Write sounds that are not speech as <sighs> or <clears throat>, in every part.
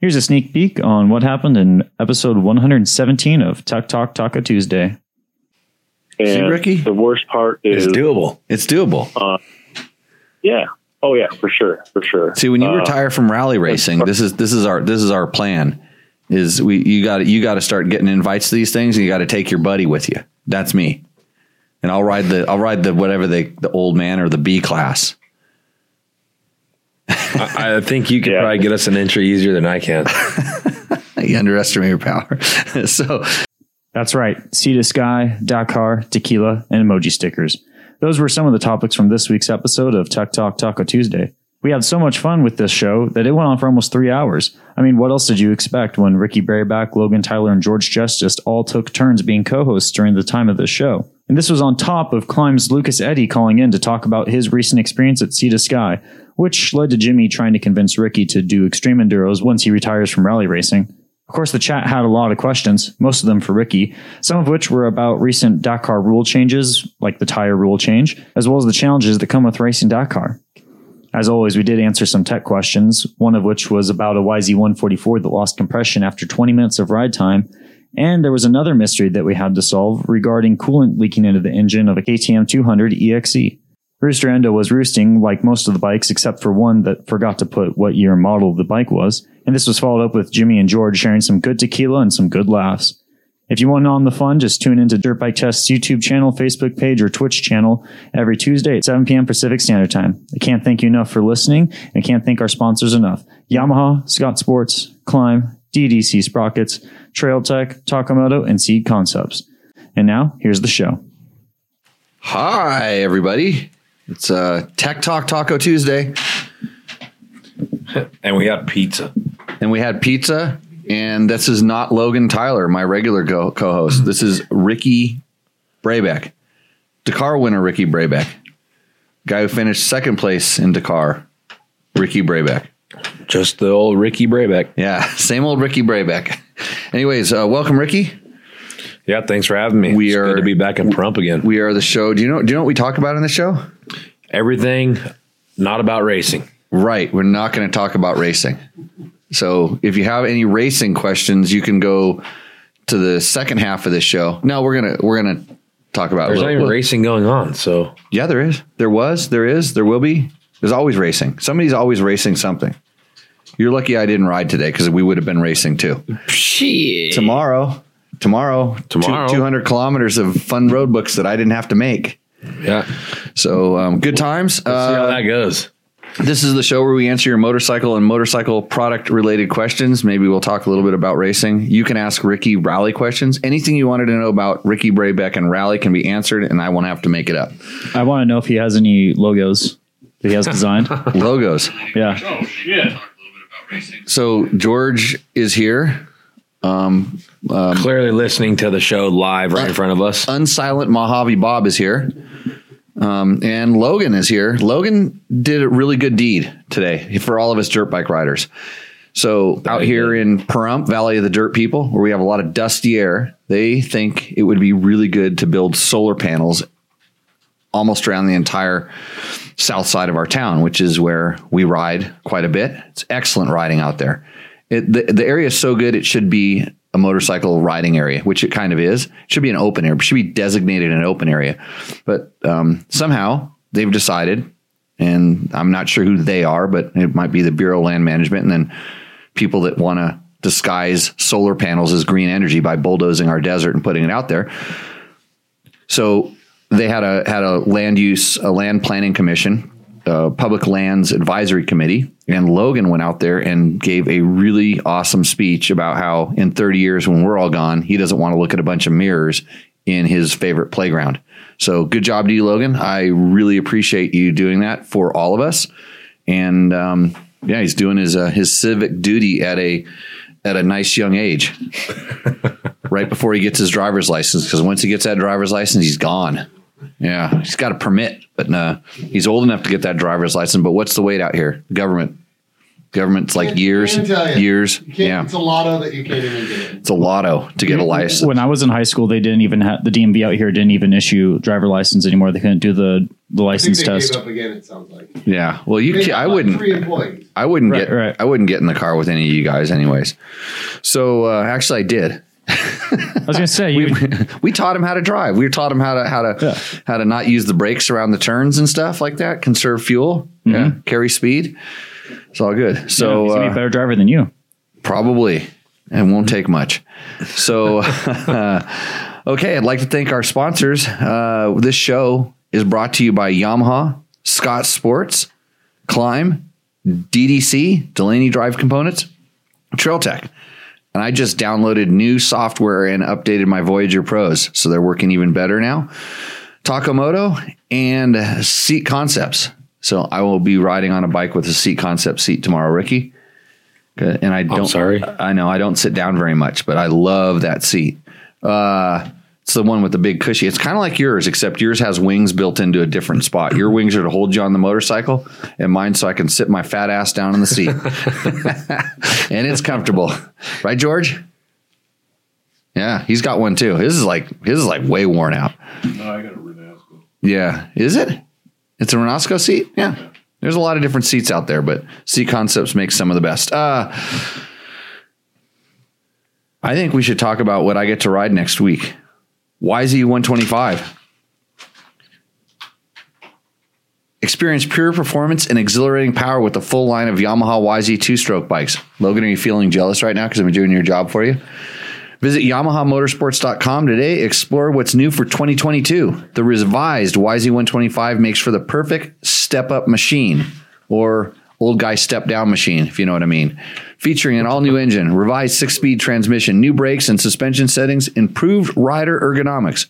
Here's a sneak peek on what happened in episode 117 of Tech Talk Taco Tuesday. And See, Ricky? the worst part is, It's doable. It's doable. yeah, oh yeah, for sure, for sure. See, when you Uh, retire from rally racing, this is this is our this is our plan. Is we you got you got to start getting invites to these things, and you got to take your buddy with you. That's me, and I'll ride the I'll ride the whatever the the old man or the B class. <laughs> I, I think you could Yeah. probably get us an entry easier than I can. <laughs> You underestimate your power. <laughs> so That's right. Sea to Sky, Dakar, tequila, and emoji stickers. Those were some of the topics from this week's episode of Tech Talk Taco Tuesday. We had so much fun with this show that it went on for almost three hours. I mean, what else did you expect when Ricky Brabec, Logan Tyler, and George Justice all took turns being co-hosts during the time of the show? And this was on top of KLIM's Lucas Eddy calling in to talk about his recent experience at Sea to Sky, which led to Jimmy trying to convince Ricky to do extreme enduros once he retires from rally racing. Of course, the chat had a lot of questions, most of them for Ricky, some of which were about recent Dakar rule changes, like the tire rule change, as well as the challenges that come with racing Dakar. As always, we did answer some tech questions, one of which was about a YZ144 that lost compression after 20 minutes of ride time. And there was another mystery that we had to solve regarding coolant leaking into the engine of a KTM 200 EXC. Rooster Endo was roosting like most of the bikes except for one that forgot to put what year model the bike was. And this was followed up with Jimmy and George sharing some good tequila and some good laughs. If you want on the fun, just tune into Dirt Bike Test's YouTube channel, Facebook page, or Twitch channel every Tuesday at 7 p.m. Pacific Standard Time. I can't thank you enough for listening and can't thank our sponsors enough. Yamaha, Scott Sports, KLIM, DDC Sprockets, Trail Tech, Takamoto, and Seat Concepts. And now, here's the show. hi everybody, it's uh, Tech Talk Taco Tuesday, <laughs> and we had pizza. and we had pizza. And this is not Logan Tyler, my regular go- co-host. This is Ricky Brabec, Dakar winner Ricky Brabec, guy who finished second place in Dakar, Ricky Brabec. Just the old Ricky Brabec. Yeah, <laughs> same old Ricky Brabec. Anyways, uh, welcome, Ricky. Yeah, thanks for having me. We it's are- good to be back in Pahrump again. We are the show. Do you know? Do you know what we talk about in the show? Everything not about racing. Right. We're not going to talk about racing. So if you have any racing questions, you can go to the second half of this show. No, we're gonna we're gonna talk about. There's not little- racing going on, so Yeah, there is. There was. There is. There will be. There's always racing. Somebody's always racing something. You're lucky I didn't ride today because we would have been racing too. shit. Tomorrow, tomorrow, Tomorrow. 200 kilometers of fun road books that I didn't have to make. Yeah, So um, good times. see how Uh, that goes. this is the show where we answer your motorcycle and motorcycle product related questions. Maybe we'll talk a little bit about racing. You can ask Ricky rally questions. Anything you wanted to know about Ricky Brabec and rally can be answered, and I won't have to make it up. I want to know if he has any logos that he has designed. <laughs> Logos. yeah. Oh, shit. So George is here. Clearly listening to the show live right in front of us. Unsilent Mojave Bob is here. Um, and Logan is here. Logan did a really good deed today for all of us dirt bike riders. So out here in Pahrump, Valley of the Dirt People, where we have a lot of dusty air, they think it would be really good to build solar panels almost around the entire south side of our town, which is where we ride quite a bit. It's excellent riding out there. It, the, the area is so good, it should be a motorcycle riding area, which it kind of is. It should be an open area, it should be designated an open area. But um, somehow they've decided, and I'm not sure who they are, but it might be the Bureau of Land Management and then people that want to disguise solar panels as green energy by bulldozing our desert and putting it out there. So they had a had a land use a land planning commission, a public lands advisory committee, and Logan went out there and gave a really awesome speech about how in 30 years when we're all gone, he doesn't want to look at a bunch of mirrors in his favorite playground. So good job to you, Logan. I really appreciate you doing that for all of us. And um, yeah, he's doing his uh, his civic duty at a at a nice young age <laughs> right before he gets his driver's license because once he gets that driver's license, he's gone. Yeah, he's got a permit, but uh, he's old enough to get that driver's license. But what's the wait out here? Government Government's like Can't- years, can't tell ya. years. You Yeah, It's a lotto that you can't even get in. it's a lotto to get a license. When I was in high school, they didn't even have the DMV out here didn't even issue driver license anymore. They couldn't do the the I think license they test. gave up again. It sounds like. Yeah, well, you, ca- I wouldn't. Three employees. I wouldn't Right, get right. I wouldn't get in the car with any of you guys anyways. So uh, actually I did. I was gonna say you. <laughs> we taught him how to drive. We taught him how to how to Yeah. how to not use the brakes around the turns and stuff like that. Conserve fuel. Mm-hmm. Yeah, carry speed. It's all good. So he's gonna be a uh, better driver than you. probably it won't take much. So <laughs> okay, I'd like to thank our sponsors. Uh, this show is brought to you by Yamaha, Scott Sports, KLIM, DDC, Delaney Drive Components, Trail Tech. And I just downloaded new software and updated my Voyager Pros. So they're working even better now. Takamoto and Seat Concepts. So I will be riding on a bike with a Seat Concept seat tomorrow, Ricky. And I don't. sorry. I know I don't sit down very much, but I love that seat. Uh, it's the one with the big cushy. It's kind of like yours, except yours has wings built into a different spot. Your wings are to hold you on the motorcycle, and mine so I can sit my fat ass down in the seat, <laughs> and it's comfortable, right, George? Yeah, he's got one too. His is like his is like way worn out. No, I got a Renazco. Yeah, is it? It's a Renazco seat. Yeah, there's a lot of different seats out there, but Seat Concepts makes some of the best. Uh, I think we should talk about what I get to ride next week. YZ 125. Experience pure performance and exhilarating power with the full line of Yamaha YZ two stroke bikes. Logan, are you feeling jealous right now because been doing your job for you? Visit YamahaMotorsports.com today. Explore what's new for 2022. The revised YZ125 makes for the perfect step up machine or old guy step down machine, if you know what I mean. Featuring an all new engine, revised six speed transmission, new brakes and suspension settings, improved rider ergonomics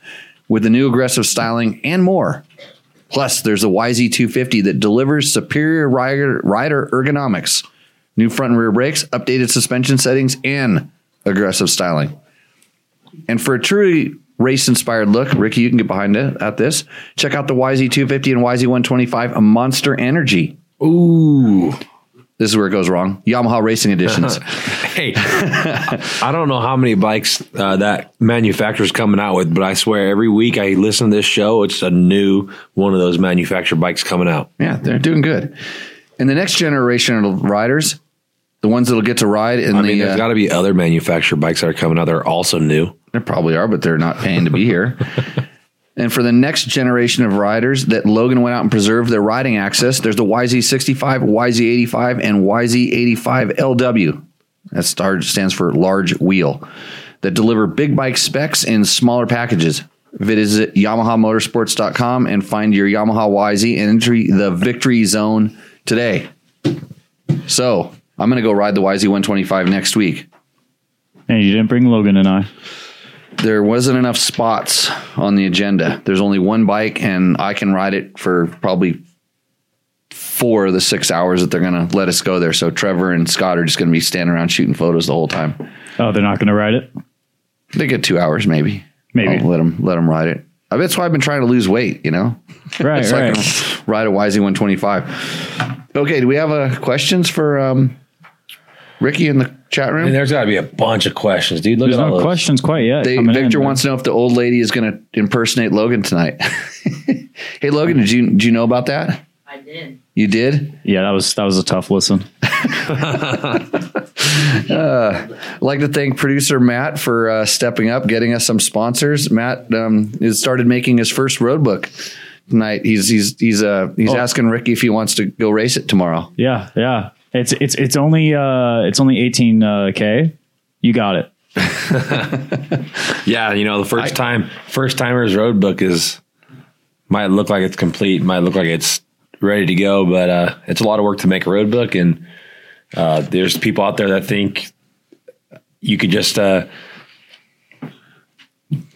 with the new aggressive styling, and more. Plus, there's a YZ250 that delivers superior rider, rider ergonomics, new front and rear brakes, updated suspension settings, and aggressive styling. And for a truly race inspired look, Ricky, you can get behind it at this. Check out the YZ250 and YZ125 a Monster Energy. Ooh. This is where it goes wrong. Yamaha Racing Editions. <laughs> Hey, I don't know how many bikes uh, that manufacturer's coming out with, but I swear every week I listen to this show, it's a new one of those manufactured bikes coming out. yeah, they're doing good. And the next generation of riders, the ones that'll get to ride in I the mean, there's uh, got to be other manufactured bikes that are coming out that are also new. There probably are, but they're not paying to be here. <laughs> and for the next generation of riders that Logan went out and preserved their riding access, there's the YZ65, YZ85, and YZ85LW. That stands for large wheel that deliver big bike specs in smaller packages. Visit YamahaMotorsports.com and find your Yamaha YZ and enter the victory zone today. So I'm going to go ride the YZ125 next week. And you didn't bring Logan and I. there wasn't enough spots on the agenda. There's only one bike, and I can ride it for probably four of the six hours that they're going to let us go there. So Trevor and Scott are just going to be standing around shooting photos the whole time. Oh, they're not going to ride it. They get two hours, maybe. Maybe. I'll let them let them ride it. I bet that's why I've been trying to lose weight. You know, Right, <laughs> so I right. can ride a YZ 125. Okay, do we have uh, questions for um, Ricky in the chat room? And there's got to be a bunch of questions, dude. Look There's at all no those. questions quite yet. They, coming Victor in, wants to know if the old lady is going to impersonate Logan tonight. <laughs> hey, Logan, did you did you know about that? I did. You did. Yeah, that was that was a tough listen. <laughs> I'd like to thank producer Matt for uh, stepping up, getting us some sponsors. Matt um, has started making his first road book tonight. He's he's he's uh he's Oh. asking Ricky if he wants to go race it tomorrow. Yeah, yeah. It's it's it's only uh it's only 18 uh, k. You got it. <laughs> Yeah, you know, the first time, first timer's road book is might look like it's complete, might look like it's ready to go, but uh, it's a lot of work to make a road book, and uh, there's people out there that think you could just uh,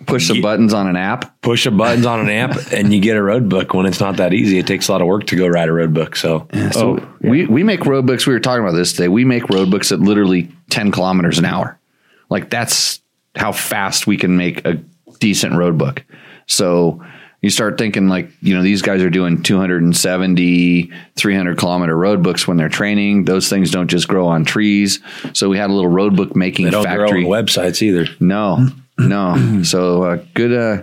Push some Ye- buttons on an app. push the buttons on an app <laughs> and you get a road book. When it's not that easy, it takes a lot of work to go write a road book. So So Oh, we we make road books. We were talking about this today. We make road books at literally ten kilometers an hour. Like that's how fast we can make a decent road book. So You start thinking like, you know, these guys are doing 270, 300 kilometer road books when they're training. Those things don't just grow on trees. So we had a little road book making They don't grow factory. on websites either. No, no. so uh, good, uh,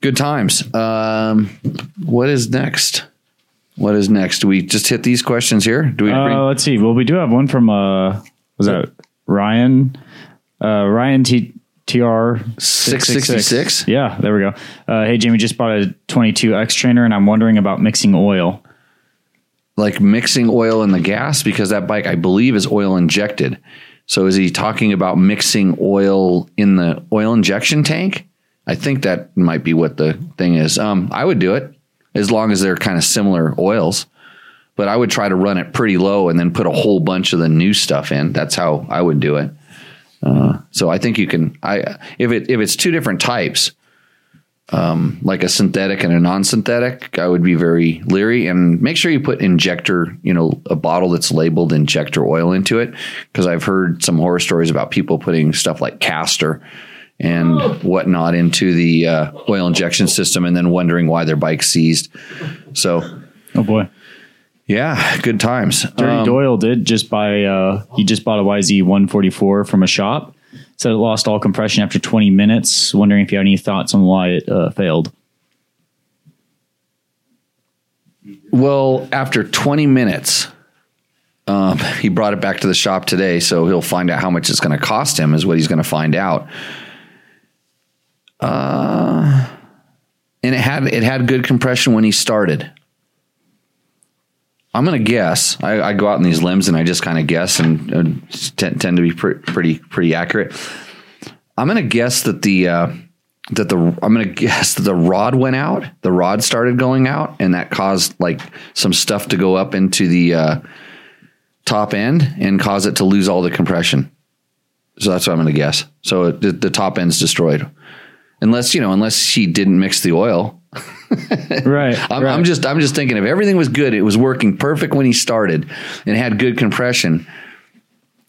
good times. Um, what is next? What is next? Do we just hit these questions here? Do we? bring- Uh, let's see. Well, we do have one from uh, was that Ryan? Uh, Ryan T. TR 666? Yeah, there we go. Uh, hey Jamie, just bought a 22 X trainer, and I'm wondering about mixing oil. like mixing oil in the gas because that bike I believe is oil injected. So is he talking about mixing oil in the oil injection tank? I think that might be what the thing is. Um, I would do it as long as they're kind of similar oils, but I would try to run it pretty low and then put a whole bunch of the new stuff in. That's how I would do it. Uh, so I think you can. I if it if it's two different types, um, like a synthetic and a non-synthetic, I would be very leery and make sure you put injector, you know, a bottle that's labeled injector oil into it. Cause I've heard some horror stories about people putting stuff like castor and whatnot into the uh, oil injection system and then wondering why their bike seized. So Oh boy, yeah, good times. Dirty Um, Doyle did just buy. Uh, he just bought a YZ 144 from a shop. Said it lost all compression after 20 minutes. Wondering if you had any thoughts on why it uh, failed. Well, after 20 minutes, um, he brought it back to the shop today, so he'll find out how much it's going to cost him. Is what he's going to find out. Uh, and it had it had good compression when he started. I'm going to guess. I, I go out in these limbs and I just kind of guess and uh, tend, tend to be pre- pretty pretty accurate. I'm going to guess that the uh, that the I'm going <laughs> to guess that the rod went out. The rod started going out, and that caused like some stuff to go up into the uh, top end and cause it to lose all the compression. So that's what I'm going to guess. So it, the, the top end's destroyed, unless you know, unless she didn't mix the oil. <laughs> Right. I'm, right. I'm just I'm just thinking if everything was good, it was working perfect when he started and had good compression.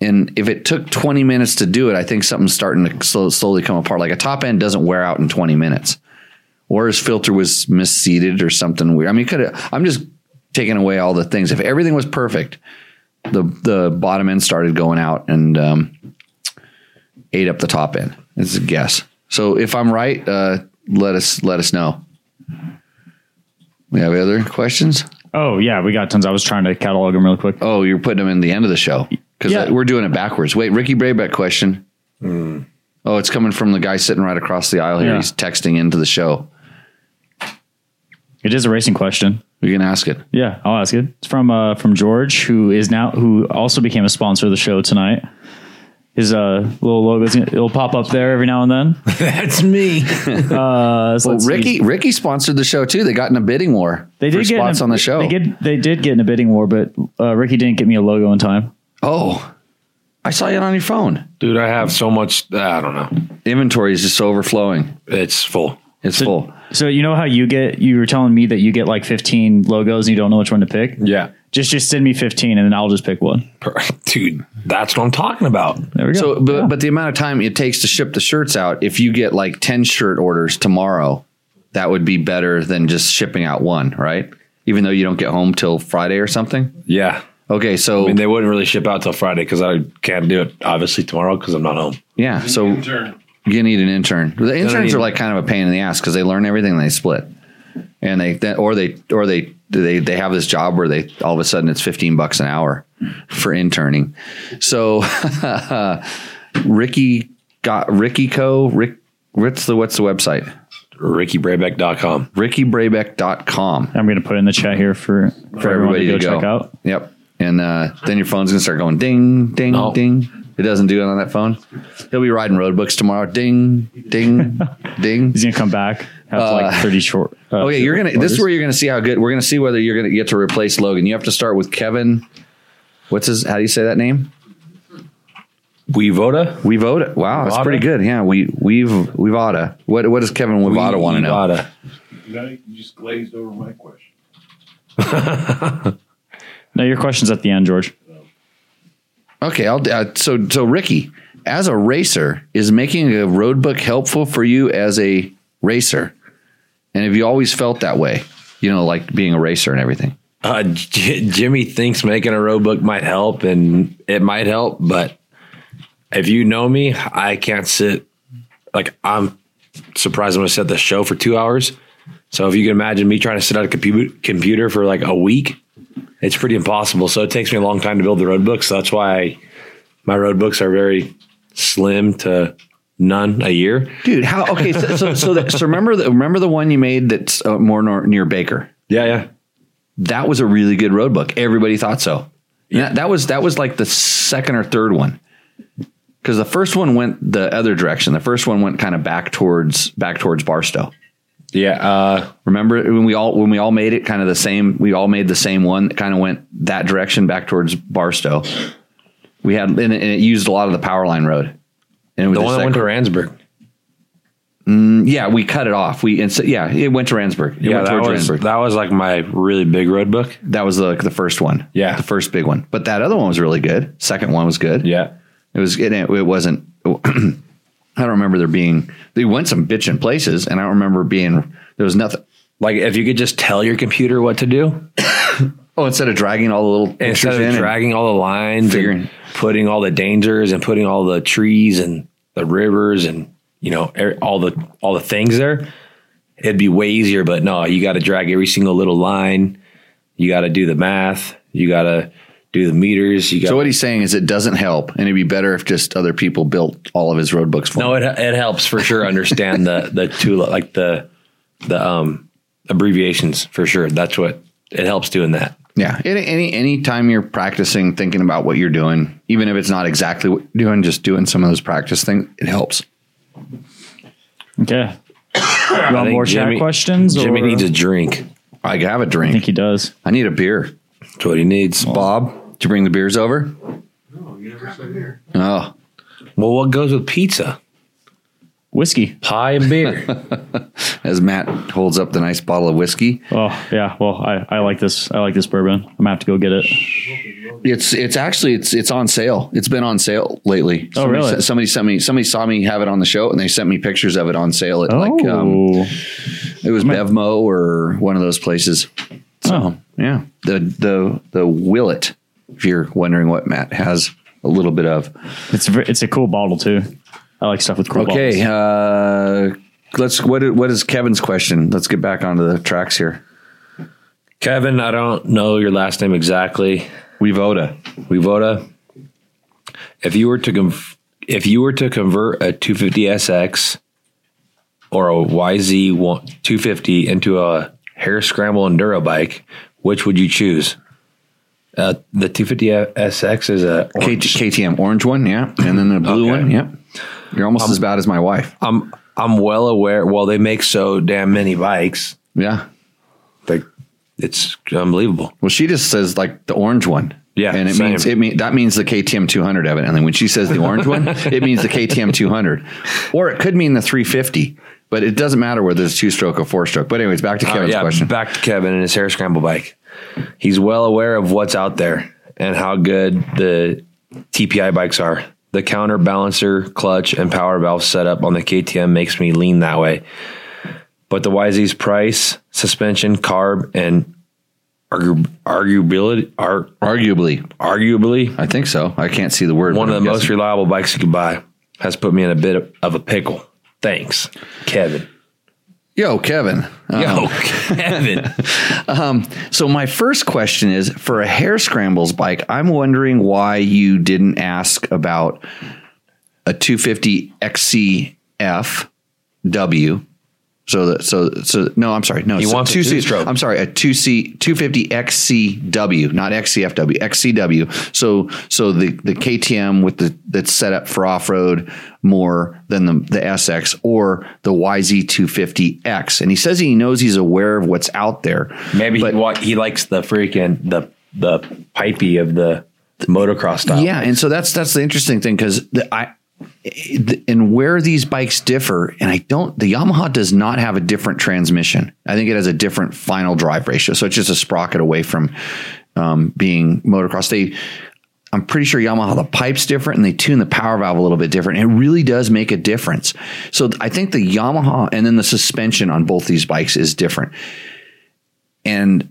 And if it took 20 minutes to do it, I think something's starting to slow, slowly come apart. Like a top end doesn't wear out in 20 minutes, or his filter was misseated or something weird. I mean, could I'm just taking away all the things. If everything was perfect, the the bottom end started going out and um, ate up the top end. It's a guess. So if I'm right, uh, let us let us know. We have other questions? Oh yeah, we got tons. I was trying to catalog them real quick. Oh, you're putting them in the end of the show because Yeah. we're doing it backwards. Wait, Ricky Brabec question. Oh, it's coming from the guy sitting right across the aisle here. Yeah. He's texting into the show. It is a racing question. We can ask it. Yeah, I'll ask it. It's from uh, from George, who is now who also became a sponsor of the show tonight. His uh, little logo, it'll pop up there every now and then. <laughs> That's me. <laughs> Uh, so Well, let's see. Ricky Ricky sponsored the show too. They got in a bidding war. they for did get in spots a- on the show. They did, they did get in a bidding war, but uh, Ricky didn't get me a logo in time. oh, I saw it on your phone. Dude, I have so much. I don't know. Inventory is just overflowing. It's full. It's full. So you know how you get you were telling me that you get like 15 logos and you don't know which one to pick? Yeah. Just just send me 15 and then I'll just pick one. <laughs> Dude, that's what I'm talking about. There we go. So, but, Yeah. but the amount of time it takes to ship the shirts out, if you get like 10 shirt orders tomorrow, that would be better than just shipping out one, right? Even though you don't get home till Friday or something. Yeah. Okay, so I mean, they wouldn't really ship out till Friday because I can't do it obviously tomorrow because I'm not home. yeah, so Intern. you need an intern. The interns are like kind of a pain in the ass because they learn everything and they split, and they then- or they or they they they have this job where they all of a sudden it's fifteen bucks an hour for interning. So <laughs> Ricky got Ricky Co. Rick. What's the what's the website? RickyBrabec.com. RickyBrabec.com I'm going to put it in the chat here for for, for everybody to go, to go. check out. Yep. And uh, then your phone's gonna start going ding, ding, No. ding. It doesn't do it on that phone. He'll be riding road books tomorrow. Ding, ding, <laughs> ding. He's going to come back have like 30 short. Uh, Okay, you're gonna. This is where you're gonna see how good. We're gonna see whether you're gonna get to replace Logan. You have to start with Kevin. What's his? How do you say that name? Wevoda? We vote it. Wow, that's pretty good. Yeah, we we've We'vada. What what does Kevin Wivada want to know? You just glazed over my question. <laughs> No, your question's at the end, George. Okay, I'll. Uh, so so Ricky, as a racer, is making a road book helpful for you as a racer? And have you always felt that way? You know, like being a racer and everything. Uh, J- Jimmy thinks making a road book might help, and it might help. But if you know me, I can't sit. Like I'm surprised I'm going to set the show for two hours. So if you can imagine me trying to sit at a computer computer for like a week, it's pretty impossible. So it takes me a long time to build the road books. So that's why I, my road books are very slim to none a year. Dude, how okay, so so so, that, so remember the remember the one you made that's uh, more nor, near Baker. Yeah, yeah. That was a really good road book. Everybody thought so. Yeah, that, that was that was like the second or third one. Cuz the first one went the other direction. The first one went kind of back towards back towards Barstow. Yeah, uh, Remember when we all when we all made it kind of the same we all made the same one that kind of went that direction back towards Barstow. We had and it, and it used a lot of the power line road. And the one that went to Randsburg. Mm, yeah, we cut it off. We and so, yeah, it went to Randsburg. It Yeah, that was Randsburg. that was like my really big road book. That was the the first one. Yeah. the first big one. But that other one was really good. Second one was good. Yeah, it was. It, it wasn't. <clears throat> I don't remember there being. They went some bitching places, and I don't remember being. There was nothing. like if you could just tell your computer what to do <coughs> Oh, instead of dragging all the little instead in, of and- dragging all the lines, Figuring- and putting all the dangers, and putting all the trees and the rivers, and you know all the all the things there, it'd be way easier. But no, you got to drag every single little line. You got to do the math. You got to do the meters. You got so what he's saying is it doesn't help, and it'd be better if just other people built all of his road books for No, him. it it helps for sure. Understand the the two like the the um abbreviations for sure. That's what it helps doing that. Yeah, any any any time you're practicing, thinking about what you're doing, even if it's not exactly what you're doing, just doing some of those practice things, it helps. Okay. <coughs> You want think more chat questions? Jimmy or- needs a drink. I have a I think he does. I need a beer. That's what he needs. Bob, did you bring the beers over? No, you never said here. Oh, Well, what goes with pizza? Whiskey. Pie and beer. <laughs> as Matt holds up the nice bottle of whiskey, Oh yeah. Well, I, I like this. I like this bourbon. I'm gonna have to go get it. it's it's actually it's it's on sale. It's been on sale lately. Oh, somebody, really? s- Somebody sent me somebody saw me have it on the show, and they sent me pictures of it on sale at like um, oh. it was Bevmo or one of those places. So Oh. yeah, the the the Willett. If you're wondering what Matt has a little bit of. It's a, it's a cool bottle too. I like stuff with cool Okay, bottles. uh, let's. What what is Kevin's question? Let's get back onto the tracks here. Kevin, I don't know your last name exactly. Wevoda. Wevoda. If you were to conv- if you were to convert a 250SX or a YZ 250 into a hare scramble enduro bike, which would you choose? Uh, the 250SX is a orange. KTM orange one, yeah, and then the blue Okay. one, yep. You're almost as bad as my wife. I'm I'm well aware. Well, they make so damn many bikes. Yeah. Like it's unbelievable. Well, she just says like the orange one. Yeah, and it same. means it mean that means the KTM 200 evidently. When she says the orange one, <laughs> it means the KTM 200, or it could mean the 350. But it doesn't matter whether it's two stroke or four stroke. But anyways, back to Uh, Kevin's yeah, question. back to Kevin and his hare scramble bike. He's well aware of what's out there and how good the TPI bikes are. The counterbalancer, clutch, and power valve setup on the KTM makes me lean that way. But the YZ's price, suspension, carb, and argu- arguability are Arguably, arguably I think so. I can't see the word. one of the I'm most guessing. reliable bikes you can buy has put me in a bit of a pickle. Thanks, Kevin. Yo, Kevin. Yo, Um, Kevin. <laughs> so my first question is for a hare scrambles bike. I'm wondering why you didn't ask about a 250 XCF W. So that so so no, I'm sorry. No, He wants a 2C two-stroke. I'm sorry, a 2C 250 XCW, not XCFW, XCW. So so the the KTM with the that's set up for off-road more than the the SX or the YZ250X. And he says he knows he's aware of what's out there. Maybe But- he, he likes the freaking the the pipey of the motocross style. Yeah, and so that's that's the interesting thing because I and where these bikes differ, and I don't. The Yamaha does not have a different transmission. I think it has a different final drive ratio, so it's just a sprocket away from um, being motocross. They I'm pretty sure Yamaha the pipe's different and they tune the power valve a little bit different. It really does make a difference. So I think the Yamaha and then the suspension on both these bikes is different. And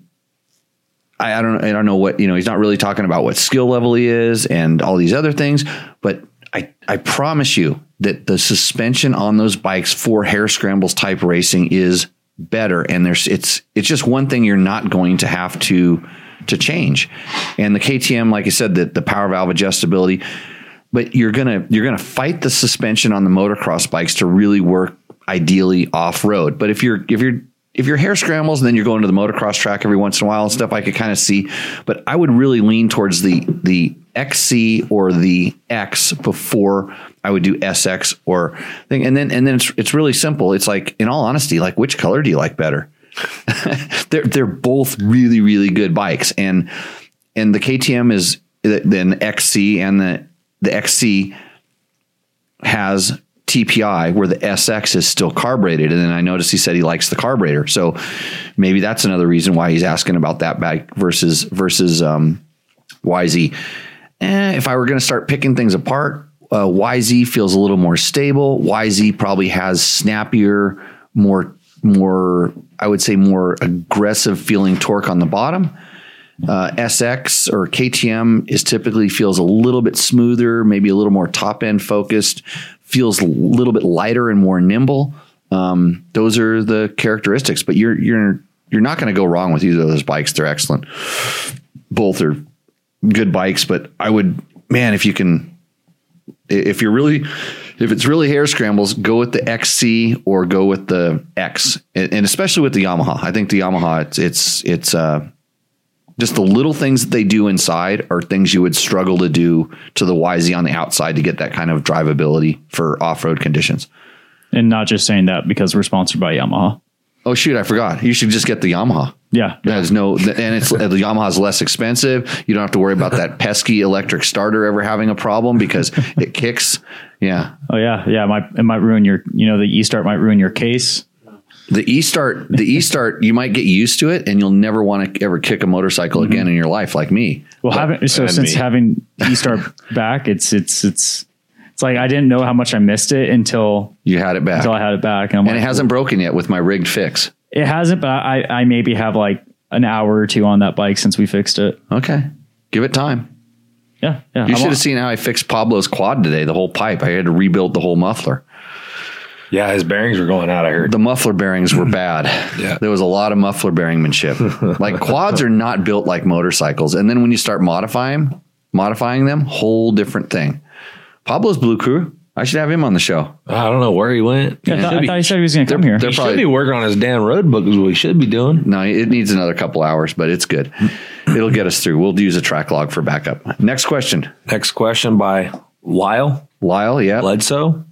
I, I don't I don't know what you know. He's not really talking about what skill level he is and all these other things, but I I promise you that the suspension on those bikes for hare scrambles type racing is better, and there's it's it's just one thing you're not going to have to to change. And the KTM, like I said, the the power valve adjustability, but you're gonna you're gonna fight the suspension on the motocross bikes to really work ideally off road. But if you're if you're if your hare scrambles and then you're going to the motocross track every once in a while and stuff, I could kind of see. But I would really lean towards the the XC or the X before I would do SX or thing. And then and then it's it's really simple. It's like, in all honesty, like which color do you like better? <laughs> they're they're both really really good bikes, and and the KTM is then XC and the the XC has TPI where the SX is still carbureted. And then I noticed he said he likes the carburetor. So maybe that's another reason why he's asking about that bike versus versus um, YZ. Eh, if I were going to start picking things apart, uh, YZ feels a little more stable. YZ probably has snappier, more more I would say more aggressive feeling torque on the bottom. Uh, SX or KTM is typically feels a little bit smoother, maybe a little more top end focused, feels a little bit lighter and more nimble. Um, those are the characteristics, but you're you're you're not going to go wrong with either of those bikes. They're excellent. Both are good bikes, but I would man if you can if you're really if it's really hare scrambles, go with the XC or go with the X, and, especially with the Yamaha. I think the Yamaha it's it's it's uh, just the little things that they do inside are things you would struggle to do to the YZ on the outside to get that kind of drivability for off road conditions. And not just saying that because we're sponsored by Yamaha. Oh shoot, I forgot. You should just get the Yamaha. Yeah. There's no, and it's the Yamaha's less expensive. You don't have to worry about that pesky electric starter ever having a problem because it kicks. Yeah. Oh yeah, yeah. It might it might ruin your you know the e start might ruin your case. The e start, the e start, you might get used to it, and you'll never want to ever kick a motorcycle again mm-hmm. in your life, like me. Well, having so since me. having e start <laughs> back, it's it's it's it's like I didn't know how much I missed it until You had it back, until I had it back, and, I'm and it hasn't broken yet with my rigged fix. It hasn't, but I I maybe have like an hour or two on that bike since we fixed it. Okay, give it time. Yeah, yeah. You I'm should on- have seen how I fixed Pablo's quad today. The whole pipe. I had to rebuild the whole muffler. Yeah, his bearings were going out. I heard. The muffler bearings were bad. <laughs> Yeah. There was a lot of muffler bearingmanship. like <laughs> quads are not built like motorcycles. And then when you start modifying modifying them, whole different thing. Pablo's Blue Crew. I should have him on the show. I don't know where he went. Yeah, I, thought, should I thought he said he was going to come here. they're he probably- should be working on his damn road book. Is what he should be doing. No, it needs another couple hours, but it's good. It'll get us through. We'll use a track log for backup. Next question. Next question by Lyle Lyle, yeah. Bledsoe.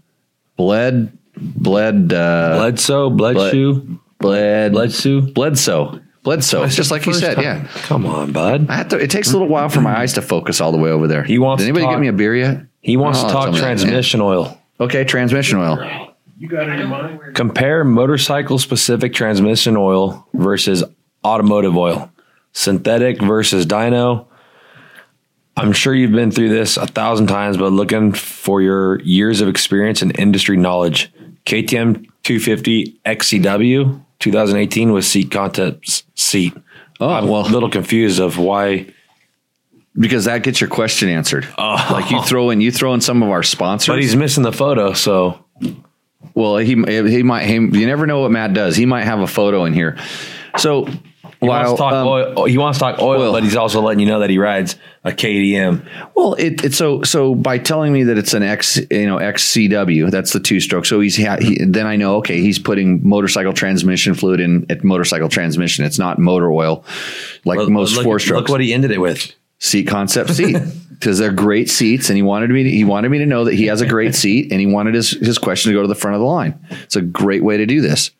Bled, bled, uh, Bledsoe. Bledsoe. bled, Bledsoe. Bledsoe. Bledsoe. That's Just like you said, time. yeah. Come on, bud. I have to, it takes a little while for my eyes to focus all the way over there. He wants Did to anybody talk- get me a beer yet? He wants Oh, to talk something like that. transmission oil. Okay, transmission oil. You got it in mind? Compare motorcycle specific transmission oil versus automotive oil. Synthetic versus dyno. I'm sure you've been through this a thousand times, but looking for your years of experience and industry knowledge. KTM 250 XCW 2018 with seat concepts seat. Oh, I'm well. a little confused of why. Because that gets your question answered. <laughs> Oh. Like you throw in, you throw in some of our sponsors. But he's missing the photo, so Well, he he might. He, you never know what Matt does. He might have a photo in here. So he while wants to talk um, oil. He wants to talk oil, oil. but he's also letting you know that he rides a KTM. well, it, it's so so by telling me that it's an X, you know, XCW. That's the two stroke. So he's ha- he, then I know okay, he's putting motorcycle transmission fluid in at motorcycle transmission. It's not motor oil like Look- most look, four Look what he ended it with. seat concept seat <laughs> because they're great seats and he wanted me to, he wanted me to know that he has a great <laughs> seat and he wanted his his question to go to the front of the line it's a great way to do this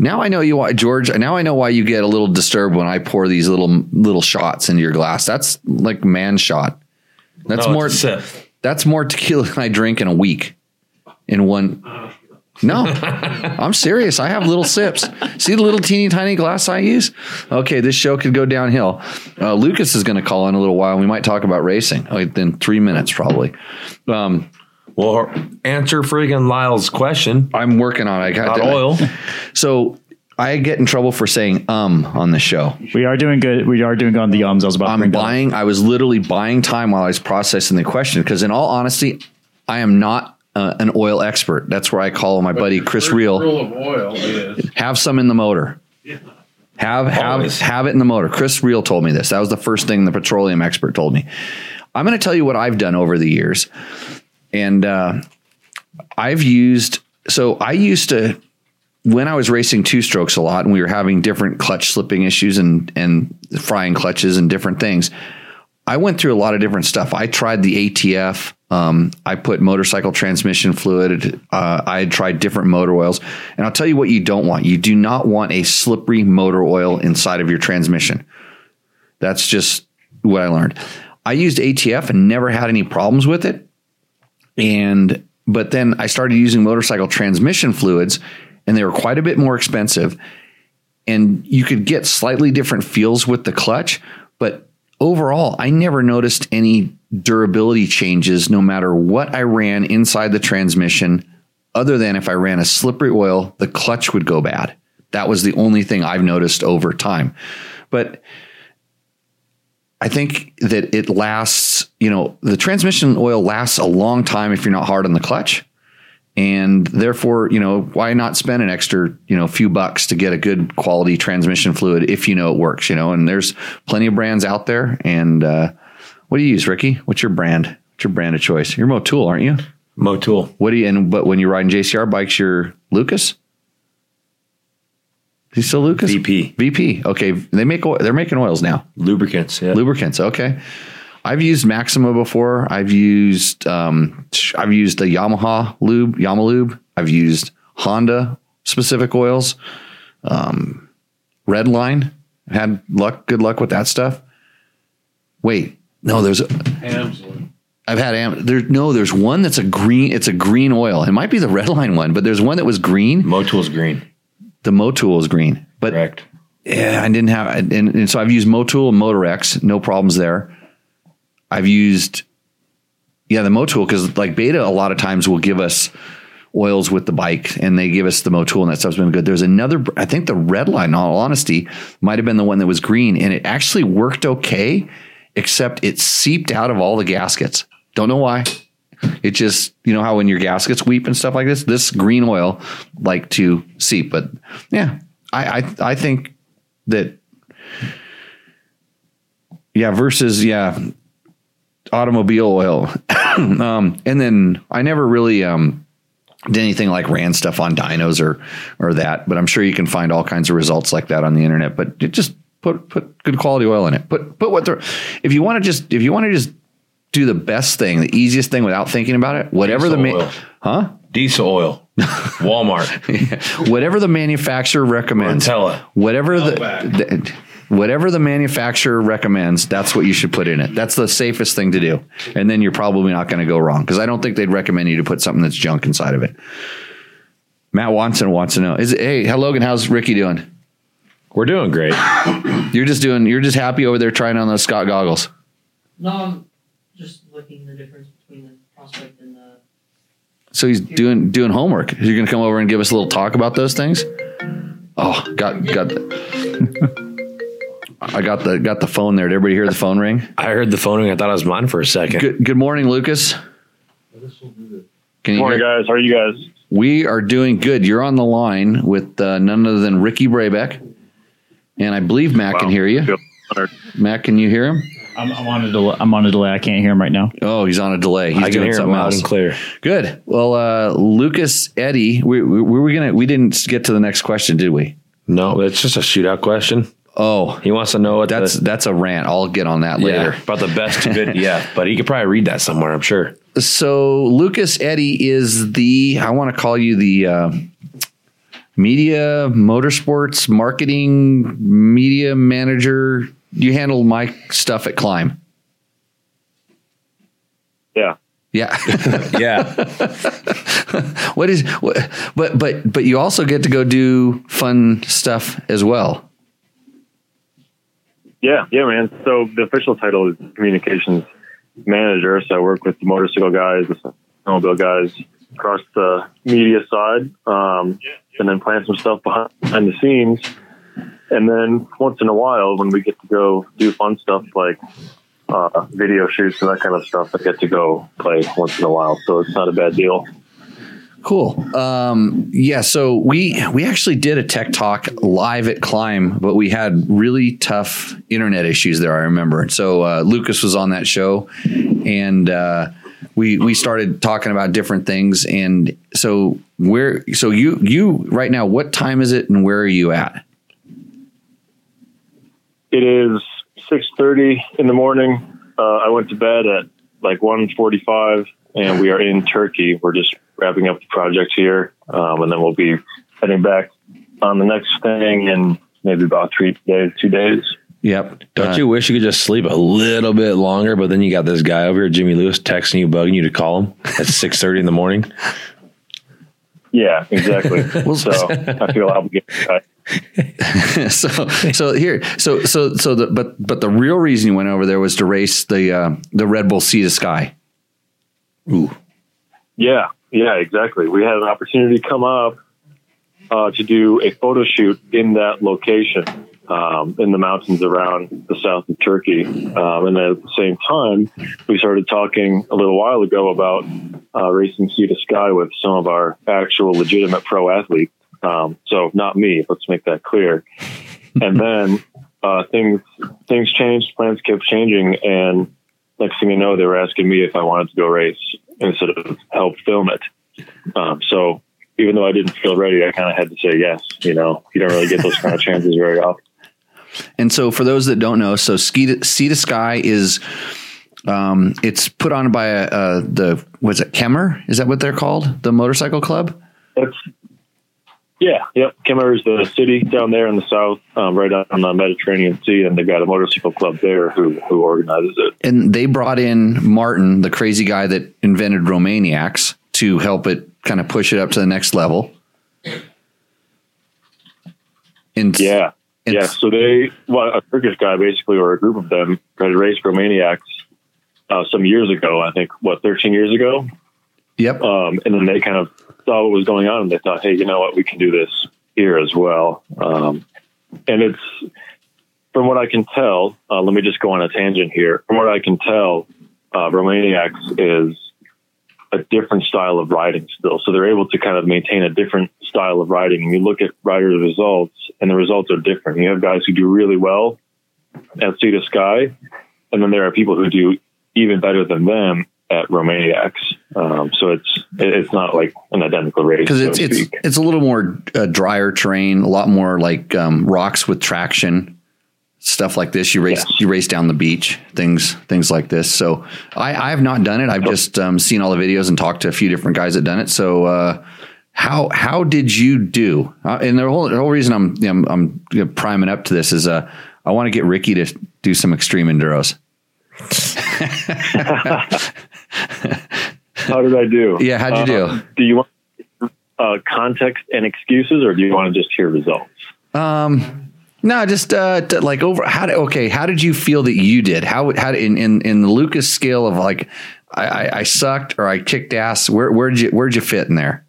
now i know you why george now i know why you get a little disturbed when i pour these little little shots into your glass that's like man shot that's No, more it's a sip. that's more tequila than i drink in a week in one No, <laughs> I'm serious. I have little sips. See the little teeny tiny glass I use? Okay, this show could go downhill. Uh, Lucas is going to call in a little while. We might talk about racing oh, in three minutes, probably. Um, Well, answer friggin' Lyle's question I'm working on it. I got about oil. So I get in trouble for saying um on the show. We are doing good. We are doing good on the ums. I was about to I'm bring that up. buying. I was literally buying time while I was processing the question because, in all honesty, I am not uh, an oil expert. That's where I call my buddy Chris First Reel. Rule of oil is Have some in the motor. Have have Always. have it in the motor. Chris Reel told me this. That was the first thing the petroleum expert told me. I'm going to tell you what I've done over the years, and uh, I've used. So I used to when I was racing two strokes a lot, and we were having different clutch slipping issues and and frying clutches and different things. I went through a lot of different stuff. I tried the ATF. Um, I put motorcycle transmission fluid. Uh, I tried different motor oils, and I'll tell you what you don't want. You do not want a slippery motor oil inside of your transmission. That's just what I learned. I used ATF and never had any problems with it. And but then I started using motorcycle transmission fluids, and they were quite a bit more expensive. And you could get slightly different feels with the clutch, but overall, I never noticed any durability changes no matter what I ran inside the transmission, other than if I ran a slippery oil, the clutch would go bad. That was the only thing I've noticed over time. But I think that it lasts, you know, the transmission oil lasts a long time if you're not hard on the clutch. And therefore, you know, why not spend an extra, you know, few bucks to get a good quality transmission fluid if you know it works, you know? And there's plenty of brands out there. And uh, what do you use, Ricky? What's your brand? What's your brand of choice? You're Motul, aren't you? Motul. What do you, and but when you're riding JCR bikes, you're Lucas? He's still Lucas? VP. VP. Okay. They make, oil, they're making oils now. Lubricants. Yeah. Lubricants. Okay. I've used Maxima before. I've used um, I've used the Yamaha lube, Yamalube. I've used Honda specific oils. Um, Redline. Had luck, good luck with that stuff. Wait, no, there's a, Amsoil. I've had am there. No, there's one that's a green. It's a green oil. It might be the Redline one, but there's one that was green. Motul's green. The Motul is green, but Correct. yeah, I didn't have, and, and so I've used Motul and Motorex, no problems there. I've used, yeah, the Motul because like Beta a lot of times will give us oils with the bike, and they give us the Motul, and that stuff's been good. There's another, I think the Red Line, in all honesty, might have been the one that was green, and it actually worked okay, except it seeped out of all the gaskets. Don't know why. It just, you know how when your gaskets weep and stuff like this, this green oil like to seep. But yeah, I I, I think that yeah versus yeah automobile oil <coughs> um and then i never really um did anything like ran stuff on dinos or or that but i'm sure you can find all kinds of results like that on the internet but it just put put good quality oil in it put put what if you want to just if you want to just do the best thing the easiest thing without thinking about it whatever the Diesel ma- oil. huh Diesel oil. <laughs> Walmart. whatever the manufacturer recommends Rotella. whatever the, the- whatever the manufacturer recommends that's what you should put in it that's the safest thing to do and then you're probably not going to go wrong because i don't think they'd recommend you to put something that's junk inside of it matt watson wants to know is hey how logan how's ricky doing We're doing great. <coughs> you're just doing you're just happy over there trying on those scott goggles No, I'm just looking the difference between the prospect and the. so he's doing doing homework you're going to come over and give us a little talk about those things oh got got <laughs> i got the got the phone there did everybody hear the phone ring I heard the phone ring. I thought it was mine for a second. Good, good morning, Lucas. Can you Morning, hear? guys. How are you guys? We are doing good. You're on the line with uh, none other than Ricky Brabec, and I believe Matt can hear you. Feel. Matt, can you hear him? I'm, I'm on a delay. I'm on a delay. I can't hear him right now. Oh, he's on a delay. He's I can doing hear him something loud else. and clear. Good. Well, uh, Lucas Eddie, we, we, we were gonna. We didn't get to the next question, did we? No, it's just a shootout question. Oh, He wants to know what that's the, that's a rant. I'll get on that later. yeah, about the best good. Yeah, but he could probably read that somewhere. I'm sure. so Lucas Eddie is the I want to call you the uh, media motorsports marketing media manager. You handle my stuff at KLIM. Yeah. Yeah. <laughs> Yeah, <laughs> what is what, but but but you also get to go do fun stuff as well. Yeah, yeah, man. So the official title is communications manager. So I work with the motorcycle guys, the snowmobile guys across the media side, um, and then plan some stuff behind the scenes. And then once in a while, when we get to go do fun stuff like uh, video shoots and that kind of stuff, I get to go play once in a while. So it's not a bad deal. Cool. Um, yeah. So we we actually did a tech talk live at KLIM, but we had really tough internet issues there. I remember. So uh, Lucas was on that show, and uh, we we started talking about different things. And so where so you you right now, what time is it, and where are you at? It is six thirty in the morning. Uh, I went to bed at like one forty-five, and we are in Turkey. We're just wrapping up the project here, um, and then we'll be heading back on the next thing in maybe about three days, two days. Yep. Don't Uh, you wish you could just sleep a little bit longer? But then you got this guy over here, Jimmy Lewis, texting you, bugging you to call him at <laughs> six thirty in the morning. Yeah, exactly. <laughs> so <laughs> I feel obligated. <laughs> So so here so so so the but but the real reason you went over there was to race the uh, the Red Bull Sea to Sky. Ooh, Yeah, yeah, exactly. We had an opportunity to come up uh, to do a photo shoot in that location um, in the mountains around the south of Turkey. Um, and at the same time, we started talking a little while ago about uh, racing sea to sky with some of our actual legitimate pro athletes. Um, so not me. Let's make that clear. <laughs> and then uh, things things changed. Plans kept changing, and next thing you know, they were asking me if I wanted to go race instead of help film it. Um, so even though I didn't feel ready, I kind of had to say yes. You know, you don't really get those kind of <laughs> chances very often. And so, for those that don't know, so Ski to, Sea to Sky is um, it's put on by a, uh, the was it Kemer? Is that what they're called? The motorcycle club? That's yeah, yep. Kemer is the city down there in the south, um, right on the Mediterranean Sea, and they've got a motorcycle club there who who organizes it. And they brought in Martin, the crazy guy that invented Romaniacs, to help it kind of push it up to the next level. And Yeah, and yeah. So they, well, a Turkish guy basically, or a group of them, tried to race Romaniacs uh, some years ago. I think what 13 years ago, Yep. um, and then they kind of saw what was going on, and they thought, hey, you know what, we can do this here as well. Um, and it's from what I can tell. Uh, let me just go on a tangent here. From what I can tell, uh, Romaniacs is a different style of riding still. So they're able to kind of maintain a different style of riding. And you look at riders' results, and the results are different. You have guys who do really well at Sea to Sky, and then there are people who do even better than them at Romaniacs. Um, so it's it's not like an identical race because it's to it's speak. it's a little more uh, drier terrain, a lot more like um, rocks with traction, stuff like this. You race Yes. you race down the beach, things things like this. So I, I have not done it. I've just um, seen all the videos and talked to a few different guys that done it. So uh, how how did you do? Uh, and the whole the whole reason I'm I'm, I'm you know, priming up to this is uh, I want to get Ricky to do some extreme enduros. <laughs> <laughs> How did I do? Yeah, how'd you Uh, do? Do you want uh, context and excuses, or do you want to just hear results? Um, no, just uh, like over. How did okay? How did you feel that you did? How how in in in the Lucas scale of like, I, I, I sucked or I kicked ass. Where where'd you where'd you fit in there?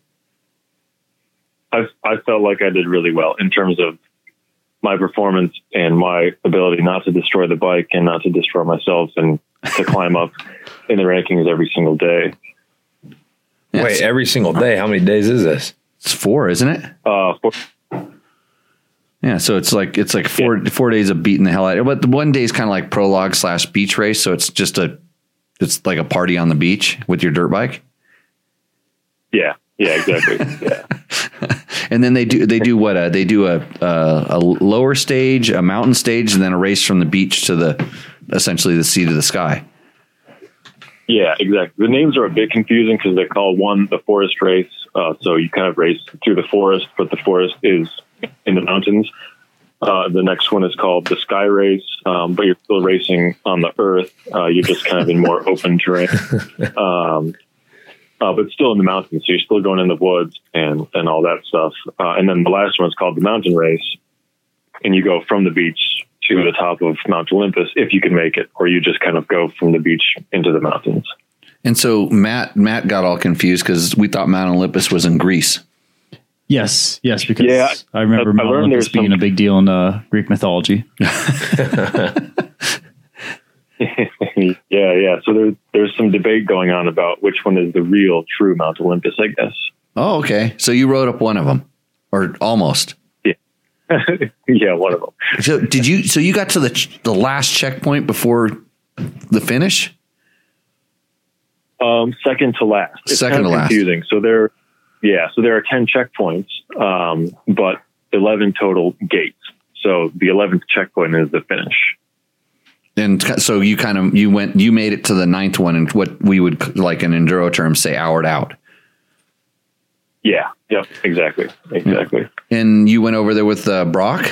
I, I felt like I did really well in terms of my performance and my ability not to destroy the bike and not to destroy myself and to climb up <laughs> in the rankings every single day. Yeah, wait, every single day. How many days is this? it's four, isn't it? Uh, for, Yeah, so it's like it's like four four days of beating the hell out. of it. But the one day is kind of like prologue slash beach race, so it's just a it's like a party on the beach with your dirt bike. yeah, yeah, exactly. yeah. <laughs> <laughs> And then they do they do what? Uh, they do a, a a lower stage, a mountain stage, and then a race from the beach to the essentially the sea to the sky. Yeah, exactly. The names are a bit confusing because they call one the forest race. Uh, so you kind of race through the forest, but the forest is in the mountains. Uh, the next one is called the Sky Race, um, but you're still racing on the Earth. Uh, you're just kind of in more open terrain. <laughs> Um, uh, but still in the mountains. So you're still going in the woods and and all that stuff. Uh, and then the last one is called the mountain race, and you go from the beach to the top of Mount Olympus if you can make it, or you just kind of go from the beach into the mountains. And so Matt Matt got all confused because we thought Mount Olympus was in Greece. Yes, yes, because Yeah, I remember I- I Mount learned Olympus being some- a big deal in uh, Greek mythology. <laughs> <laughs> yeah, yeah. So there, there's some debate going on about which one is the real, true Mount Olympus. I guess. Oh, okay. So you wrote up one of them, or almost. <laughs> yeah, one of them. So did you? So you got to the the last checkpoint before the finish? Um, second to last. Second kind of to last. Confusing. So there, yeah. So there are ten checkpoints, um, but eleven total gates. So the eleventh checkpoint is the finish. And so you kind of you went you made it to the ninth one, and what we would like in enduro terms say houred out. Yeah. Yep. Exactly. Exactly. And you went over there with uh, Brock.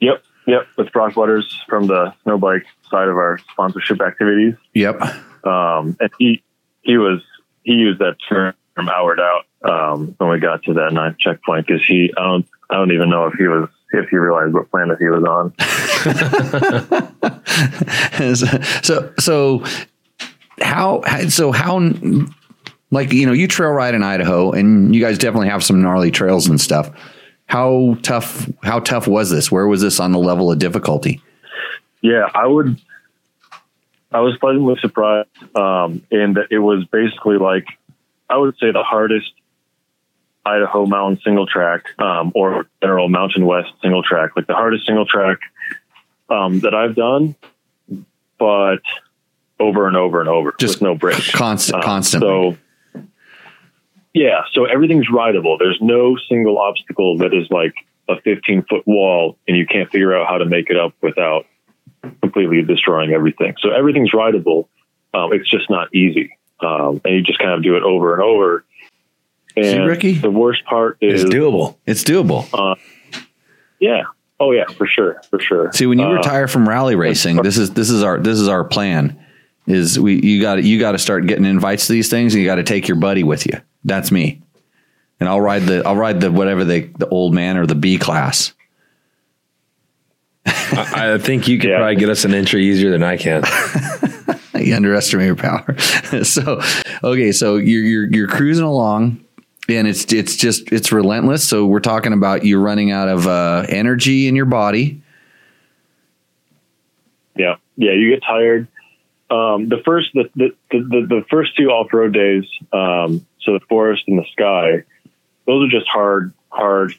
Yep. Yep. With Brock Butters from the snow bike side of our sponsorship activities. Yep. um, and he he was he used that term houred out um, when we got to that ninth checkpoint because he I don't I don't even know if he was if he realized what planet he was on. <laughs> so so how so how like you know you trail ride in Idaho and you guys definitely have some gnarly trails and stuff. How tough how tough was this? Where was this on the level of difficulty? Yeah, I would. I was pleasantly surprised um, that it was basically like I would say the hardest Idaho mountain single track um, or general Mountain West single track, like the hardest single track um, that I've done, but over and over and over, Just with no break, Constant Uh, constantly. So, yeah, so everything's rideable. There's no single obstacle that is like a 15 foot wall, and you can't figure out how to make it up without completely destroying everything. So everything's rideable. Um, it's just not easy, um, and you just kind of do it over and over. And See, Ricky? the worst part is, It's doable. it's doable. yeah, oh yeah, for sure, for sure. See, when you Uh, retire from rally racing, this is this is our this is our plan. Is we you got you got to start getting invites to these things, and you got to take your buddy with you. That's me, and I'll ride the I'll ride the whatever they the old man or the B class. I, I think you could Yeah. probably get us an entry easier than I can. <laughs> You underestimate your power. <laughs> so okay, so you're you're you're cruising along. And it's it's just it's relentless. So we're talking about you running out of uh, energy in your body. Yeah, yeah, you get tired. Um, the first, the the, the the first two off road days, um, so the forest and the sky, those are just hard, hard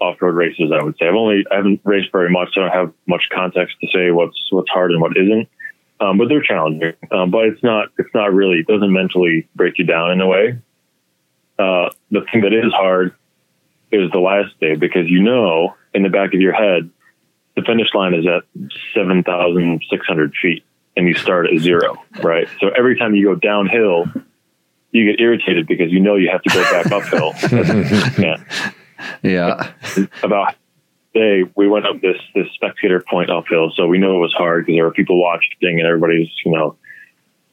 off road races. I would say I've only I haven't raced very much, so I don't have much context to say what's what's hard and what isn't. Um, but they're challenging. Um, but it's not it's not really it doesn't mentally break you down in a way. Uh, the thing that is hard is the last day because you know in the back of your head the finish line is at 7,600 feet and you start at zero, right? So every time you go downhill, you get irritated because you know you have to go back uphill. <laughs> yeah. Yeah, About day, we went up this, this spectator point uphill. So we know it was hard because there were people watching and everybody's, you know,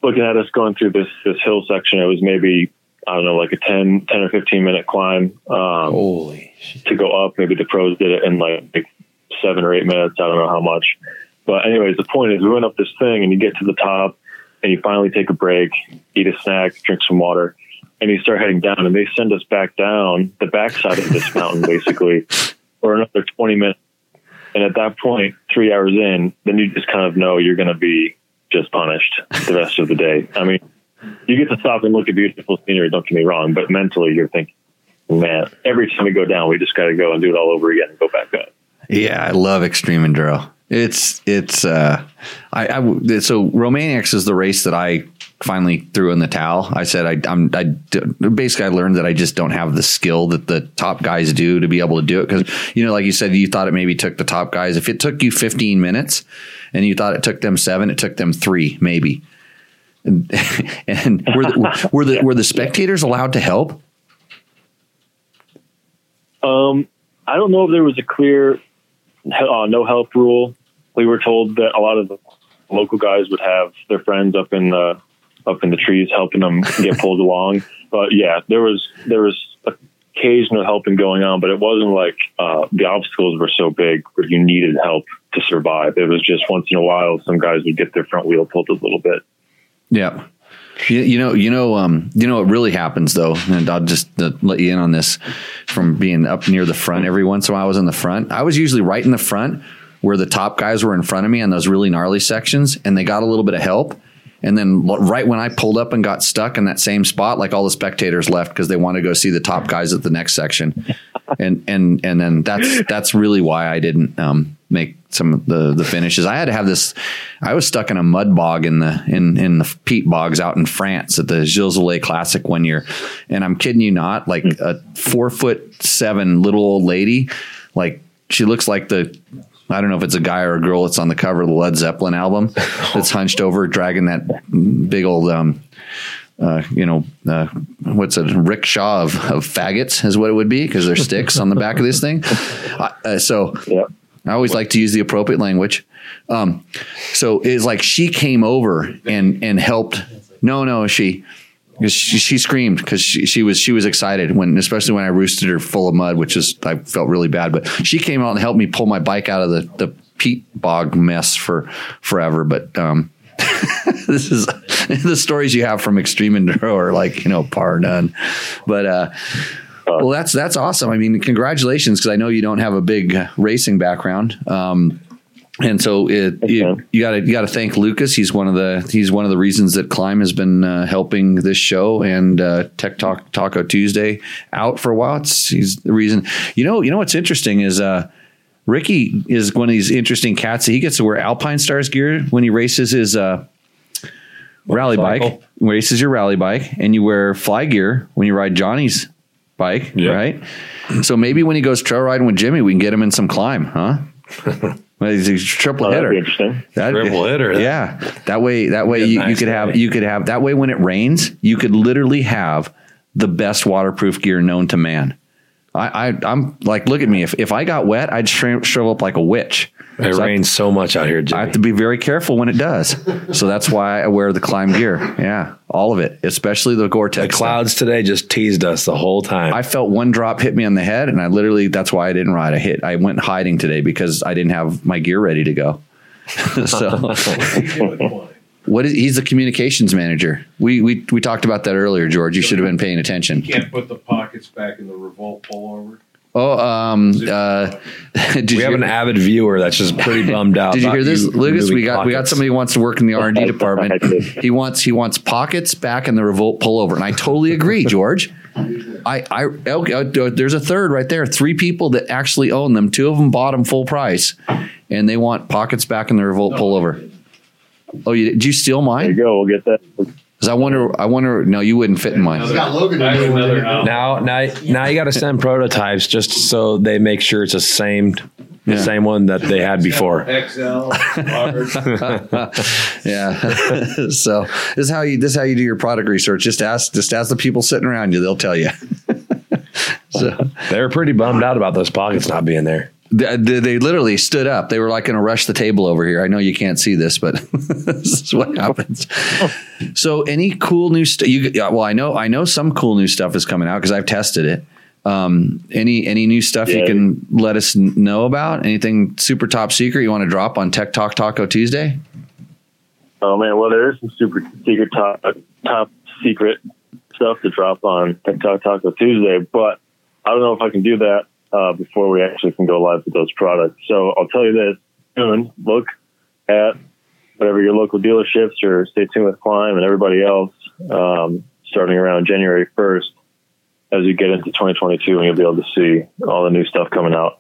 looking at us going through this, this hill section. It was maybe, I don't know, like a 10, 10 or 15 minute climb. Um, Holy to go up. Maybe the pros did it in like seven or eight minutes. I don't know how much. But anyways, the point is we went up this thing and you get to the top and you finally take a break, eat a snack, drink some water, and you start heading down and they send us back down the backside of this mountain <laughs> basically for another 20 minutes. And at that point, three hours in, then you just kind of know you're going to be just punished the rest of the day. I mean, you get to stop and look at beautiful scenery, don't get me wrong, but mentally you're thinking, man, every time we go down, we just got to go and do it all over again and go back up. Yeah, I love extreme enduro. It's it's uh, I, I so Romaniacs is the race that I finally threw in the towel. I said I I'm I basically I learned that I just don't have the skill that the top guys do to be able to do it because you know like you said you thought it maybe took the top guys if it took you 15 minutes and you thought it took them seven it took them three maybe. And, <laughs> and were the, were the were the spectators allowed to help? Um, I don't know if there was a clear uh, no help rule. We were told that a lot of the local guys would have their friends up in the up in the trees helping them get pulled <laughs> along. But yeah, there was there was occasional helping going on, but it wasn't like uh, the obstacles were so big where you needed help to survive. It was just once in a while some guys would get their front wheel pulled a little bit. Yeah. You, you know, you know, um, you know what really happens though, and I'll just uh, let you in on this from being up near the front. Every once in a while, I was in the front. I was usually right in the front where the top guys were in front of me on those really gnarly sections, and they got a little bit of help. And then right when I pulled up and got stuck in that same spot, like all the spectators left because they want to go see the top guys at the next section. And and and then that's that's really why I didn't um, make some of the the finishes. I had to have this. I was stuck in a mud bog in the in in the peat bogs out in France at the Gilles Lalay Classic one year, and I'm kidding you not, like a four foot seven little old lady, like she looks like the I don't know if it's a guy or a girl that's on the cover of the Led Zeppelin album that's <laughs> hunched over, dragging that big old, um, uh, you know, uh, what's a rickshaw of, of faggots is what it would be because there's sticks on the back of this thing. Uh, so Yep. I always like to use the appropriate language. Um, so it's like she came over and and helped. No, no, she. She, she screamed because she, she was she was excited when especially when I roosted her full of mud, which is I felt really bad. But she came out and helped me pull my bike out of the, the peat bog mess for forever. But um, <laughs> this is <laughs> the stories you have from extreme enduro are like you know par none. But uh, well, that's that's awesome. I mean, congratulations because I know you don't have a big racing background. Um, and so it, you, Okay. you got to you got to thank Lucas. He's one of the he's one of the reasons that KLIM has been uh, helping this show and uh, Tech Talk Taco Tuesday out for a while. It's he's the reason. You know you know what's interesting is uh, Ricky is one of these interesting cats. He gets to wear Alpinestars gear when he races his uh, rally bike. Motorcycle. Races your rally bike, and you wear fly gear when you ride Johnny's bike, Yeah. right? So maybe when he goes trail riding with Jimmy, we can get him in some KLIM, huh? <laughs> well, he's a triple Oh, that'd be hitter. interesting. That- Triple hitter. Yeah. That way, that way Be a you, you nice could have, you could have, that way when it rains, you could literally have the best waterproof gear known to man. I, I I'm like, look at me. If, if I got wet, I'd shrivel, shrivel up like a witch. It So I- rains so much out here, I have to be very careful when it does. So that's why I wear the KLIM gear. Yeah. All of it, especially the the Gore-Tex. stuff. clouds today just teased us the whole time. I felt one drop hit me on the head, and I literally that's why I didn't ride. I hit. I went hiding today because I didn't have my gear ready to go. <laughs> so what is he's the communications manager. We we we talked about that earlier, George. You should have been paying attention. You Can't put the pockets back in the revolt pullover. Oh, um, uh, <laughs> did we you have hear- an avid viewer that's just pretty <laughs> bummed out. Did you hear this, Lucas? We got we got somebody who wants to work in the R and D department. <laughs> He wants he wants pockets back in the revolt pullover, and I totally agree, George. I I okay, uh, there's a third right there. Three people that actually own them. Two of them bought them full price, and they want pockets back in the revolt pullover. Oh, you, did you steal mine? There you mine? go. We'll get that. Because I wonder, I wonder. No, you wouldn't fit in mine. It's got Logan to do another Now, now, now you got to send prototypes just so they make sure it's the same, the Yeah. same one that they had before. XL, <laughs> large. Yeah. <laughs> so this is how you this is how you do your product research. Just ask just ask the people sitting around you. They'll tell you. <laughs> so They were pretty bummed out about those pockets not being there. They, they literally stood up. They were like going to rush the table over here. I know you can't see this, but <laughs> this is what happens. so any cool new stuff? You well, I know I know some cool new stuff is coming out because I've tested it. Um, any any new stuff you can let us know about? Anything super top secret you want to drop on Tech Talk Taco Tuesday? Oh man, well there is some super secret top top secret stuff to drop on Tech Talk Taco Tuesday, but I don't know if I can do that uh, before we actually can go live with those products. So I'll tell you this: soon, look at whatever your local dealerships or stay tuned with KLIM and everybody else. Um, starting around January first, as you get into 2022, and you'll be able to see all the new stuff coming out.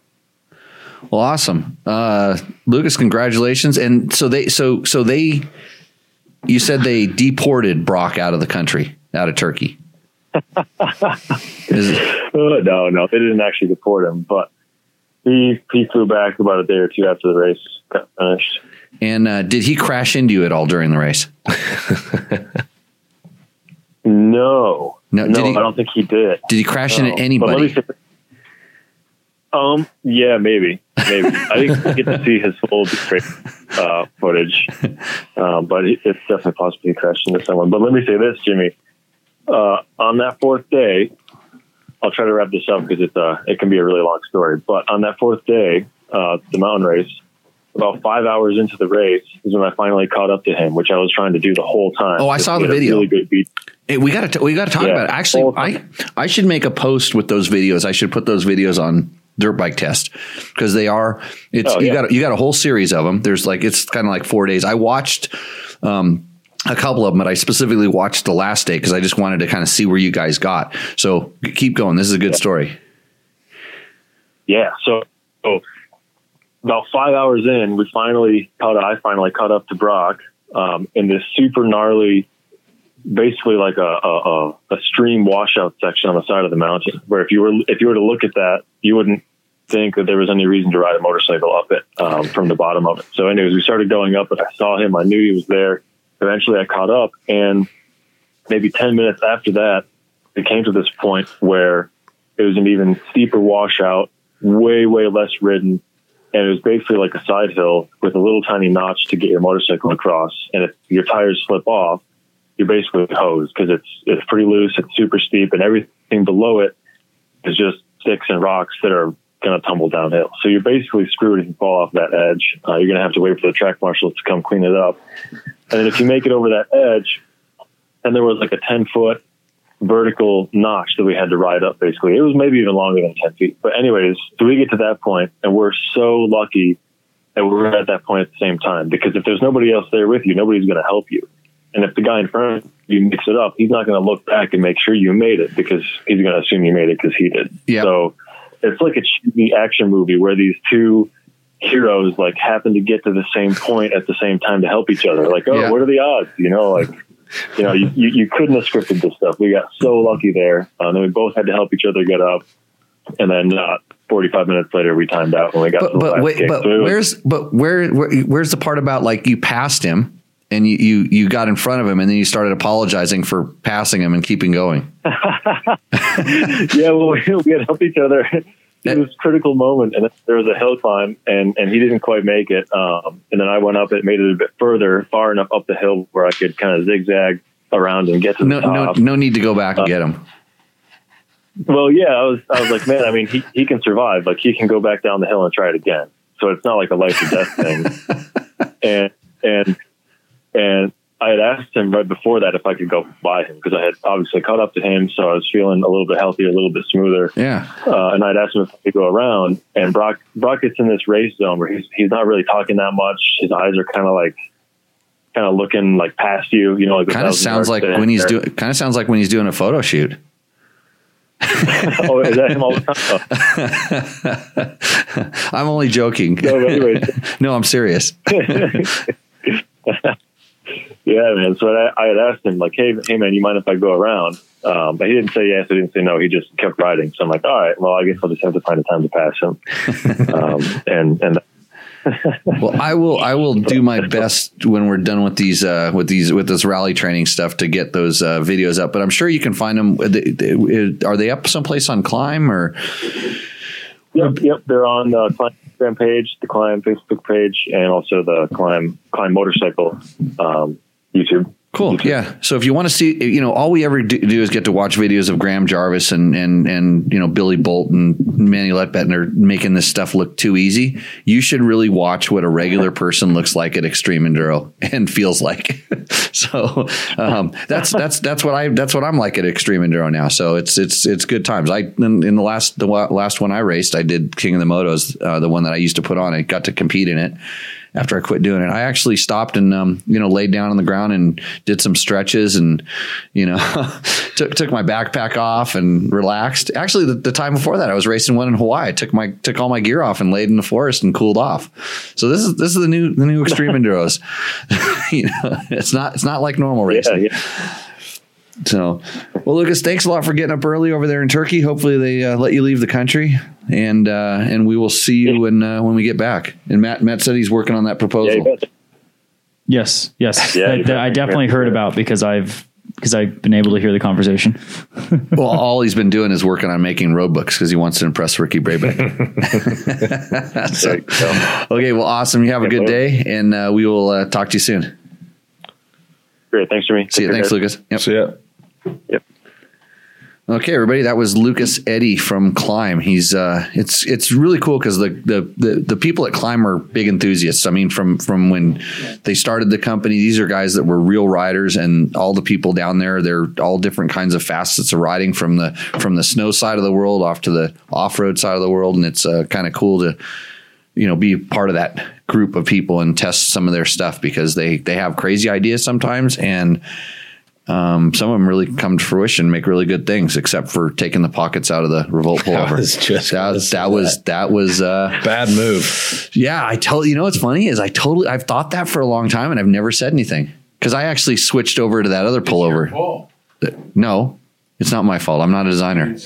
Well, awesome, uh, Lucas. Congratulations! And so they, so so they, you said they deported Brock out of the country, out of Turkey. Uh, no, no, they didn't actually deport him, but he he flew back about a day or two after the race got finished. and uh, did he crash into you at all during the race? <laughs> No, No, no, he- I don't think he did. Did he crash No. into But let me anybody? Um, yeah, maybe, maybe. I didn't get to see his full uh, footage, <laughs> um, but it's definitely possible he crashed into someone. But let me say this, Jimmy. Uh, on that fourth day, I'll try to wrap this up because it's uh, it can be a really long story. But on that fourth day, uh, the mountain race, about five hours into the race is when I finally caught up to him, which I was trying to do the whole time. Oh, I saw the video. Really good beat. Hey, we got to we got to talk Yeah. about it. Actually, I I should make a post with those videos. I should put those videos on Dirt Bike Test because they are. It's Oh, you got you got a whole series of them. There's like it's kind of like four days. I watched. um a couple of them, but I specifically watched the last day because I just wanted to kind of see where you guys got. So keep going. This is a good story. Yeah. So, so about five hours in, we finally caught. I finally caught up to Brock um, in this super gnarly, basically like a, a, a, a stream washout section on the side of the mountain. Where if you were if you were to look at that, you wouldn't think that there was any reason to ride a motorcycle up it um, from the bottom of it. So, anyways, we started going up, and I saw him. I knew he was there. Eventually, I caught up, and maybe ten minutes after that, it came to this point where it was an even steeper washout, way, way less ridden. And it was basically like a side hill with a little tiny notch to get your motorcycle across. And if your tires slip off, you're basically hosed because it's, it's pretty loose. It's super steep and everything below it is just sticks and rocks that are going to tumble downhill. So you're basically screwed if you fall off that edge. Uh, you're going to have to wait for the track marshals to come clean it up. And then if you make it over that edge, and there was like a 10 foot vertical notch that we had to ride up basically. It was maybe even longer than 10 feet. But anyways, so we get to that point and we're so lucky that we're at that point at the same time because if there's nobody else there with you, nobody's going to help you. And if the guy in front of you mix it up, he's not going to look back and make sure you made it because he's going to assume you made it because he did. Yeah. So it's like a cheesy action movie where these two heroes like happen to get to the same point at the same time to help each other. Like, oh, Yeah. what are the odds? You know, like you know, you, you, you couldn't have scripted this stuff. We got so lucky there. Uh, and then we both had to help each other get up. And then uh, 45 minutes later, we timed out when we got to But the but last wait, kick. but So was- where's but where, where where's the part about like you passed him and you, you you got in front of him and then you started apologizing for passing him and keeping going. <laughs> yeah, well, we, we had to help each other. It was a critical moment, and there was a hill climb, and, and he didn't quite make it. Um, and then I went up it, made it a bit further, far enough up the hill where I could kind of zigzag around and get to the No no top. no need to go back and get him. Well, yeah, I was I was like, man, I mean, he he can survive. Like he can go back down the hill and try it again. So it's not like a life or death thing. <laughs> and and and I had asked him right before that if I could go by him because I had obviously caught up to him, so I was feeling a little bit healthier, a little bit smoother. Yeah. Uh, and I'd asked him if I could go around. And Brock Brock gets in this race zone where he's he's not really talking that much. His eyes are kind of like kind of looking like past you. You know, like Kind of sounds like when he's doing kind of sounds like when he's doing a photo shoot. oh, is that him all the time? <laughs> I'm only joking. No, <laughs> no, I'm serious. <laughs> Yeah, man. So I, I had asked him, like, hey, hey, man, you mind if I go around? Um, but he didn't say yes. He didn't say no. He just kept riding. So I'm like, all right, well, I guess I'll just have to find a time to pass him. <laughs> um, and and <laughs> Well, I will. I will do my best when we're done with these, uh, with these, with this rally training stuff to get those uh, videos up. But I'm sure you can find them. Are they up someplace on KLIM or? yep, yep, they're on the KLIM Instagram page, the KLIM Facebook page, and also the KLIM KLIM Motorcycle um, YouTube. Cool. Yeah. So if you want to see, you know, all we ever do, do is get to watch videos of Graham Jarvis and and and you know Billy Bolt and Manny Lettenbichler making this stuff look too easy. You should really watch what a regular person looks like at Extreme Enduro and feels like. <laughs> so um, that's that's that's what I that's what I'm like at Extreme Enduro now. So it's it's it's good times. I in, in the last the last one I raced, I did King of the Motos, uh, the one that I used to put on. I got to compete in it after I quit doing it. I actually stopped and um, you know laid down on the ground and did some stretches and you know <laughs> took took my backpack off and relaxed. Actually, the, the time before that, I was racing one in Hawaii. I took my took all my gear off and laid in the forest and cooled off. So this is this is the new the new extreme <laughs> enduros. <laughs> you know, it's not it's not like normal Yeah, racing. yeah. So, well, Lucas, thanks a lot for getting up early over there in Turkey. Hopefully, they uh, let you leave the country, and uh, and we will see you when uh, when we get back. And Matt Matt said he's working on that proposal. you bet. Yes, yes. <laughs> Yeah, that, that I definitely definitely heard about because I've because I've been able to hear the conversation. <laughs> well, all he's been doing is working on making road books because he wants to impress Ricky Brabec. <laughs> So- okay, well, awesome. You have a good day, and uh, we will uh, talk to you soon. Great. Thanks, Jimmy. See you. Take care, Thanks, guys. Lucas. Yep. So yeah. Yep. Okay, everybody, that was Lucas Eddy from KLIM. He's uh, it's it's really cool because the, the the the people at KLIM are big enthusiasts. I mean, from from when they started the company, these are guys that were real riders, and all the people down there, they're all different kinds of facets of riding from the from the snow side of the world off to the off road side of the world, and it's uh, kind of cool to you know be part of that group of people and test some of their stuff because they they have crazy ideas sometimes and um, some of them really come to fruition, make really good things, except for taking the pockets out of the revolt <laughs> pullover. was just that, gonna that, was that was uh, Bad move. yeah. I tell you know what's funny is I totally I've thought that for a long time and I've never said anything because I actually switched over to that other pullover. Oh, No, it's not my fault. I'm not a designer.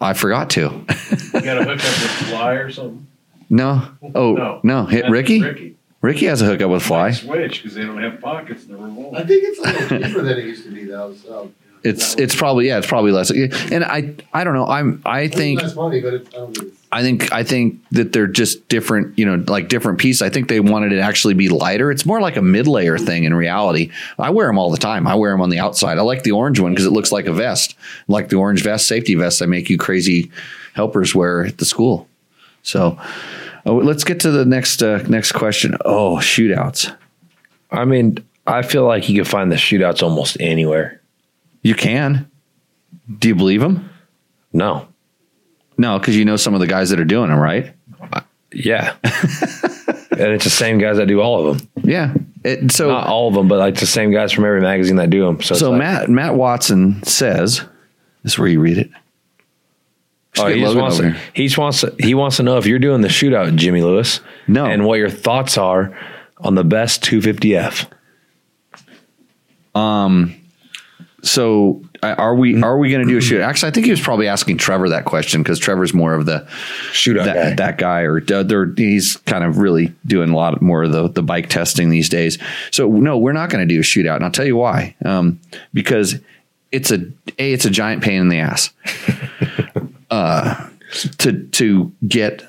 I forgot to. You got to hook up with Fly or something? No. Oh no. No. Hit Ricky. Ricky. Ricky has a hookup with Fly. Switch because they don't have pockets in the remote. I think it's a little cheaper than it used to be though. So It's it's probably yeah it's probably less. And I I don't know. I'm I think it's less money, but it's, I don't think it's I think I think that they're just different, you know, like different pieces. I think they wanted it to actually be lighter. It's more like a mid layer thing in reality. I wear them all the time. I wear them on the outside. I like the orange one because it looks like a vest, like the orange vest, safety vest. I make you crazy helpers wear at the school. So oh, let's get to the next uh, next question. Oh, shootouts. I mean, I feel like you can find the shootouts almost anywhere. You can. Do you believe them? No. No, because you know some of the guys that are doing them, right? Yeah. <laughs> and it's the same guys that do all of them. Yeah. It, so Not all of them, but like the same guys from every magazine that do them. So, So like- Matt Matt Watson says, "This is where you read it." Oh, he just wants to, he just wants to, he wants to know if you're doing the shootout, Jimmy Lewis. No. and what your thoughts are on the best 250F. Um, So are we are we going to do a shoot? Actually, I think he was probably asking Trevor that question because Trevor's more of the Shootout that, guy. that guy, or uh, they're, he's kind of really doing a lot more of the the bike testing these days. So no, we're not going to do a shootout, and I'll tell you why. Um, because it's a a it's a giant pain in the ass. Uh, to to get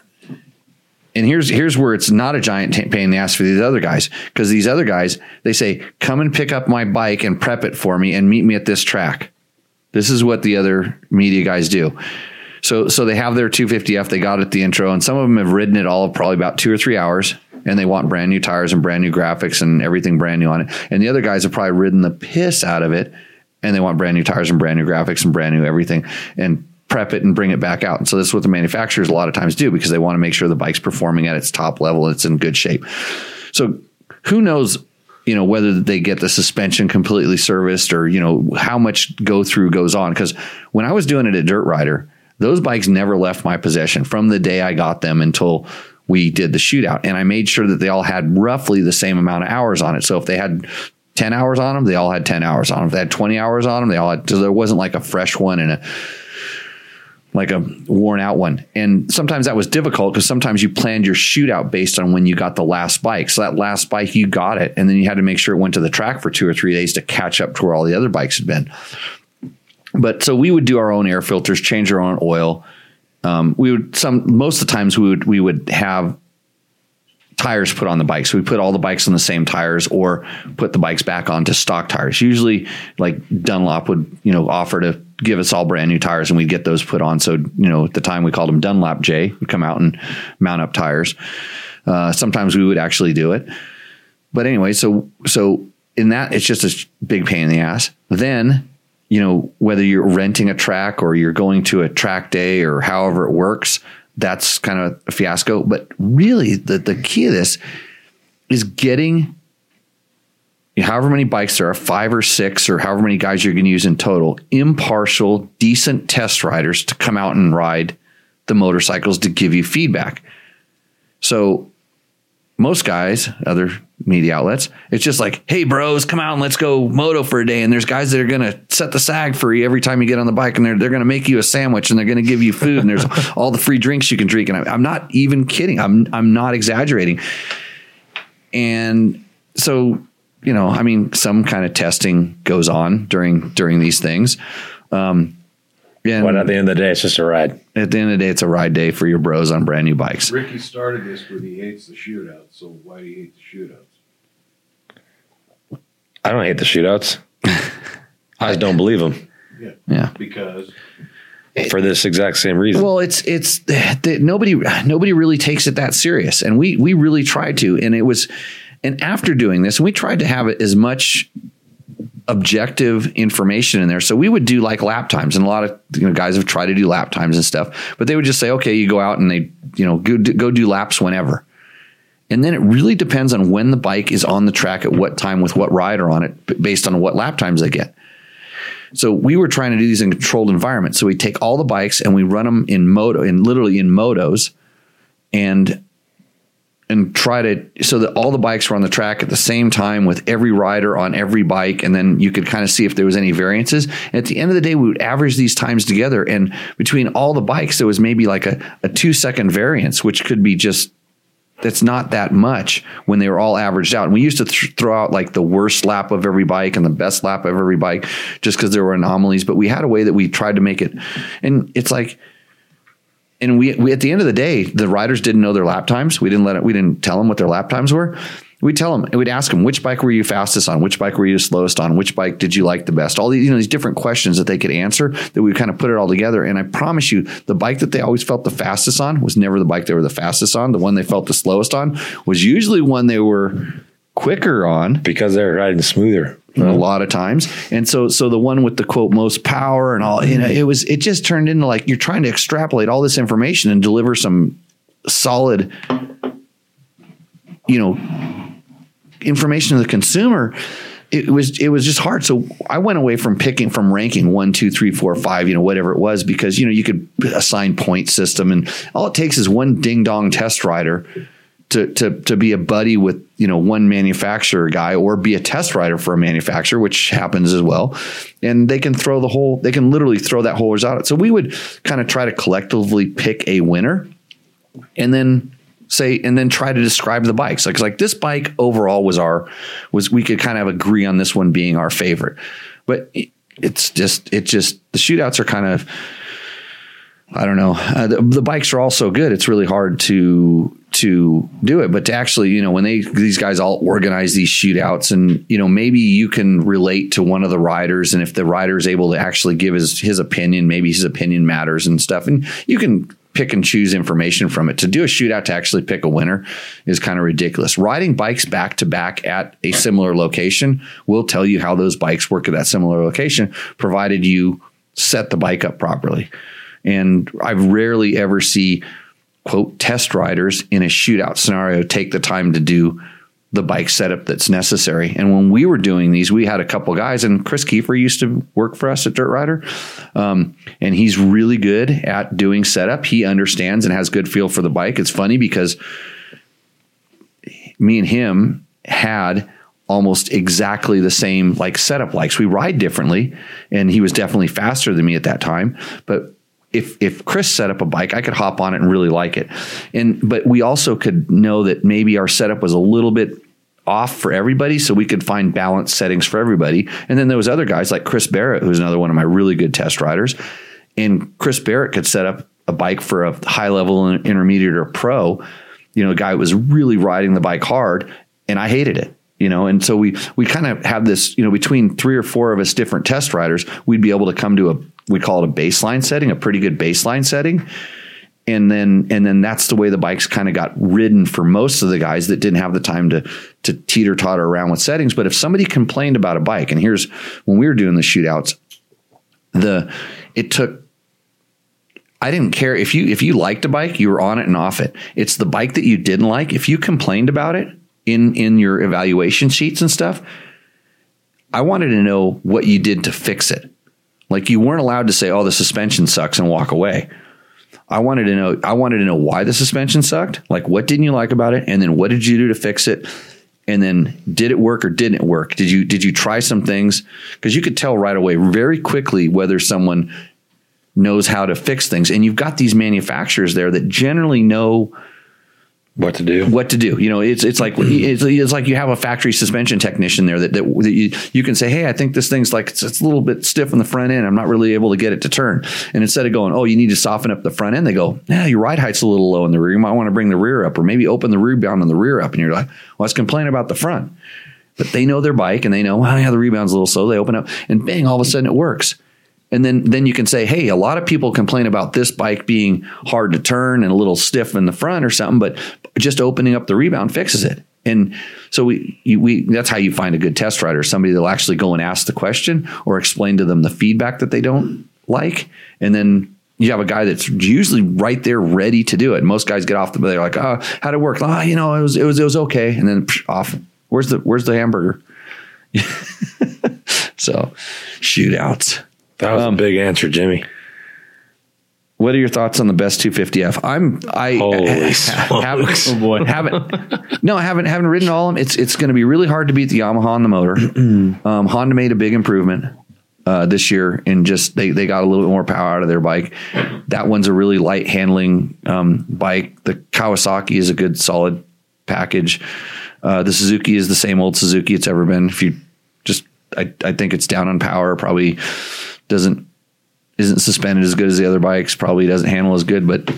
and here's here's where it's not a giant t- pain in the ass for these other guys because these other guys they say come and pick up my bike and prep it for me and meet me at this track. This is what the other media guys do. So so they have their 250f they got it at the intro and some of them have ridden it all probably about two or three hours and they want brand new tires and brand new graphics and everything brand new on it. And the other guys have probably ridden the piss out of it and they want brand new tires and brand new graphics and brand new everything. And prep it and bring it back out. And so this is what the manufacturers a lot of times do because they want to make sure the bike's performing at its top level, it's in good shape. So who knows, you know, whether they get the suspension completely serviced or, you know, how much go through goes on. Because when I was doing it at Dirt Rider, those bikes never left my possession from the day I got them until we did the shootout. And I made sure that they all had roughly the same amount of hours on it. So if they had 10 hours on them, they all had 10 hours on them. If they had 20 hours on them, they all had, so there wasn't like a fresh one and a, like a worn out one. And sometimes that was difficult because sometimes you planned your shootout based on when you got the last bike. So that last bike, you got it. And then you had to make sure it went to the track for two or three days to catch up to where all the other bikes had been. But so we would do our own air filters, change our own oil. Um, we would some most of the times we would we would have tires put on the bikes. We put all the bikes on the same tires or put the bikes back onto stock tires. Usually like Dunlop would, you know, offer to give us all brand new tires and we'd get those put on. So, you know, at the time we called them Dunlap J would come out and mount up tires. Uh, sometimes we would actually do it. But anyway, so, so in that, it's just a big pain in the ass. Then, you know, whether you're renting a track or you're going to a track day or however it works, that's kind of a fiasco. But really, the, the key of this is getting however many bikes there are, five or six, or however many guys you're going to use in total, impartial, decent test riders to come out and ride the motorcycles to give you feedback. So most guys, other media outlets, it's just like, hey, bros, come out and let's go moto for a day. And there's guys that are going to set the sag for you every time you get on the bike, and they're they're going to make you a sandwich, and they're going to give you food, and there's <laughs> all the free drinks you can drink. And I'm, I'm not even kidding. I'm I'm not exaggerating. And so, you know, I mean, some kind of testing goes on during during these things. Um, And But at the end of the day, it's just a ride. at the end of the day, it's a ride day for your bros on brand new bikes. Ricky started this with he hates the shootouts. So why do you hate the shootouts? I don't hate the shootouts. <laughs> I just don't believe them Yeah. Because for this exact same reason. Well, it's it's that nobody nobody really takes it that serious, and we we really tried to, and it was, and after doing this, we tried to have it as much objective information in there. So we would do like lap times, and a lot of you know, guys have tried to do lap times and stuff, but they would just say, okay, you go out and they you know go do, go do laps whenever. And then it really depends on when the bike is on the track at what time with what rider on it, based on what lap times they get. So we were trying to do these in controlled environments. So we take all the bikes and we run them in moto, in literally in motos, and and try to so that all the bikes were on the track at the same time with every rider on every bike, and then you could kind of see if there was any variances. And at the end of the day, we would average these times together, and between all the bikes, there was maybe like a, a two second variance, which could be just that's not that much when they were all averaged out. And we used to th- throw out like the worst lap of every bike and the best lap of every bike just because there were anomalies. But we had a way that we tried to make it. And it's like, and we, we at the end of the day, the riders didn't know their lap times. We didn't let it, we didn't tell them what their lap times were. We'd tell them and we'd ask them, which bike were you fastest on? Which bike were you slowest on? Which bike did you like the best? All these, you know, these different questions that they could answer that we kind of put it all together. And I promise you, the bike that they always felt the fastest on was never the bike they were the fastest on. The one they felt the slowest on was usually one they were quicker on because they're riding smoother. Mm-hmm. a lot of times. And so, so the one with the quote most power and all, you know, it was, it just turned into like you're trying to extrapolate all this information and deliver some solid, you know, information to the consumer. It was it was just hard. So I went away from picking from ranking one, two, three, four, five, you know, whatever it was, because you know you could assign point system, and all it takes is one ding dong test rider to to to be a buddy with you know one manufacturer guy or be a test rider for a manufacturer, which happens as well, and they can throw the whole they can literally throw that whole result. So we would kind of try to collectively pick a winner, and then say and then try to describe the bikes. Like like this bike overall was our was we could kind of agree on this one being our favorite. But it, it's just it just the shootouts are kind of I don't know. Uh, the, the bikes are all so good. It's really hard to to do it, but to actually, you know, when they these guys all organize these shootouts, and you know, maybe you can relate to one of the riders, and if the rider is able to actually give his his opinion, maybe his opinion matters and stuff, and you can pick and choose information from it. To do a shootout to actually pick a winner is kind of ridiculous. Riding bikes back to back at a similar location will tell you how those bikes work at that similar location, provided you set the bike up properly. And I rarely ever see quote test riders in a shootout scenario take the time to do the bike setup that's necessary. And when we were doing these, we had a couple guys, and Chris Kiefer used to work for us at Dirt Rider, um, and he's really good at doing setup. He understands and has good feel for the bike. It's funny because me and him had almost exactly the same like setup likes. We ride differently, and he was definitely faster than me at that time, but if if Chris set up a bike, I could hop on it and really like it. And but we also could know that maybe our setup was a little bit off for everybody, so we could find balanced settings for everybody. And then there was other guys like Chris Barrett, who's another one of my really good test riders. And Chris Barrett could set up a bike for a high level intermediate or pro. You know, a guy who was really riding the bike hard, and I hated it you know and so we we kind of have this you know between three or four of us different test riders we'd be able to come to a we call it a baseline setting a pretty good baseline setting and then and then that's the way the bikes kind of got ridden for most of the guys that didn't have the time to to teeter totter around with settings but if somebody complained about a bike and here's when we were doing the shootouts the it took I didn't care if you if you liked a bike, you were on it and off it. It's the bike that you didn't like. If you complained about it, in in your evaluation sheets and stuff, I wanted to know what you did to fix it. Like you weren't allowed to say, "Oh, the suspension sucks" and walk away. I wanted to know I wanted to know why the suspension sucked. Like what didn't you like about it and then what did you do to fix it? And then did it work or didn't it work? Did you did you try some things? Cuz you could tell right away very quickly whether someone knows how to fix things. And you've got these manufacturers there that generally know What to do? what to do. You know, it's it's like <clears throat> it's, it's like you have a factory suspension technician there that that, that you, you can say, hey, I think this thing's like it's, it's a little bit stiff in the front end. I'm not really able to get it to turn. And instead of going, oh, you need to soften up the front end, they go, yeah, your ride height's a little low in the rear. You might want to bring the rear up, or maybe open the rebound on the rear up. And you're like, well, let's complain about the front. But they know their bike and they know, well, yeah, the rebound's a little slow. They open up and bang, all of a sudden it works. And then, then you can say, hey, a lot of people complain about this bike being hard to turn and a little stiff in the front or something, but just opening up the rebound fixes it. And so we, we, that's how you find a good test rider, somebody that'll actually go and ask the question or explain to them the feedback that they don't like. And then you have a guy that's usually right there ready to do it. Most guys get off the, they're like, oh, how'd it work? Oh, you know, it was, it was, it was okay. And then psh, off, where's the, where's the hamburger? <laughs> so shootouts. That was a big answer, Jimmy. What are your thoughts on the best 250F? I'm I Holy <laughs> haven't, smokes. Oh boy. haven't no, I haven't haven't ridden all of them. It's it's going to be really hard to beat the Yamaha on the motor. <clears throat> um, Honda made a big improvement uh, this year and just they they got a little bit more power out of their bike. That one's a really light handling um, bike. The Kawasaki is a good solid package. Uh, the Suzuki is the same old Suzuki it's ever been. If you just I I think it's down on power. Probably doesn't isn't suspended as good as the other bikes, probably doesn't handle as good, but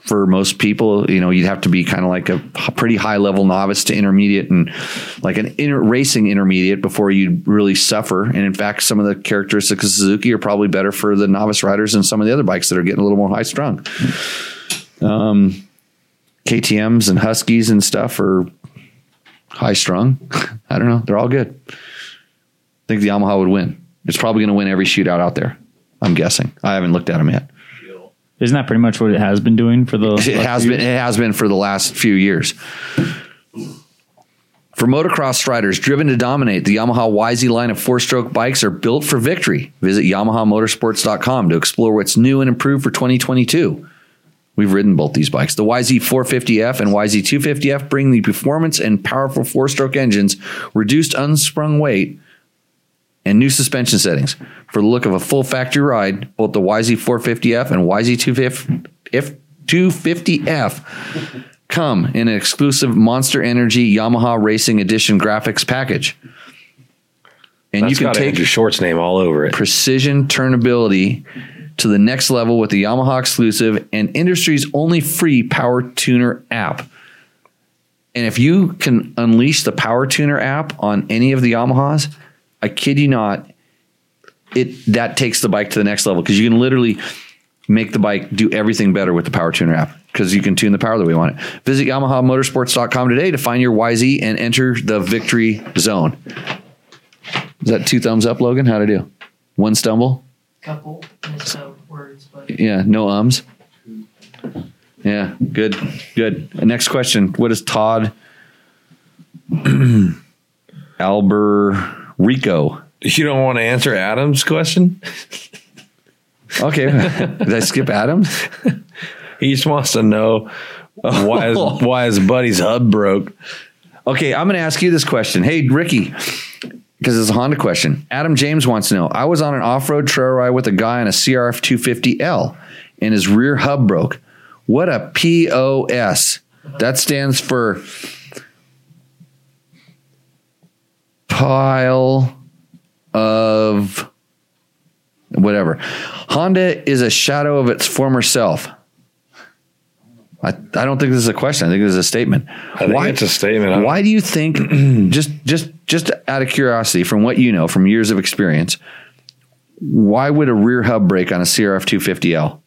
for most people, you know, you'd have to be kind of like a pretty high level novice to intermediate and like an inter- racing intermediate before you'd really suffer. And in fact, some of the characteristics of Suzuki are probably better for the novice riders than some of the other bikes that are getting a little more high strung. Um, KTM's and Huskies and stuff are high strung. <laughs> I don't know. They're all good. I think the Yamaha would win. It's probably going to win every shootout out there. I'm guessing. I haven't looked at them yet. Isn't that pretty much what it has been doing for the? <laughs> It has been. It has been for the last few years. For motocross riders driven to dominate, the Yamaha YZ line of four-stroke bikes are built for victory. Visit YamahaMotorsports.com to explore what's new and improved for 2022. We've ridden both these bikes. The YZ 450F and YZ 250F bring the performance and powerful four-stroke engines, reduced unsprung weight, and new suspension settings. For the look of a full factory ride, both the YZ 450F and YZ 250F come in an exclusive Monster Energy Yamaha Racing Edition graphics package. And That's you can take your Short's name all over it. precision turnability to the next level with the Yamaha exclusive and industry's only free Power Tuner app. And if you can unleash the Power Tuner app on any of the Yamahas, I kid you not, it that takes the bike to the next level because you can literally make the bike do everything better with the Power Tuner app because you can tune the power the way you want it. Visit YamahaMotorsports.com today to find your YZ and enter the victory zone. Is that two thumbs up, Logan? How'd I do? One stumble? Couple words, but Yeah, no ums. Yeah, good, good. Next question. What is Todd <clears throat> Alberico? You don't want to answer Adam's question? <laughs> Okay, did I skip Adams? He just wants to know why his, <laughs> why his buddy's hub broke. Okay, I'm going to ask you this question. Hey, Ricky, because it's a Honda question. Adam James wants to know I was on an off road trail ride with a guy on a CRF 250L and his rear hub broke. What a POS. That stands for pile of whatever. Honda is a shadow of its former self. I, I don't think this is a question. I think this is a statement. I think it's a statement. Why do you think <clears throat> just just just out of curiosity from what you know from years of experience, why would a rear hub break on a CRF 250L?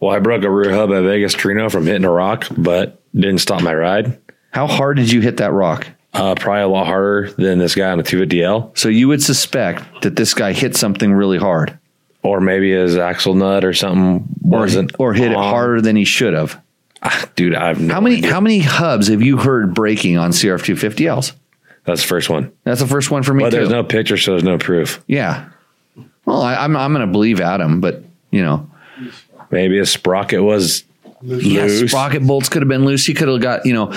Well, I broke a rear hub at Vegas to Reno from hitting a rock, but didn't stop my ride. How hard did you hit that rock? Uh, probably a lot harder than this guy on the 250L, So you would suspect that this guy hit something really hard or maybe his axle nut or something or, wasn't or hit it harder than he should have. Ah, Dude, I have no How many idea. how many hubs have you heard breaking on CRF 250Ls? That's the first one. That's the first one for me But too. there's no picture, so there's no proof. yeah. Well, I, I'm I'm going to believe Adam, but you know, Maybe a sprocket was Yes, loose. sprocket bolts could have been loose. He could have got, you know,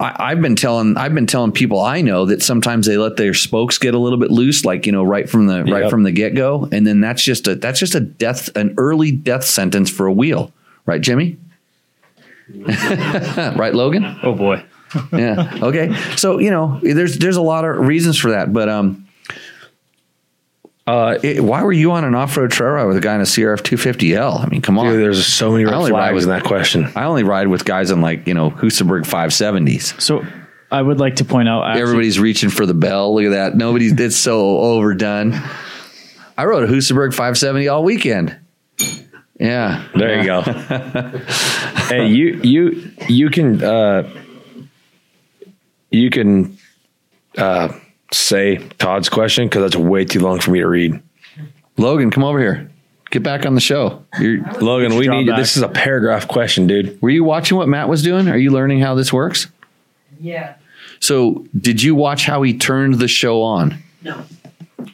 I, I've been telling I've been telling people I know that sometimes they let their spokes get a little bit loose, like you know, right from the right Yep. from the get go, and then that's just a that's just a death an early death sentence for a wheel, right, Jimmy? <laughs> right, Logan? Oh boy. yeah. Okay. So you know, there's there's a lot of reasons for that, but um, uh, it, why were you on an off road trail ride with a guy in a CRF 250L? I mean, come on. Dude, there's so many I red only ride with- in that question. I only ride with guys in like you know Husaberg 570s. So I would like to point out actually, Everybody's reaching for the bell. Look at that. Nobody's. It's so overdone. I rode a Husaberg 570 all weekend. Yeah. There you go. <laughs> hey, you you you can uh, you can uh, say Todd's question because that's way too long for me to read. Logan, come over here. Get back on the show. You're, Logan, we need back. this is a paragraph question, dude. were you watching what Matt was doing? Are you learning how this works? Yeah. So, did you watch how he turned the show on No.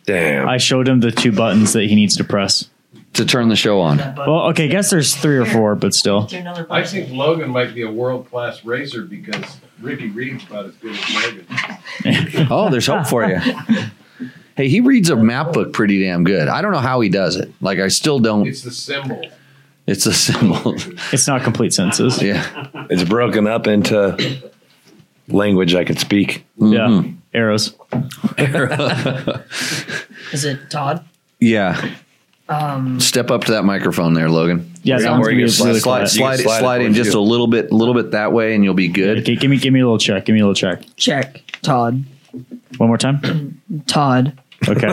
Damn. I showed him the two buttons that he needs to press. To turn the show on? Well, okay, guess there's three or four, but still. Is there another I think Logan might be a world class racer because Ricky Reed's about as good as Logan. <laughs> Oh, there's hope for you. Hey, he reads a map book pretty damn good. I don't know how he does it. Like, I still don't. It's the symbol. It's a symbol. It's not complete sentences. yeah. it's broken up into language I could speak. Yeah. Mm-hmm. Arrows. Is it Todd? Yeah. Um, Step up to that microphone there, Logan. Yeah, Yeah, sounds where gonna be slide- really Slide, quiet. slide, slide, slide it in just you. a little bit, a little bit that way, and you'll be good. Okay, give me give me a little check. Give me a little check. check. Todd. One more time. <clears throat> Todd. Okay.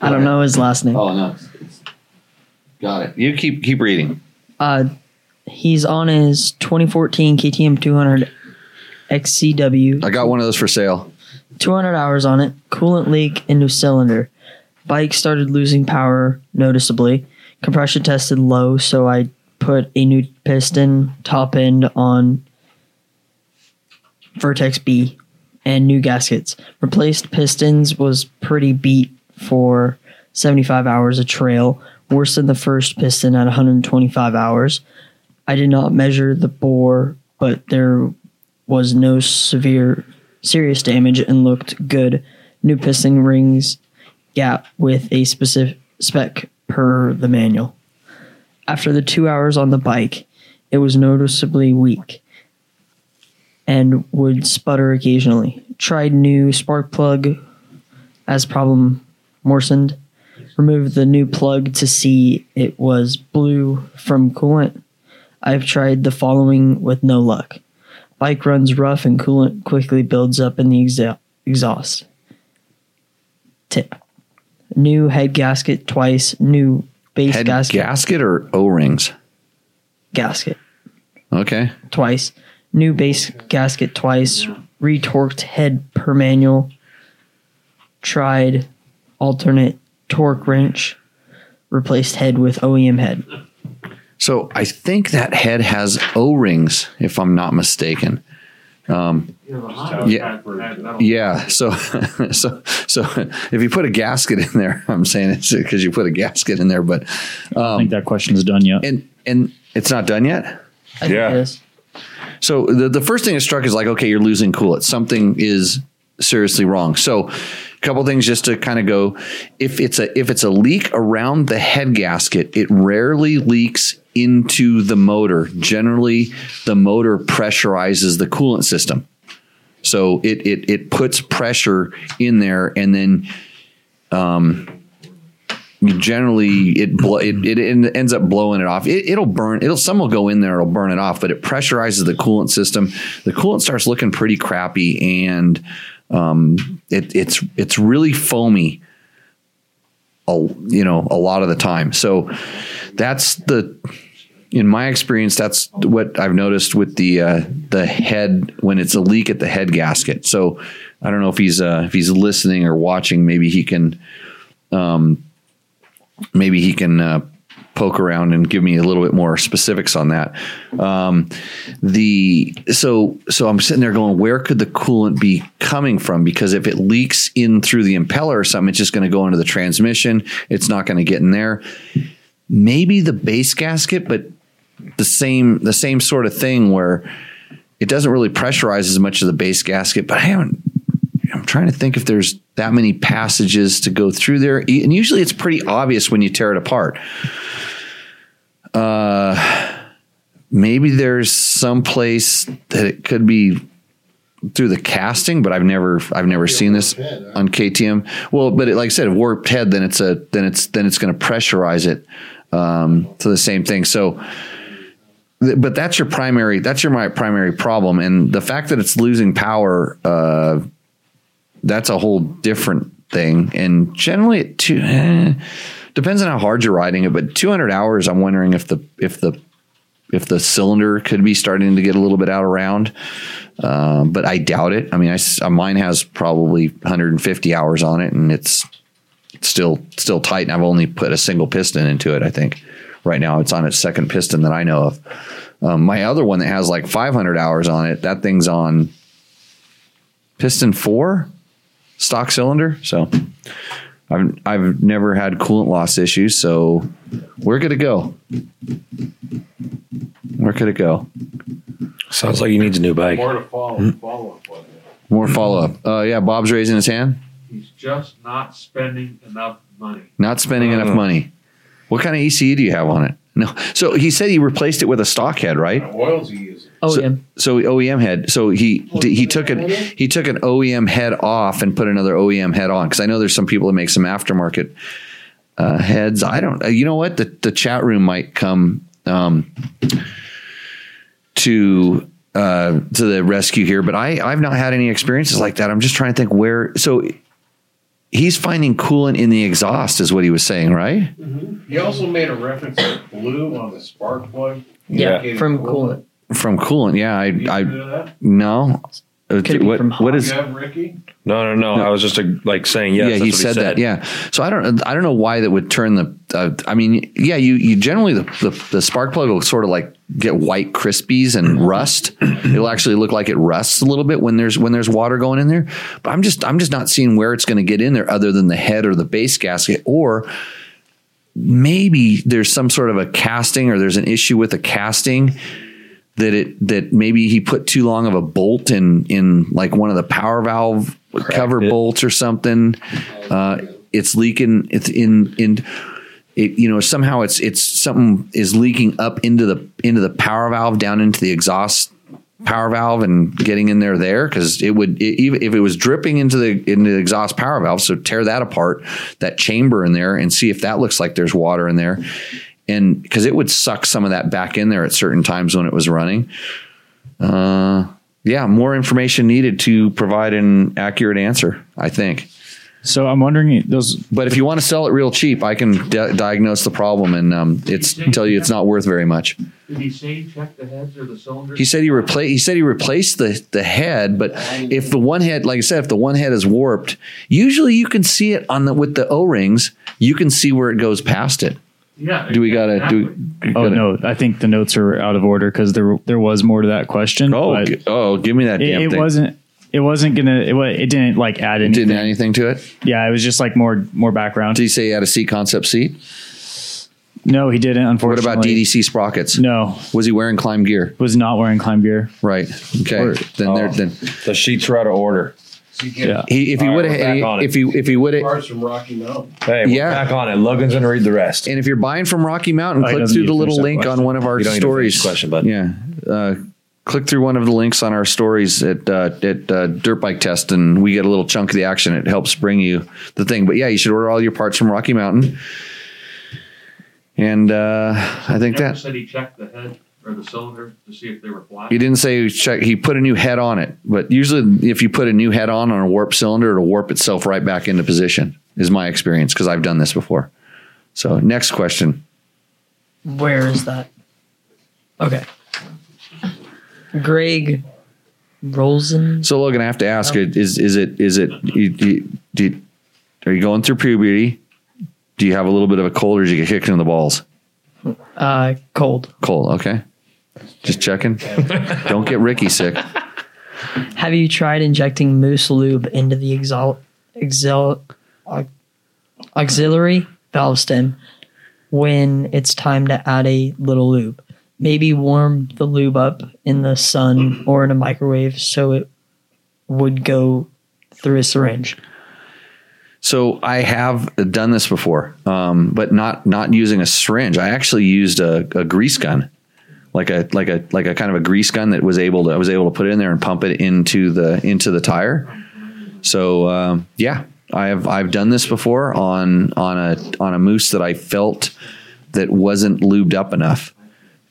I don't know his last name. Oh no, got it. You keep keep reading. Uh, he's on his 2014 KTM 200 XCW. I got one of those for sale. 200 hours on it. Coolant leak into cylinder. Bike started losing power noticeably. Compression tested low, so I put a new piston top end on Vertex B and new gaskets. Replaced pistons was pretty beat for 75 hours of trail, worse than the first piston at 125 hours. I did not measure the bore, but there was no severe serious damage and looked good. New piston rings gap with a specific spec per the manual. After the two hours on the bike, it was noticeably weak and would sputter occasionally. Tried new spark plug as problem worsened. Removed the new plug to see it was blue from coolant. I've tried the following with no luck. Bike runs rough and coolant quickly builds up in the exa- exhaust. Tip. New head gasket twice, new base Head gasket gasket or O rings? gasket Okay. twice, new base gasket twice, retorqued head per manual, tried alternate torque wrench, replaced head with OEM head. So I think that head has O rings, if I'm not mistaken. Um, yeah. Yeah. So, <laughs> so, so if you put a gasket in there, <laughs> I'm saying it's because you put a gasket in there, but, I think that um, question is done yet. and, and it's not done yet. I think Yeah. it is. So the, the first thing that struck is like, okay, you're losing coolant. Something is seriously wrong. So a couple things just to kind of go. If it's a if it's a leak around the head gasket, it rarely leaks into the motor. Generally, the motor pressurizes the coolant system. So it it it puts pressure in there and then um, generally it, blo- it it en- ends up blowing it off. It, it'll burn. It'll some will go in there. It'll burn it off, but it pressurizes the coolant system. The coolant starts looking pretty crappy, and um, it, it's it's really foamy. A, you know, a lot of the time. So that's the. In my experience, that's what I've noticed with the uh, the head when it's a leak at the head gasket. So I don't know if he's uh, if he's listening or watching. Maybe he can um, maybe he can uh, poke around and give me a little bit more specifics on that. Um, the so so I'm sitting there going, where could the coolant be coming from? Because if it leaks in through the impeller or something, it's just going to go into the transmission. It's not going to get in there. Maybe the base gasket, but the same the same sort of thing where it doesn't really pressurize as much as the base gasket. But I haven't trying to think if there's that many passages to go through there. And usually it's pretty obvious when you tear it apart. Uh, maybe there's some place that it could be through the casting, but I've never I've never seen this head, huh? on KTM. Well, but it, like I said, a warped head, then it's a then it's then it's going to pressurize it um, to the same thing. So, th- but that's your primary that's your my primary problem, and the fact that it's losing power, uh, that's a whole different thing. And generally, it eh, depends on how hard you're riding it, but 200 hours, I'm wondering if the if the if the cylinder could be starting to get a little bit out of round. Um, but I doubt it. I mean, I uh, mine has probably 150 hours on it, and it's still still tight. And I've only put a single piston into it. I think right now it's on its second piston that I know of. Um, my other one that has like 500 hours on it, that thing's on piston four, stock cylinder. So I've I've never had coolant loss issues. So we're good to go. Where could it go? Sounds like he needs a new bike. More to follow, follow up on that. More follow up. Uh, yeah, Bob's raising his hand. He's just not spending enough money. Not spending enough money. What kind of ECU do you have on it? No. So he said he replaced it with a stock head, right? Oils he using? Oh so, so OEM head. So he he took it. He took an OEM head off and put another OEM head on because I know there's some people that make some aftermarket uh, heads. I don't. uh, You know what? The the chat room might come um, to uh, to the rescue here, but I I've not had any experiences like that. I'm just trying to think where. So he's finding coolant in the exhaust, is what he was saying, right? He also made a reference to blue on the spark plug. Yeah, Indicating from coolant. From coolant, yeah. I I know no. Uh, Could it be what from what is You have Ricky? No, no, no. I was just uh, like saying yes. yeah, that's he said, that. Yeah. So I don't, I don't know why that would turn the. Uh, I mean, yeah, you, you generally the, the the spark plug will sort of like get white crispies and <clears throat> rust. It'll actually look like it rusts a little bit when there's when there's water going in there. But I'm just I'm just not seeing where it's going to get in there other than the head or the base gasket or maybe there's some sort of a casting or there's an issue with the casting that it that maybe he put too long of a bolt in in like one of the power valve cover it. bolts or something. Uh, it's leaking. It's in in. It, you know somehow it's it's something is leaking up into the into the power valve down into the exhaust power valve and getting in there there because it would it, even if it was dripping into the into the exhaust power valve so tear that apart that chamber in there and see if that looks like there's water in there and because it would suck some of that back in there at certain times when it was running uh yeah more information needed to provide an accurate answer i think So I'm wondering those. but if you want to sell it real cheap i can di- diagnose the problem and um it's tell you it's not worth very much Did he say check the heads or the cylinders? He said he replaced. He said he replaced the the head, but if the one head, like I said, if the one head is warped, usually you can see it on the with the O rings. You can see where it goes past it. Yeah. Do we gotta do? exactly. Oh gotta- no, I think the notes are out of order because there there was more to that question. Oh, g- oh, give me that it, damn it thing. wasn't. It wasn't gonna. It, wa- it didn't like add anything. Didn't add anything to it. Yeah, it was just like more more background. Did he say he had a C concept seat? no, he didn't. Unfortunately. What about DDC sprockets? No, Was he wearing KLIM gear? was not wearing KLIM gear. Right. Okay. Or- then there. Oh. Then The sheets were out of order. So you get Yeah. he if he All would right, we're back have if he if he would have parts from Rocky Mountain. Hey, we're Yeah. back on it. Logan's going to read the rest. And if you're buying from Rocky Mountain, Oh, click through the little finish that link on one of our You don't need to stories. question, bud. Yeah. Uh, click through one of the links on our stories at uh, at uh, Dirt Bike Test, and we get a little chunk of the action. It helps bring you the thing. But yeah, you should order all your parts from Rocky Mountain. And uh, I think that said he checked the head or the cylinder to see if they were flat. he didn't say check. He put a new head on it, but usually if you put a new head on on a warp cylinder, it'll warp itself right back into position. Is my experience because I've done this before. So next question. Where is that? Okay. Greg Rosen. So Logan, I have to ask: Is is it is it you, you, do you- are you going through puberty? Do you have a little bit of a cold, or did you get kicked in the balls? Uh, cold. Cold, okay. Just checking. Don't get Ricky sick. Have you tried injecting mousse lube into the exel- au- auxiliary valve stem when it's time to add a little lube? Maybe warm the lube up in the sun or in a microwave so it would go through a syringe. So I have done this before, um, but not not using a syringe. I actually used a, a grease gun like a like a like a kind of a grease gun that was able to I was able to put it in there and pump it into the into the tire. So um, yeah, I have I've done this before on on a on a mousse that I felt that wasn't lubed up enough,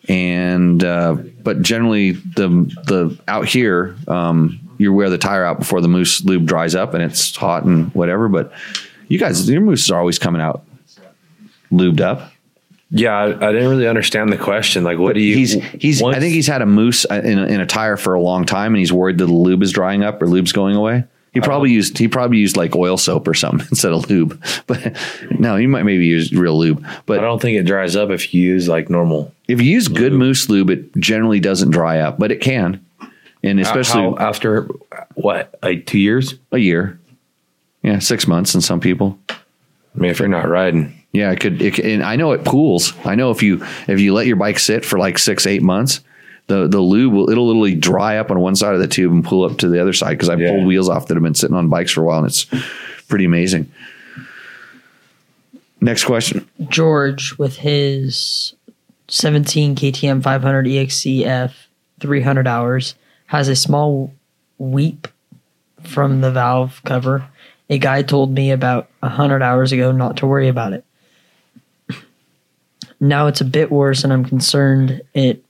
and uh, but generally the the out here um, you wear the tire out before the mousse lube dries up and it's hot and whatever. But you guys, your mousse are always coming out lubed up. Yeah, I, I didn't really understand the question. Like, what do you? He's he's. once- I think he's had a mousse uh, in a, in a tire for a long time, and he's worried that the lube is drying up or lube's going away. He probably used he probably used like oil soap or something <laughs> instead of lube. <laughs> But no, you might maybe use real lube. But I don't think it dries up if you use like normal. if you use good mousse lube, it generally doesn't dry up, but it can, and especially How- after what, like two years? a year. Yeah, six months in some people. I mean, if you're not riding, Yeah, it could. It, and I know it pools. I know if you if you let your bike sit for like six eight months, the the lube will it'll literally dry up on one side of the tube and pull up to the other side because I've Yeah. pulled wheels off that have been sitting on bikes for a while and it's pretty amazing. Next question. George with his 17 KTM 500 EXCF 300 hours has a small weep from the valve cover. A guy told me about 100 hours ago not to worry about it. Now it's a bit worse, and I'm concerned it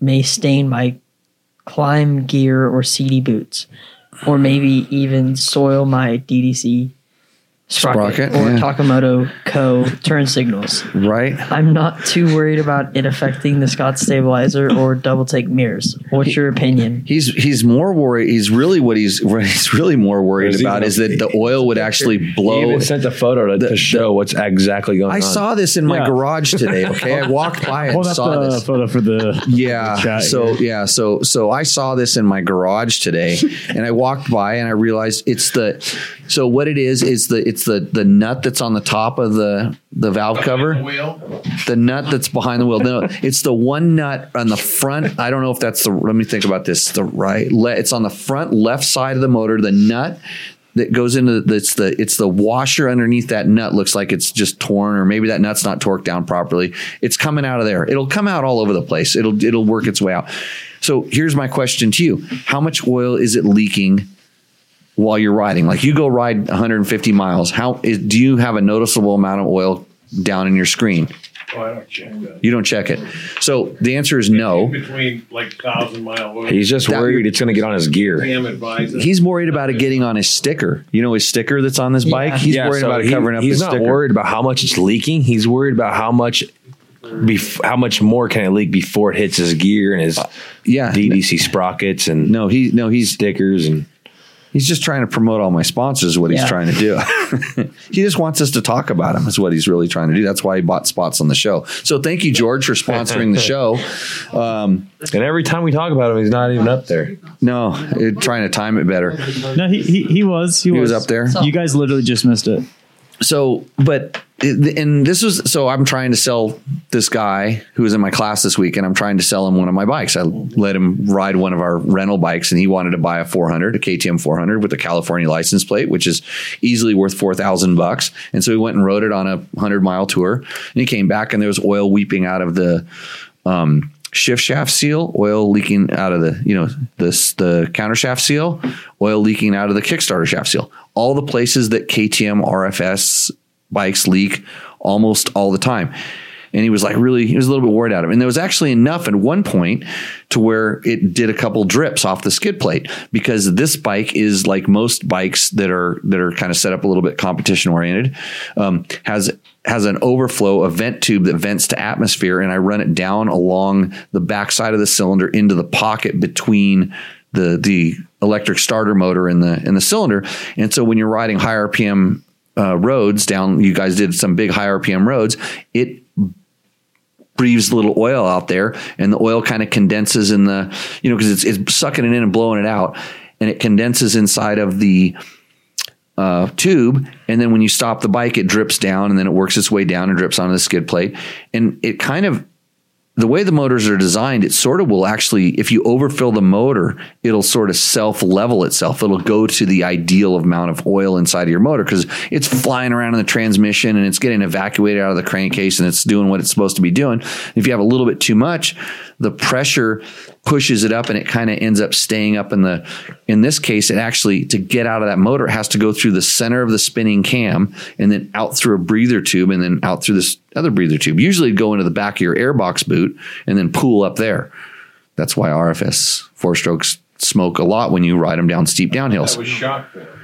may stain my KLIM gear or Sidi boots, or maybe even soil my DDC sprocket, Sprocket, or yeah. Takamoto Co. turn signals. Right. I'm not too worried about it affecting the Scott stabilizer or double take mirrors. What's your opinion? He's he's more worried. He's really what he's <laughs> what he's really more worried Is about gonna- is that the oil would actually he blow. even sent a photo to, to show what's exactly going I on. saw this in my Yeah. garage today. <laughs> Okay, I walked by and Hold up saw the this. photo for the Yeah. the chat so here. yeah, so so I saw this in my garage today, <laughs> and I walked by and I realized it's the. So what it is is the it's the the nut that's on the top of the the valve cover, Wheel. the nut that's behind the wheel. No, it's the one nut on the front. I don't know if that's the. Let me think about this. The right. Le, it's on the front left side of the motor. The nut that goes into the, it's the it's the washer underneath that nut looks like it's just torn or maybe that nut's not torqued down properly it's coming out of there it'll come out all over the place it'll it'll work its way out so here's my question to you how much oil is it leaking while you're riding like you go ride 150 miles how is, do you have a noticeable amount of oil down in your screen Oh, I don't check that. you don't check it so the answer is no Between like thousand mile oil. He's just That- worried it's going to get on his gear. Damn advisor. he's worried about it getting on his sticker you know his sticker that's on this bike Yeah. he's Yeah, worried so about it he- covering up He's his not sticker worried about how much it's leaking. He's worried about how much, bef- how much more can it leak before it hits his gear and his yeah DDC sprockets and no he no he's stickers and He's just trying to promote all my sponsors. Is what he's Yeah. trying to do. <laughs> he just wants us to talk about him. Is what he's really trying to do. That's why he bought spots on the show. So thank you, George, for sponsoring the <laughs> show. Um, and every time we talk about him, he's not even up there. no, trying to time it better. No, he, he he was he, He was up there. You guys literally just missed it. So, but and this was so I'm trying to sell this guy who was in my class this week, and I'm trying to sell him one of my bikes. I let him ride one of our rental bikes, and he wanted to buy a 400, a KTM 400 with a California license plate, which is easily worth four thousand bucks. And so he went and rode it on a hundred mile tour, and he came back, and there was oil weeping out of the. Um, shift shaft seal, oil leaking out of the, you know, this the counter shaft seal, oil leaking out of the Kickstarter shaft seal. All the places that KTM RFS bikes leak almost all the time. And he was like really, he was a little bit worried out of it. And there was actually enough at one point to where it did a couple drips off the skid plate because this bike is like most bikes that are that are kind of set up a little bit competition oriented, um, has has an overflow, a vent tube that vents to atmosphere, and I run it down along the backside of the cylinder into the pocket between the the electric starter motor in the and the cylinder. And so when you're riding high RPM uh, roads down, you guys did some big high RPM roads. It breathes a little oil out there, and the oil kind of condenses in the you know because it's it's sucking it in and blowing it out, and it condenses inside of the uh, tube, and then when you stop the bike, it drips down, and then it works its way down and drips onto the skid plate, and it kind of the way the motors are designed, it sort of will actually, if you overfill the motor, it'll sort of self level itself. It'll go to the ideal amount of oil inside of your motor because it's flying around in the transmission and it's getting evacuated out of the crankcase and it's doing what it's supposed to be doing. If you have a little bit too much, the pressure pushes it up and it kind of ends up staying up in the in this case it actually to get out of that motor it has to go through the center of the spinning cam and then out through a breather tube and then out through this other breather tube usually go into the back of your airbox boot and then pool up there that's why rfs four strokes smoke a lot when you ride them down steep That downhills was shock failure.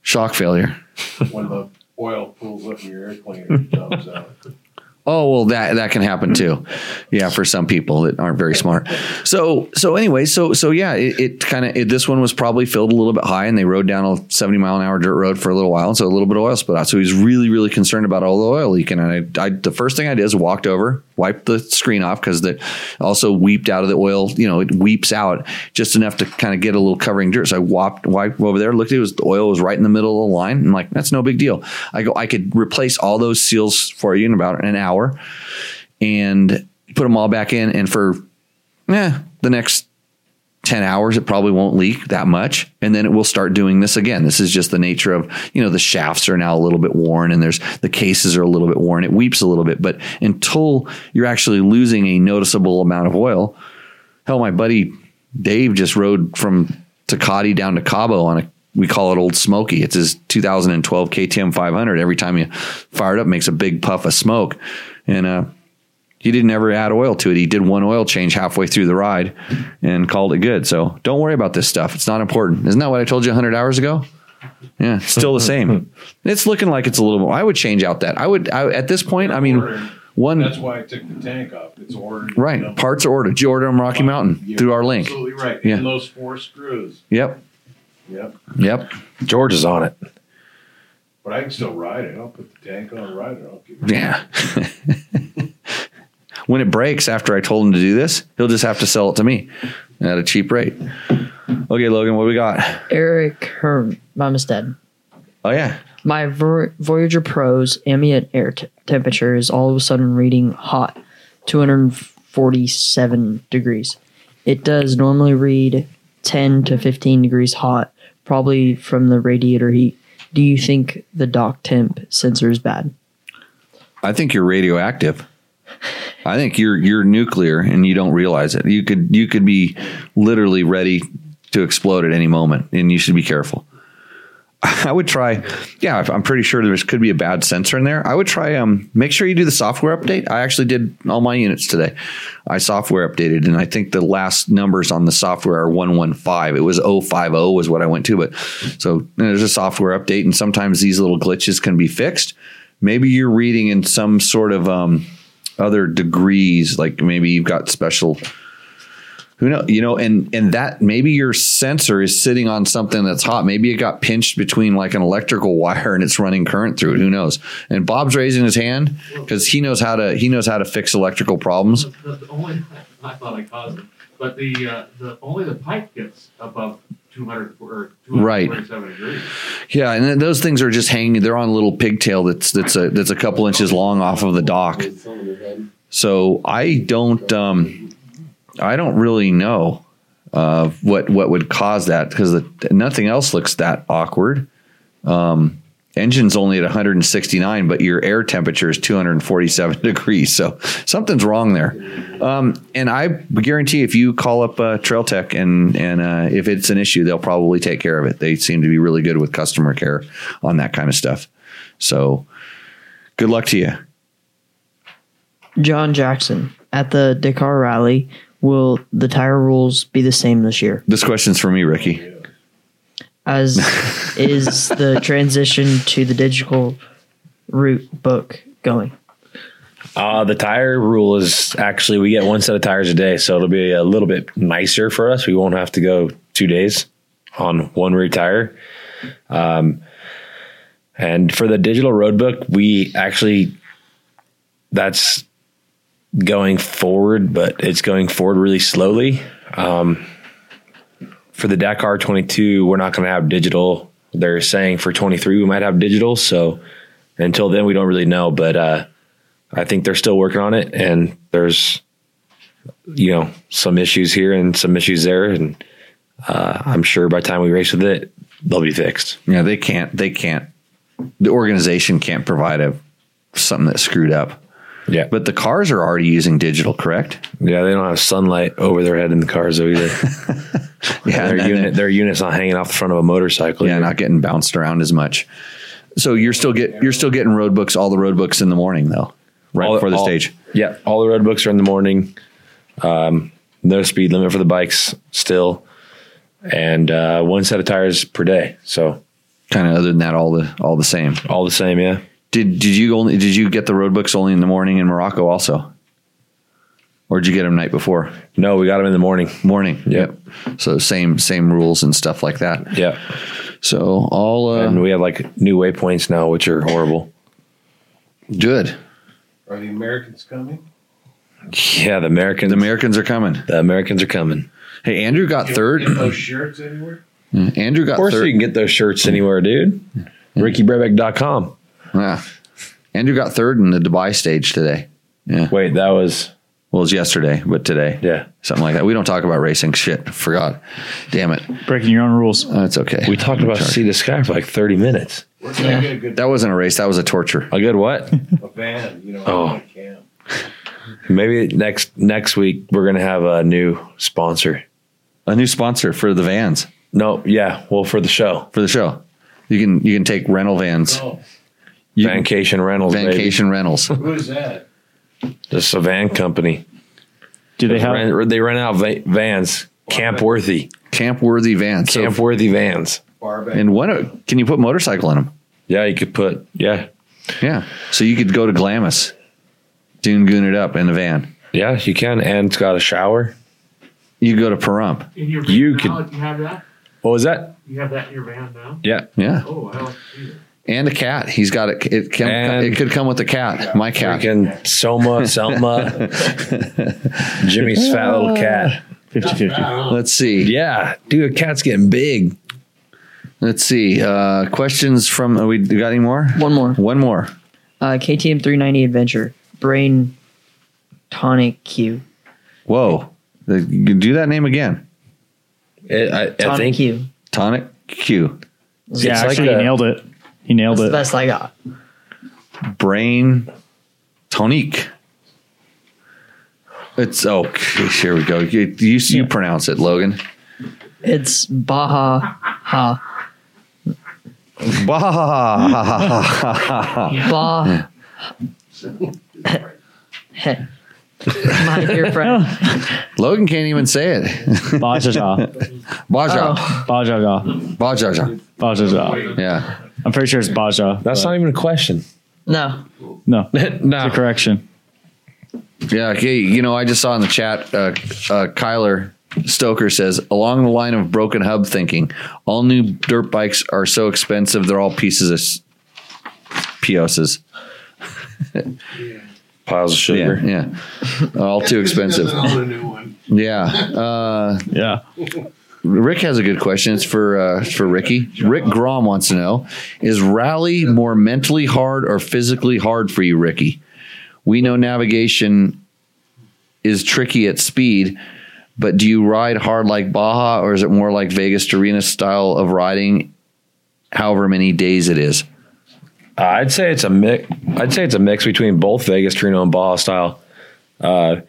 shock failure When the oil pulls up in your air cleaner and jumps out. Oh well, that that can happen too. Yeah, for some people that aren't very smart. So so anyway, so so yeah, it, it kind of this one was probably filled a little bit high, and they rode down a seventy mile an hour dirt road for a little while, and so a little bit of oil spilled out. So he was really really concerned about all the oil leaking. And I, I the first thing I did is walked over, wiped the screen off because that also weeped out of the oil. You know, it weeps out just enough to kind of get a little covering dirt. So I wiped wiped over there, looked at it, was the oil was right in the middle of the line. I'm like, that's no big deal. I go, I could replace all those seals for you in about an hour and put them all back in. And for eh, the next 10 hours, it probably won't leak that much. And then it will start doing this again. This is just the nature of, you know, the shafts are now a little bit worn and there's the cases are a little bit worn. It weeps a little bit, but until you're actually losing a noticeable amount of oil, hell, my buddy Dave just rode from Tecate down to Cabo on a we call it Old Smoky. It's his 2012 KTM 500. Every time you fire it up, makes a big puff of smoke, and uh, he didn't ever add oil to it. He did one oil change halfway through the ride and called it good. So don't worry about this stuff. It's not important. Isn't that what I told you 100 hours ago? Yeah, still the <laughs> same. It's looking like it's a little more. I would change out that. I would I, at this point. I mean, one That's why I took the tank off. It's ordered. right you know. parts are ordered. Did you order them Rocky Mountain You're through our link? Absolutely right. Yeah. And those four screws. Yep, Yep. yep. George is on it. But I can still ride it. I'll put the tank on and ride it. I'll keep it. Yeah. <laughs> when it breaks after I told him to do this, he'll just have to sell it to me at a cheap rate. Okay, Logan, what we got? Eric Herm, dead. Oh yeah. My Vo- Voyager Pro's ambient air t- temperature is all of a sudden reading hot, 247 degrees. It does normally read 10 to 15 degrees hot, probably from the radiator heat. Do you think the dock temp sensor is bad? I think you're radioactive. <laughs> I think you're you're nuclear and you don't realize it. You could you could be literally ready to explode at any moment and you should be careful. <laughs> I would try. Yeah, I'm pretty sure there could be a bad sensor in there. I would try. Um, make sure you do the software update. I actually did all my units today. I software updated, and I think the last numbers on the software are one one five. It was 050 was what I went to, but so there's a software update, and sometimes these little glitches can be fixed. Maybe you're reading in some sort of um, other degrees, like maybe you've got special who know you know and and that maybe your sensor is sitting on something that's hot. Maybe it got pinched between like an electrical <laughs> wire and it's running current through it. Who knows? And bob's raising his hand because he knows how to he knows how to fix electrical problems. The, the only <laughs> I thought I caused it, but the uh, the only the pipe gets above 200 or Right. degrees. yeah and those things are just hanging they're on a little pigtail that's that's a that's a couple inches long off of the dock so i don't um i don't really know uh what what would cause that because nothing else looks that awkward um engine's only at 169 but your air temperature is 247 <laughs> degrees. So something's wrong there. Um, and i guarantee if you call up uh, trail tech and and uh, if it's an issue they'll probably take care of it. They seem to be really good with customer care on that kind of stuff. So good luck to you. John Jackson at the Dakar Rally. Will the tire rules be the same this year? this question's for me ricky As <laughs> is the transition to the digital route book going? Uh, the tire rule is actually we get one set of tires a day, so it'll be a little bit nicer for us. We won't have to go two days on one rear tire. Um, and for the digital road book, we actually that's going forward, but it's going forward really slowly. Um, for the Dakar 22, we're not going to have digital. They're saying for 23 we might have digital. So until then, we don't really know. But uh, I think they're still working on it, and there's you know, some issues here and some issues there. And uh, I'm sure by the time we race with it, they'll be fixed. Yeah, they can't. They can't. The organization can't provide a something that's screwed up. Yeah. But the cars are already using digital, correct? Yeah, they don't have sunlight over their head in the cars though either. <laughs> <laughs> Yeah, their unit, their unit's not hanging off the front of a motorcycle. Yeah, either. not getting bounced around as much. So you're still get you're still getting road books, all the road books in the morning though, right All- before the all- stage. Yeah, all the road books are in the morning. Um, no speed limit for the bikes still, and uh, one set of tires per day. So Kind of other than that, all the all the same. all the same. Yeah. Did did you only did you get the road books only in the morning in Morocco also, or did you get them night before No, we got them in the morning. morning? Yep. So same same rules and stuff like that. Yeah, So all uh, and we have like new waypoints now, which are horrible. good. Are the Americans coming? Yeah, the Americans. The Americans are coming. the Americans are coming. Hey, Andrew got Get third. those shirts anywhere? Andrew got Of course, third. you can get those shirts anywhere, dude. RickyBrabec.com. Yeah. Andrew got third in the Dubai stage today. Yeah. Wait, that was Well, it was yesterday, but today. yeah. Something like that. We don't talk about racing. Shit. Forgot. Damn it. Breaking your own rules. That's okay. We talked about Sea to Sky for like thirty minutes. We're gonna get a good that wasn't a race. That was a torture. A good what? <laughs> a van, you know, Oh. camp. Maybe next next week we're gonna have a new sponsor. A new sponsor for the vans No, yeah, well for the show, for the show. You can you can take rental vans. Oh, You- Vacation Rentals, Vacation rentals. who is that? baby. just a van company. Do they have? Rent- they rent out va- vans, Camp Worthy, Camp worthy vans. Camp Worthy vans. And what can you put motorcycle in them? Yeah, you could put yeah, Yeah. So you could go to Glamis, dune goon it up in the van. yeah, you can, and it's got a shower. You could go to Pahrump. In your van You now, could- you have that? What was that? You have that in your van now? Yeah, Yeah. Oh, I like to see that. And a cat. He's got it. It, can, it could come with a cat. My cat. freaking Soma, Selma, <laughs> Jimmy's fat little cat. 50 50. Let's see. Yeah, dude, a cat's getting big. Let's see. Uh, questions from. Uh, we got any more? One more. One more. Uh, KTM 390 Adventure. Brain Tonic Q. Whoa. You can do that name again. It, I, I Tonic think Q. Tonic Q. Yeah, It's like actually, a- he nailed it. He nailed That's the best I got. Brain Tonique. It's oh, here we go. You you, you pronounce it, Logan. It's Baja Ha. Baha Bah. Ba. My dear friend. Logan can't even say it. Bajaja. Baja. Oh, Bajaja. Baja. Bajaja. Yeah. I'm pretty sure it's Baja. that's but not even a question. no. No. no, <laughs> It's a correction. Yeah. Okay. You know, I just saw in the chat, uh, uh, Kyler Stoker says, along the line of broken hub thinking, all new dirt bikes are so expensive, they're all pieces of s- POSs. <laughs> piles of sugar. Yeah. Yeah. All too <laughs> expensive. Own a new one. Yeah. Uh, Yeah. Rick has a good question. It's for uh, for Ricky. Rick Grom wants to know: Is rally more mentally hard or physically hard for you, Ricky? We know navigation is tricky at speed, but do you ride hard like Baja, or is it more like Vegas Arena style of riding? However many days it is. I'd say it's a mix. I'd say it's a mix between both Vegas, to Reno, and Baja style. Uh,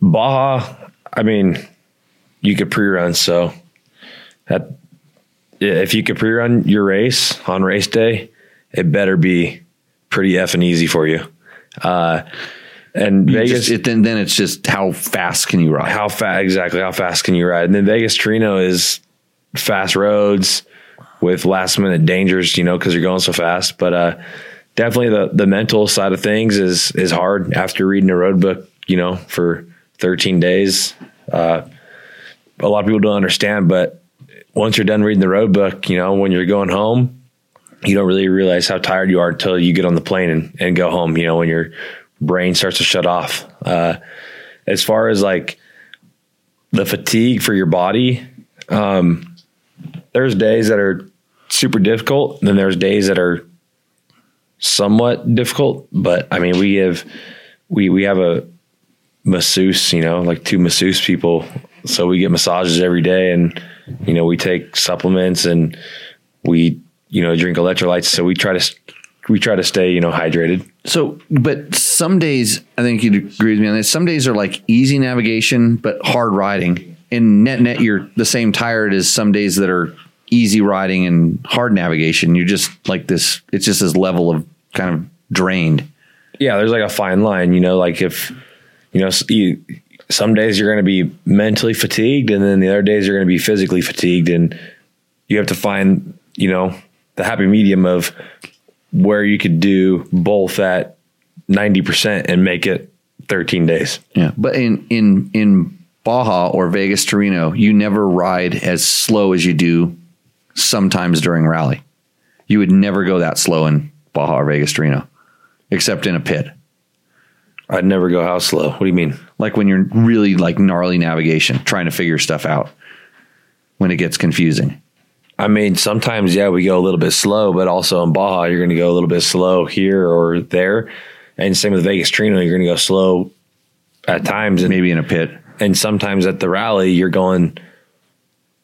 Baja, I mean, you could pre-run, so that if you could pre-run your race on race day, it better be pretty effing easy for you. Uh, and You Vegas, just- it, then then it's just how fast can you ride? how fast exactly how fast can you ride and then vegas to Reno is fast roads with last minute dangers you know because you're going so fast but uh definitely the the mental side of things is is hard after reading a road book you know for 13 days uh a lot of people don't understand but once you're done reading the road book you know when you're going home you don't really realize how tired you are until you get on the plane and, and go home you know when your brain starts to shut off uh as far as like the fatigue for your body, um, there's days that are super difficult, then there's days that are somewhat difficult. But I mean, we have we we have a masseuse, you know, like two masseuse people. So we get massages every day and, you know, we take supplements and we, you know, drink electrolytes. So we try to, we try to stay, you know, hydrated. So, but some days, I think you'd agree with me on this. Some days are like easy navigation, but hard riding. In net net, you're the same tired as some days that are easy riding and hard navigation. You're just like this. It's just this level of kind of drained. yeah, there's like a fine line, you know, like if, you know, some days you're going to be mentally fatigued and then the other days you're going to be physically fatigued and you have to find, you know, the happy medium of where you could do both at 90% and make it 13 days. Yeah. But in in in Baja or Vegas to you never ride as slow as you do sometimes during rally. You would never go that slow in Baja or Vegas to except in a pit. I'd never go how slow. What do you mean? Like when you're really like gnarly navigation, trying to figure stuff out when it gets confusing. I mean, sometimes, yeah, we go a little bit slow, but also in Baja, you're going to go a little bit slow here or there. And same with Vegas to Reno, you're going to go slow at times. And Maybe in a pit. and sometimes at the rally you're going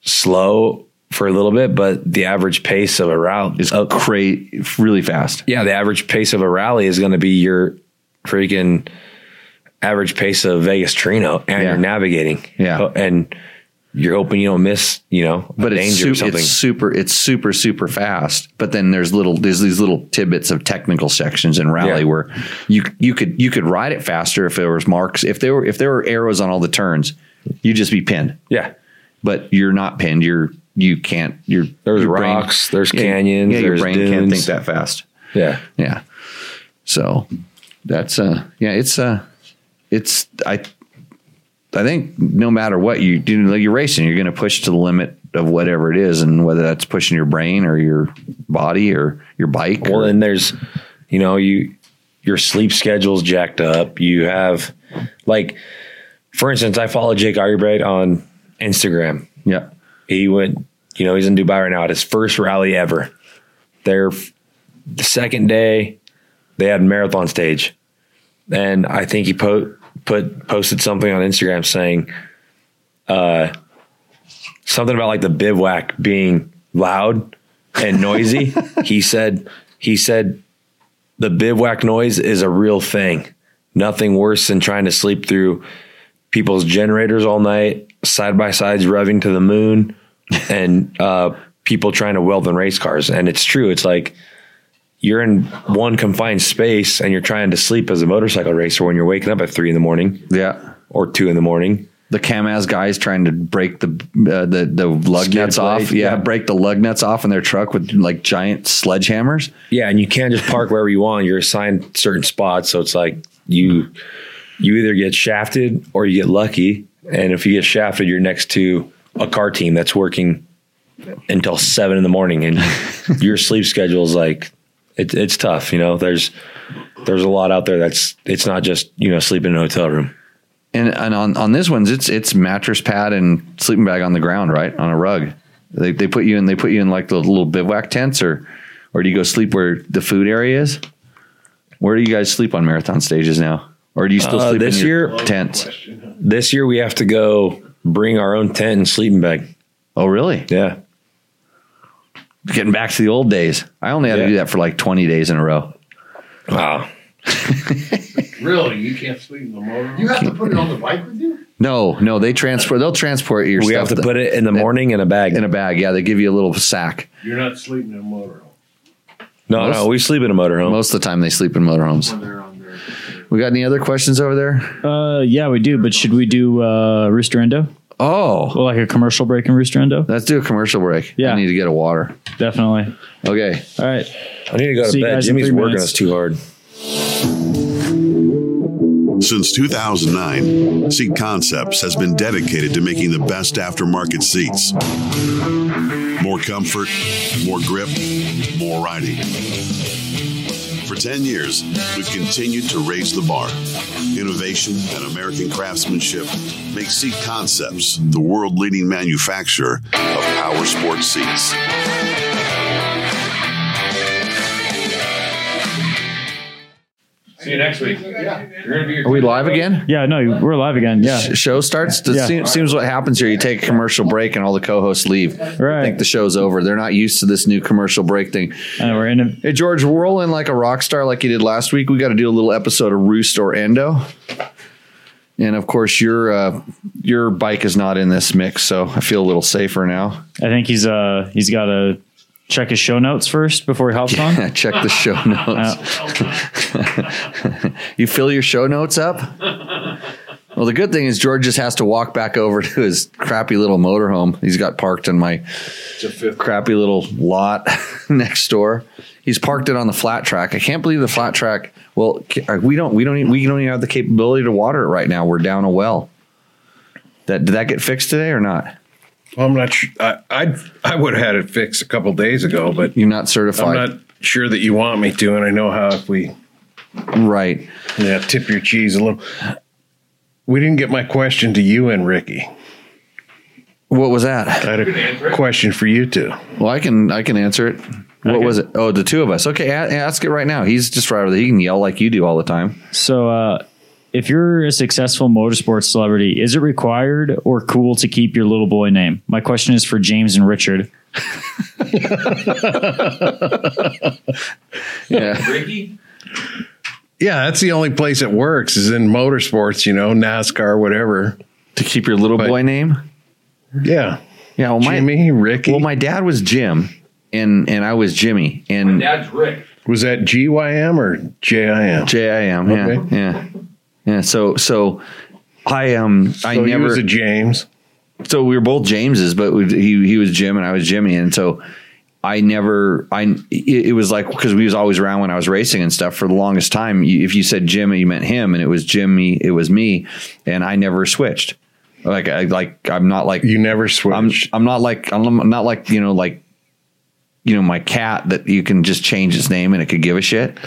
slow for a little bit, but the average pace of a rally is uh, cra- really fast. yeah, the average pace of a rally is going to be your freaking average pace of Vegas to Reno, and Yeah. you're navigating, Yeah. Oh, and you're hoping you don't miss, you know, But it's, danger or su- something. it's super, it's super, super fast. But then there's little, there's these little tidbits of technical sections in rally Yeah. where you you could you could ride it faster if there was marks. If there were if there were arrows on all the turns, you'd just be pinned. yeah, But you're not pinned. You're you can't. You're There's your brain- rocks, there's canyons, Yeah, your there's brain can't think that fast. yeah. Yeah. So that's uh yeah, it's uh it's I I think no matter what you do you're racing, you're gonna push to the limit of whatever it is and whether that's pushing your brain or your body or your bike. Well, or, and there's, you know, you your sleep schedule's jacked up. You have, like, for instance, I follow Jake Argubright on Instagram. yeah. He went, you know, he's in Dubai right now at his first rally ever. They're the second day they had marathon stage, and I think he po- put posted something on Instagram saying, uh, something about like the bivouac being loud and noisy. <laughs> he said, he said, the bivouac noise is a real thing. Nothing worse than trying to sleep through people's generators all night, side by sides revving to the moon, and uh, people trying to weld in race cars. And it's true. It's like you're in one confined space and you're trying to sleep as a motorcycle racer when you're waking up at three in the morning Yeah. or two in the morning. The Kamaz guys trying to break the uh, the the lug Skid nuts off. Yeah, yeah. break the lug nuts off in their truck with like giant sledgehammers. Yeah, and you can't just park wherever you want. You're assigned certain spots, so it's like you you either get shafted or you get lucky. And if you get shafted, you're next to a car team that's working until seven in the morning, and <laughs> your sleep schedule is like it, it's tough. You know, there's there's a lot out there that's it's not just you know sleeping in a hotel room. And and on, on this one's it's it's mattress pad and sleeping bag on the ground, right? On a rug. They they put you in they put you in like the little bivouac tents or or do you go sleep where the food area is? Where do you guys sleep on marathon stages now? Or do you still Uh, sleep this in your year- tents? This year we have to go bring our own tent and sleeping bag. Oh really? Yeah, Getting back to the old days. I only had to do that for like 20 days in a row. wow. <laughs> Really, you can't sleep in the motor. You have to put it on the bike with you? No, no, they transport they'll transport your We stuff have to put it in the morning in a bag. in a bag. Yeah, they give you a little sack. You're not sleeping in a motorhome. no, most- no, we sleep in a motorhome. Most of the time they sleep in motorhomes. when they're. We got any other questions over there? Uh, yeah, we do. But should we do uh, Roost or Endo? Oh, Well, like a commercial break in Roost or Endo? let's do a commercial break. Yeah. I need to get a water. Definitely. Okay. All right. I need to go to See you bed. Jimmy's working minutes. us too hard. Since 2009, Seat Concepts has been dedicated to making the best aftermarket seats. More comfort, more grip, more riding. For 10 years, we've continued to raise the bar. Innovation and American craftsmanship make Seat Concepts the world leading manufacturer of power sports seats. See you next week. You're gonna be. Are we live again? Yeah, no, we're live again. Yeah. Sh- Show starts. It Yeah. seems, seems what happens here. You take a commercial break and all the co-hosts leave. I Right. think the show's over. They're not used to this new commercial break thing. And we're in a, Hey George, we're rolling like a rock star like you did last week. We got to do a little episode of Roost or Endo. And of course, your uh, your bike is not in this mix, so I feel a little safer now. I think he's uh he's got to check his show notes first before he hops on. <laughs> Check the show <laughs> notes. <laughs> you fill your show notes up. Well, the good thing is George just has to walk back over to his crappy little motorhome. He's got parked in my crappy little lot next door. He's parked it on the flat track. I can't believe the flat track. Well, uh, we don't we don't even, we don't even have the capability to water it right now. We're down a well. That did that get fixed today or not? Well, I'm not sure. I I'd, I would have had it fixed a couple days ago, but You're not certified. I'm not sure that you want me to. And I know how if we right? yeah tip your cheese a little. We didn't get my question to you and Ricky. What was that? I had a question for you two. Well, I can I can answer it. What Okay. was it? Oh, the two of us. Okay, a- ask it right now. He's just right over there. He can yell like you do all the time. So, uh, if you're a successful motorsports celebrity, is it required or cool to keep your little boy name? My question is for James and Richard. <laughs> Yeah. Ricky? Yeah, that's the only place it works is in motorsports. You know, NASCAR, whatever. to keep your little But- boy name. Yeah, Yeah. Well, my Jimmy, Ricky. well, my dad was Jim, and and I was Jimmy, and Dad's Rick. was that GYM or JIM? J I am. Yeah. Okay. Yeah. Yeah. So so. I um I so he never was a James. so we were both Jameses, but we, he he was Jim and I was Jimmy, and so I never I it, was like because we was always around when I was racing and stuff for the longest time. You, if you said Jim, you meant him, and it was Jimmy, it was me, and I never switched. Like I like I'm not like You never I'm switched. I'm not like I'm not like you know like you know my cat that you can just change its name and it could give a shit.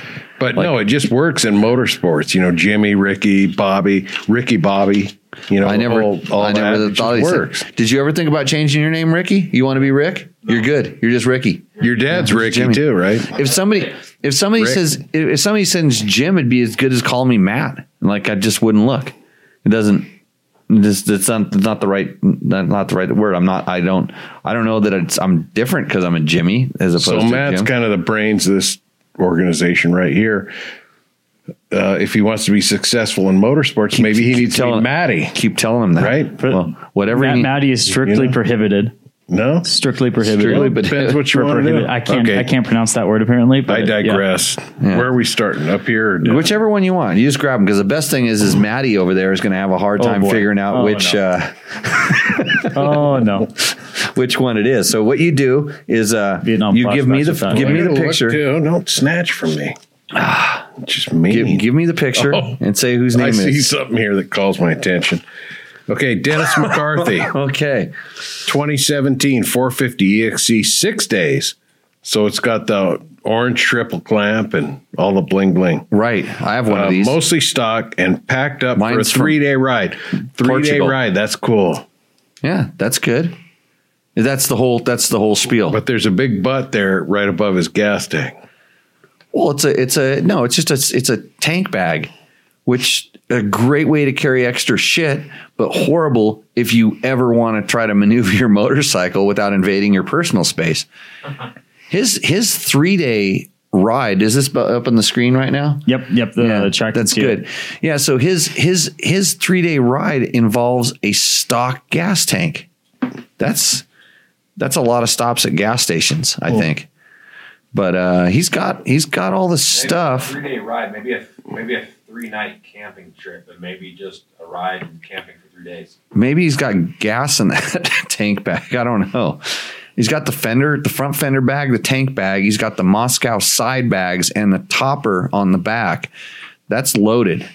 But no, it just works in motorsports. You know, Jimmy, Ricky, Bobby, Ricky, Bobby. You know, I never all, all I never that, it thought said- works. Did you ever think about changing your name, Ricky? You want to be Rick? You're good. You're just Ricky. Your dad's Ricky Jimmy. too, right? If somebody if somebody Rick. says if somebody sends Jim, it'd be as good as calling me Matt. Like I just wouldn't look. It doesn't. Just it's not not the right not, the right word. I'm not. I don't. I don't know that it's. I'm different because I'm a Jimmy as opposed to So to Matt's kind of the brains of this organization right here. Uh, if he wants to be successful in motorsports, maybe he keep needs to be telling- Matty. Keep telling him that. Right. Well, whatever. Matt he, Matty is strictly you know? prohibited. No, Strictly prohibited. Strictly Well, depends what you want to do. I can't. Okay. I can't pronounce that word apparently. But I digress. Yeah. Where are we starting? Up here? Or? Whichever one you want, you just grab them because the best thing is, is Maddie over there is going to have a hard Oh, time boy. figuring out Oh, which no. uh, <laughs> Oh no! <laughs> which one it is. So what you do is uh, Vietnam you give me the flashbacks with that. give me the picture. too. Don't snatch from me. <sighs> Just me. Give, give me the picture Oh. and say whose name I see is. something here that calls my attention. Okay, Dennis <laughs> McCarthy, Okay, 2017 450 EXC, six days. So it's got the orange triple clamp and all the bling bling. right. I have one Uh, of these. mostly stock and packed up for a three day ride. Three day ride. That's cool. yeah, that's good. That's the whole. That's the whole spiel. But there's a big butt there right above his gas tank. Well, it's a it's a no, it's just a it's a tank bag, which a great way to carry extra shit, but horrible if you ever want to try to maneuver your <laughs> motorcycle without invading your personal space. His his three day ride is this up on the screen right now? Yep. Yep. The, the track. that's can see it. good. Yeah, so his his his three day ride involves a stock gas tank. That's that's a lot of stops at gas stations, I think. But uh, he's got he's got all the stuff. Three day ride, maybe a maybe a three night camping trip, and maybe just a ride and camping for three days. Maybe he's got gas in that <laughs> tank bag. I don't know. He's got the fender, the front fender bag, the tank bag. He's got the Mosko side bags and the topper on the back. That's loaded.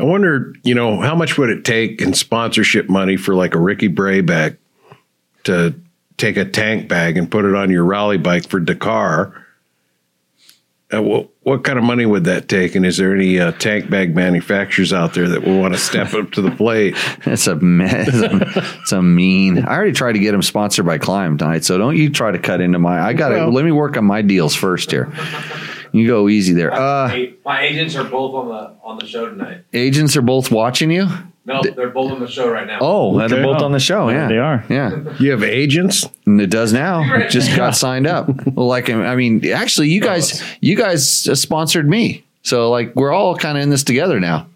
I wonder, you know, how much would it take in sponsorship money for like a Ricky Brabec to take a tank bag and put it on your rally bike for Dakar? Uh, what, what kind of money would that take? And is there any uh, tank bag manufacturers out there that will want to step up to the plate? <laughs> It's a mess. It's a, it's a mean. I already tried to get them sponsored by KLIM tonight, so don't you try to cut into my. I got to Well- let me work on my deals first here. You go easy there. Uh, my agents are both on the on the show tonight. agents are both watching you. No, they're both on the show right now. Oh, they're both on the show. Yeah, they are. Yeah, You have agents? and it does now. <laughs> It just got signed up. Like I mean, actually, you guys, you guys uh, sponsored me, so like we're all kind of in this together now.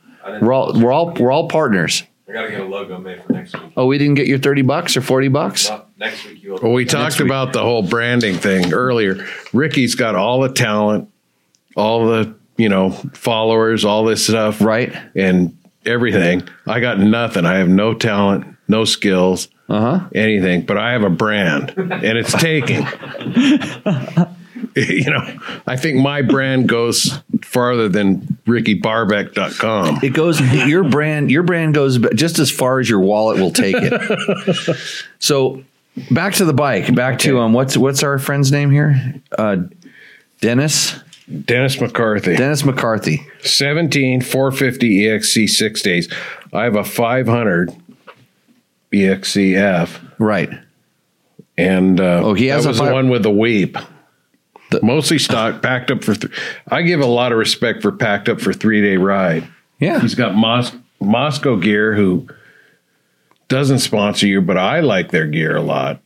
We're all we're all we're all partners. I gotta get a logo made for next week. Oh, we didn't get your thirty bucks or forty bucks. Well, next week you will. Well, we talked about the whole branding thing earlier. Ricky's got all the talent, all the, you know, followers, all this stuff. Right. And everything. I got nothing. I have no talent, no skills, Uh huh. anything, but I have a brand and it's taking. <laughs> you know, I think my brand goes farther than RickyBrabec.com. It goes your brand. Your brand goes just as far as your wallet will take it. <laughs> so back to the bike. Back to um. What's what's our friend's name here? Uh, Dennis. Dennis McCarthy. Dennis McCarthy. 17 450 EXC six days. I have a 500 EXCF. Right. And uh, Oh, he has that a was fi- the one with the weep. Mostly stock, <laughs> packed up for. Th- I give a lot of respect for packed up for three day ride. Yeah. He's got Mos- Mosko Gear, who doesn't sponsor you, but I like their gear a lot.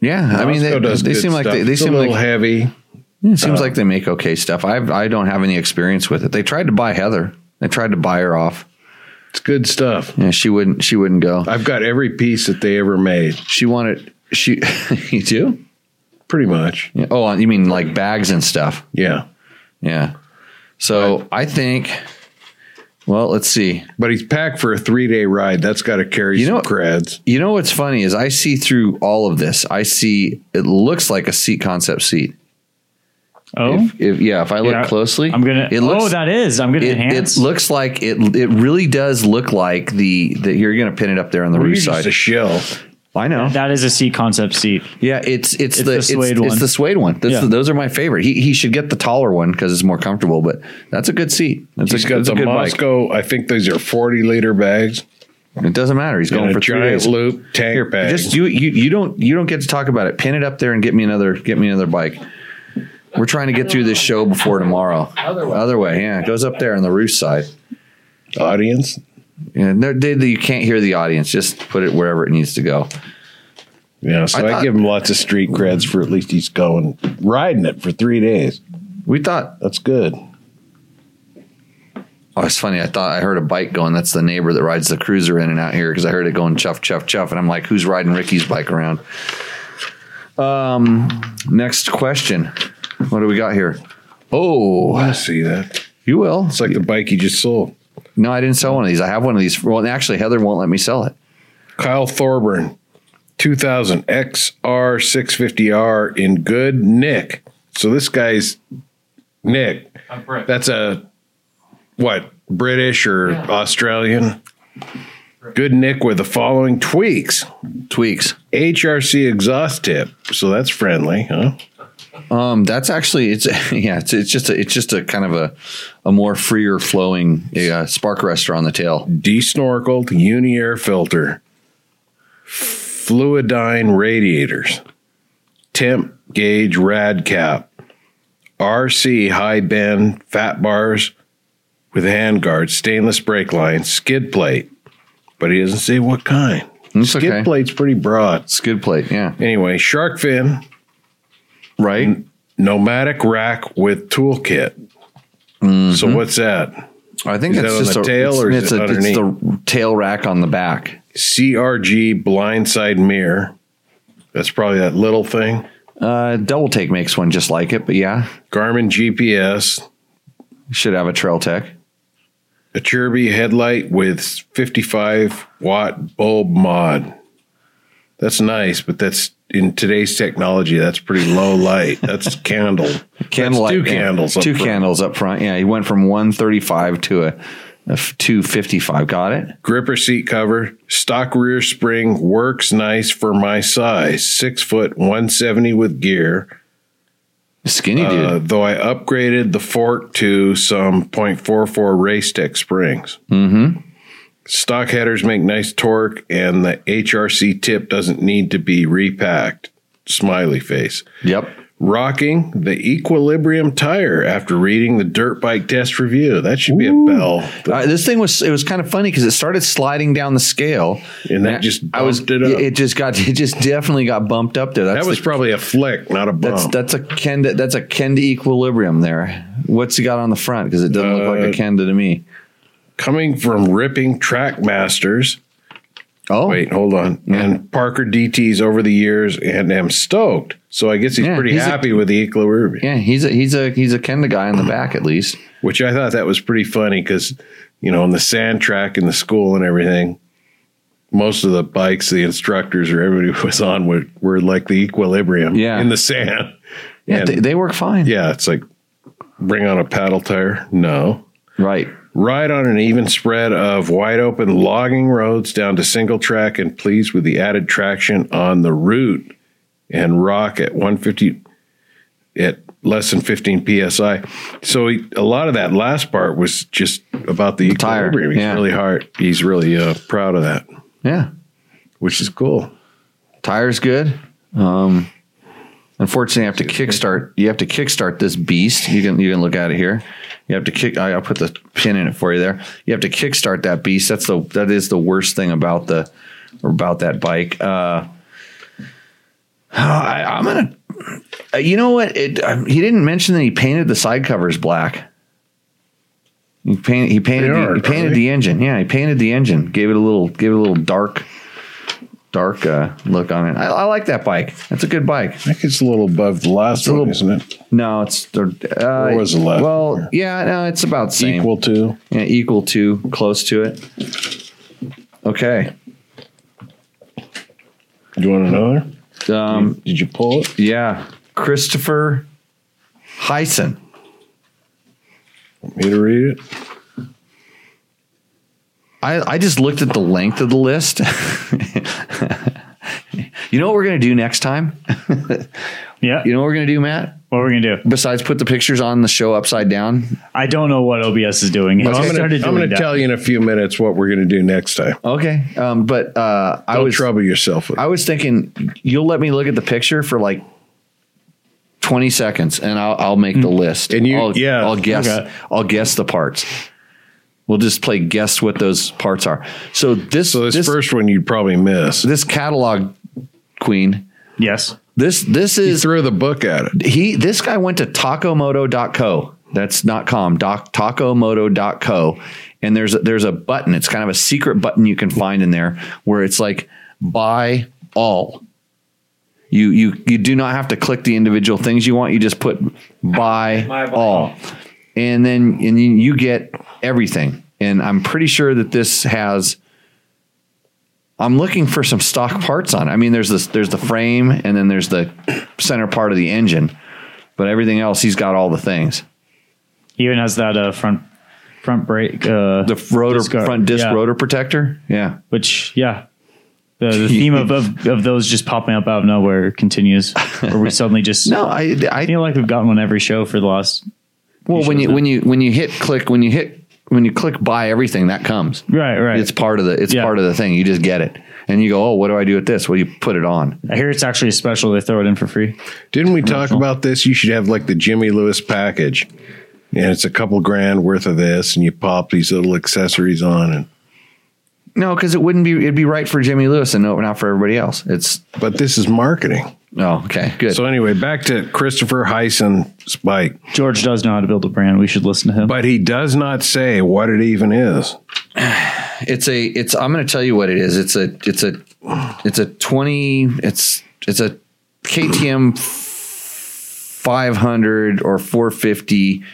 Yeah. I mean, they, they seem like they, they It's a little like heavy. It seems uh, like they make okay stuff. I I don't have any experience with it. They tried to buy Heather. They tried to buy her off. It's good stuff. Yeah, she wouldn't. She wouldn't go. I've got every piece that they ever made, She wanted. She. <laughs> you do? pretty much. Yeah. Oh, you mean like bags and stuff? Yeah. Yeah. So I think. Well, let's see. But he's packed for a three day ride. That's got to carry You some know- creds. You know what's funny is I see through all of this. I see it looks like a seat concept seat. Oh, If, if yeah, if I look Yeah, closely, I'm gonna. It looks, oh, that is. I'm gonna it, enhance. it looks like it. It really does look like the that You're gonna pin it up there on the Well, roof you're just side. a shill. I know. that is a seat concept seat. Yeah, it's it's, It's the, the suede it's, one. It's the suede one. That's Yeah. the- those are my favorite. He he should get the taller one because it's more comfortable. But that's a good seat. That's He's a, got that's a the good bike. I think these are 40 liter bags. It doesn't matter. He's And going a for three giant days. loop tank Here, bag. just you, you you don't you don't get to talk about it. Pin it up there and get me another get me another bike. We're trying to get through this show before tomorrow. Other way. Other way, yeah. It goes up there on the roof side. audience. Yeah, no, they, they- you can't hear the audience. Just put it wherever it needs to go. Yeah, so I I, give him lots of street creds for at least he's going riding it for three days. We thought, That's good. oh, it's funny. I thought I heard a bike going. That's the neighbor that rides the cruiser in and out here because I heard it going chuff, chuff, chuff. And I'm like, who's riding Ricky's bike around? Um, next question. What do we got here? Oh, I see that. you will. It's like the bike you just sold. No, I didn't sell one of these. I have one of these. Well, actually, Heather won't let me sell it. Kyle Thorburn, 2000 XR 650R in good nick. So this guy's Nick. I'm Brett. That's a what British or Yeah. Australian? Good nick with the following tweaks: Tweaks. HRC exhaust tip. So that's friendly, huh? Um, that's actually it's <laughs> yeah. It's it's just a, it's just a kind of a a more freer flowing uh, spark arrestor on the tail. Desnorkeled uni air filter, Fluidyne radiators, temp gauge rad cap, RC high bend fat bars with handguard, stainless brake line, skid plate, but he doesn't say what kind. It's skid okay. plate's pretty broad. Skid plate. Yeah. Anyway, shark fin, Right. nomadic rack with toolkit. So what's that? I think Is it's just a, tail it's, or it's, it a, it's the tail rack on the back. CRG blindside mirror. That's probably that little thing. Uh, Double Take makes one just like it, but yeah, Garmin GPS, should have a Trail Tech. Acerbis headlight with 55 watt bulb mod. That's nice, but that's in today's technology. That's pretty low light. That's <laughs> candle. Candle two yeah. candles. up Two front. candles up front. Yeah, he went from 135 to a 255. Got it? Gripper seat cover, stock rear spring works nice for my size. Six foot, 170 with gear. Skinny dude. Uh, though I upgraded the fork to some .44 race tech springs. mm-hmm. Stock headers make nice torque, and the HRC tip doesn't need to be repacked. Smiley face. Yep. rocking the Equilibrium tire after reading the dirt bike test review. That should be a bell. Uh, this thing was it was kind of funny because it started sliding down the scale, And that just I was it, up. It just got <laughs> it just definitely got bumped up there. That's That was the- probably a flick, not a that's bump. that's a Kenda that's a Kenda equilibrium there. What's he got on the front? Because it doesn't look like a Uh, Kenda to me. Coming from ripping track masters. Oh Wait, hold on. And Parker DTs over the years and am stoked. So I guess he's Yeah, pretty he's a- happy with the Equilibrium. yeah, he's a he's a he's a Kenda guy in the back at least. which I thought that was pretty funny because, you know, on the sand track in the school and everything, most of the bikes, the instructors or everybody <laughs> was on were, were like the equilibrium Yeah. in the sand. Yeah, they, they work fine. yeah, it's like bring on a paddle tire. No. Right. Ride on an even spread of wide open logging roads down to single track and pleased with the added traction on the route and rock at 150 at less than 15 psi. So he, a lot of that last part was just about the, tire, equilibrium. He's yeah. really hard. He's really uh, proud of that, Yeah. which is cool. Tire's good. Um, unfortunately, I have to kickstart. You have to kickstart this beast. You can you can look at it here. You have to kick. I, I'll put the pin in it for you there. You have to kickstart that beast. That's the that is the worst thing about the about that bike. Uh, <sighs> I, I'm gonna. uh, You know what? It, uh, he didn't mention that he painted the side covers black. He painted. He painted. The, are, he painted the engine. Yeah, he painted the engine. Gave it a little. Gave it a little dark dark uh, look on it. I, I like that bike. That's a good bike. I think it's a little above the last one, little- isn't it? No, it's uh, What was the last Well, one? yeah, no, it's about same. Equal to. yeah, equal to, close to it. Okay. Do you want another? Um, Did you pull it? yeah, Christopher Heisen. Want me to read it? I, I just looked at the length of the list. <laughs> you know what we're going to do next time? <laughs> Yeah. You know what we're going to do, Matt? what we're gonna do? Besides put the pictures on the show upside down? I don't know what OBS is doing. I'm I going started to I'm going to tell you in a few minutes what we're going to do next time. Okay. Um, but uh, I Don't was trouble yourself with I was thinking you'll let me look at the picture for like 20 seconds and I'll, I'll make the list. And you- I'll, yeah, I'll guess, okay. I'll guess the parts. We'll just play guess what those parts are. So this, So this, this, first one you'd probably miss. this catalog queen, Yes. this, this He is, threw the book at it. he, this guy went to tacomoto.co. That's not com, doc, tacomoto.co. And there's, a, there's a button. It's kind of a secret button you can find in there where it's like buy all. You you you do not have to click the individual things you want. You just put buy all, and then and you, get everything. And I'm pretty sure that this has. I'm looking for some stock parts on. it. I mean, there's this there's the frame, and then there's the center part of the engine, but everything else he's got all the things. He even has that uh, front front brake. Uh, The rotor disc front disc Yeah. rotor protector. Yeah, Which yeah. The, the <laughs> theme of, of, of those just popping up out of nowhere continues, or we suddenly just <laughs> no, I I I feel like we've gotten one every show for the last. Well when you now. when you when you hit click when you hit when you click buy everything that comes. Right, right. It's part of the it's Yeah. part of the thing. You just get it. And you go, "Oh, what do I do with this?" Well, you put it on. I hear it's actually special. They throw it in for free. Didn't we talk about this? You should have like the Jimmy Lewis package. And it's a couple grand worth of this, and you pop these little accessories on and No, because it wouldn't be. It'd be right for Jimmy Lewis and no, not for everybody else. It's but this is marketing. oh, okay, good. So anyway, back to Christopher Heisen's Spike, George does know how to build a brand. We should listen to him. But he does not say what it even is. <sighs> it's a. It's. I'm going to tell you what it is. It's a. It's a. It's a twenty. It's. It's a KTM 500 or 450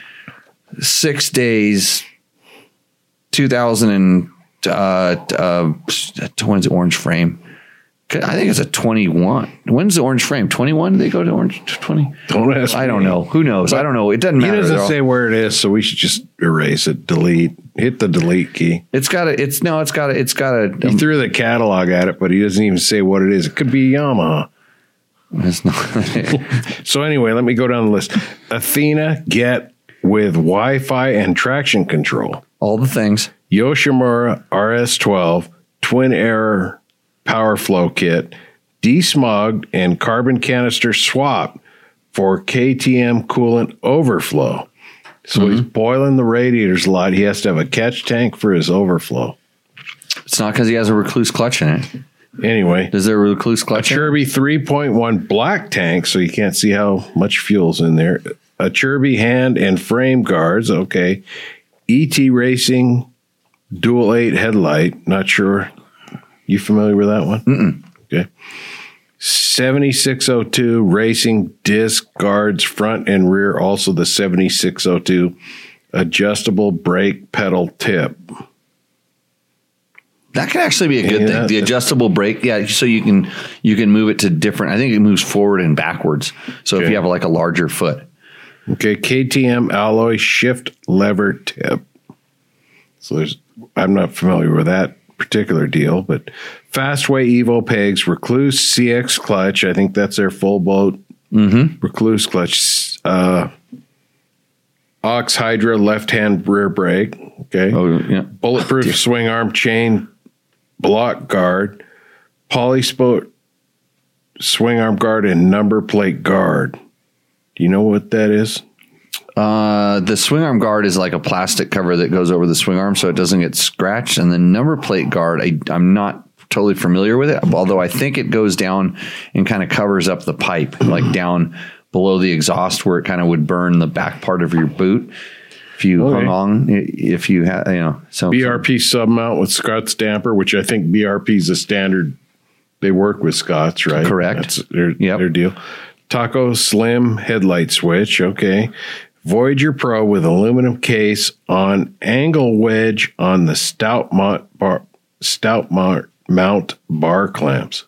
six days 2000 and uh, uh when's the orange frame I think it's a 21. When's the orange frame? 21? They go to orange 20? Don't ask. I don't me. know. Who knows? I don't know. It doesn't matter. He doesn't say where it is, so we should just erase it, delete, hit the delete key. It's got a. It's no. It's got a. It's got a. He threw the catalog at it, but he doesn't even say what it is. It could be Yamaha. it's not. <laughs> So anyway, let me go down the list. Athena Get with Wi-Fi and traction control. all the things. Yoshimura RS12 Twin Air Power Flow Kit, desmogged and carbon canister swap for KTM coolant overflow. So he's mm-hmm. boiling the radiators a lot. He has to have a catch tank for his overflow. It's not because he has a Rekluse clutch in it. Anyway, Is there a Rekluse clutch? in it? Acerbis 3.1 black tank, so you can't see how much fuel's in there. Acerbis hand and frame guards. Okay. ET Racing dual eight headlight. Not sure. You familiar with that one? Mm-mm. Okay. 7602 racing disc guards front and rear. Also the 7602 adjustable brake pedal tip. That could actually be a good Yeah. thing. The adjustable brake, yeah, so you can you can move it to different. I think it moves forward and backwards. So if you have like a larger foot, Okay, KTM alloy shift lever tip. So there's, I'm not familiar with that particular deal, but Fastway Evo pegs, Rekluse CX clutch. I think that's their full boat Rekluse clutch. Uh, Ox Hydra left hand rear brake. Okay, oh yeah, bulletproof <laughs> swing arm chain block guard, Polisport swing arm guard, and number plate guard. Do you know what that is? Uh, the swing arm guard is like a plastic cover that goes over the swing arm so it doesn't get scratched. And the number plate guard, I, I'm not totally familiar with it, although I think it goes down and kind of covers up the pipe, like <clears throat> down below the exhaust where it kind of would burn the back part of your boot. If you Okay. hung on, if you had, you know, so BRP sub mount with Scott's damper, which I think BRP is a standard. They work with Scott's, right? Correct. That's their, Yep. their deal. Taco Slim headlight switch. Okay. Voyager Pro with aluminum case on angle wedge on the stout mount bar, stout mount, mount bar clamps.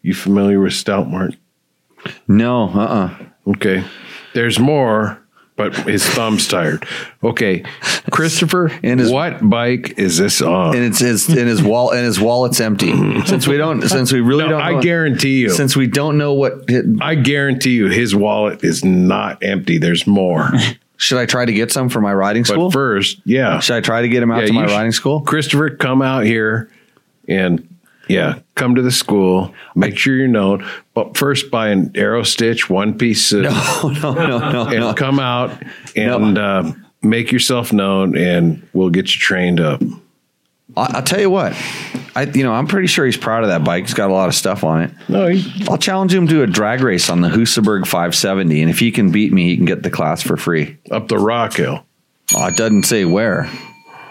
You familiar with stout mount? no, uh, uh Okay. There's more, but his thumb's tired. Okay. Christopher, And his- what bike is this on? and it's his and his wall and his wallet's empty. <laughs> Since we don't, since we really No, don't, I know, guarantee you. since we don't know what. I guarantee you his wallet is not empty. There's more. <laughs> Should I try to get some for my riding But school? first, yeah. Should I try to get him out Yeah, to my should- riding school? Christopher, come out here and yeah, come to the school. Make sure you're known. But first buy an Aerostich one piece suit <laughs> Oh no, no, no, and no. come out and uh, make yourself known and we'll get you trained up. I, I'll tell you what. I, you know, I'm pretty sure he's proud of that bike. He's got a lot of stuff on it. No, he, I'll challenge him to a drag race on the Husaberg 570, and if he can beat me, he can get the class for free. up the rock hill. Oh, it doesn't say where.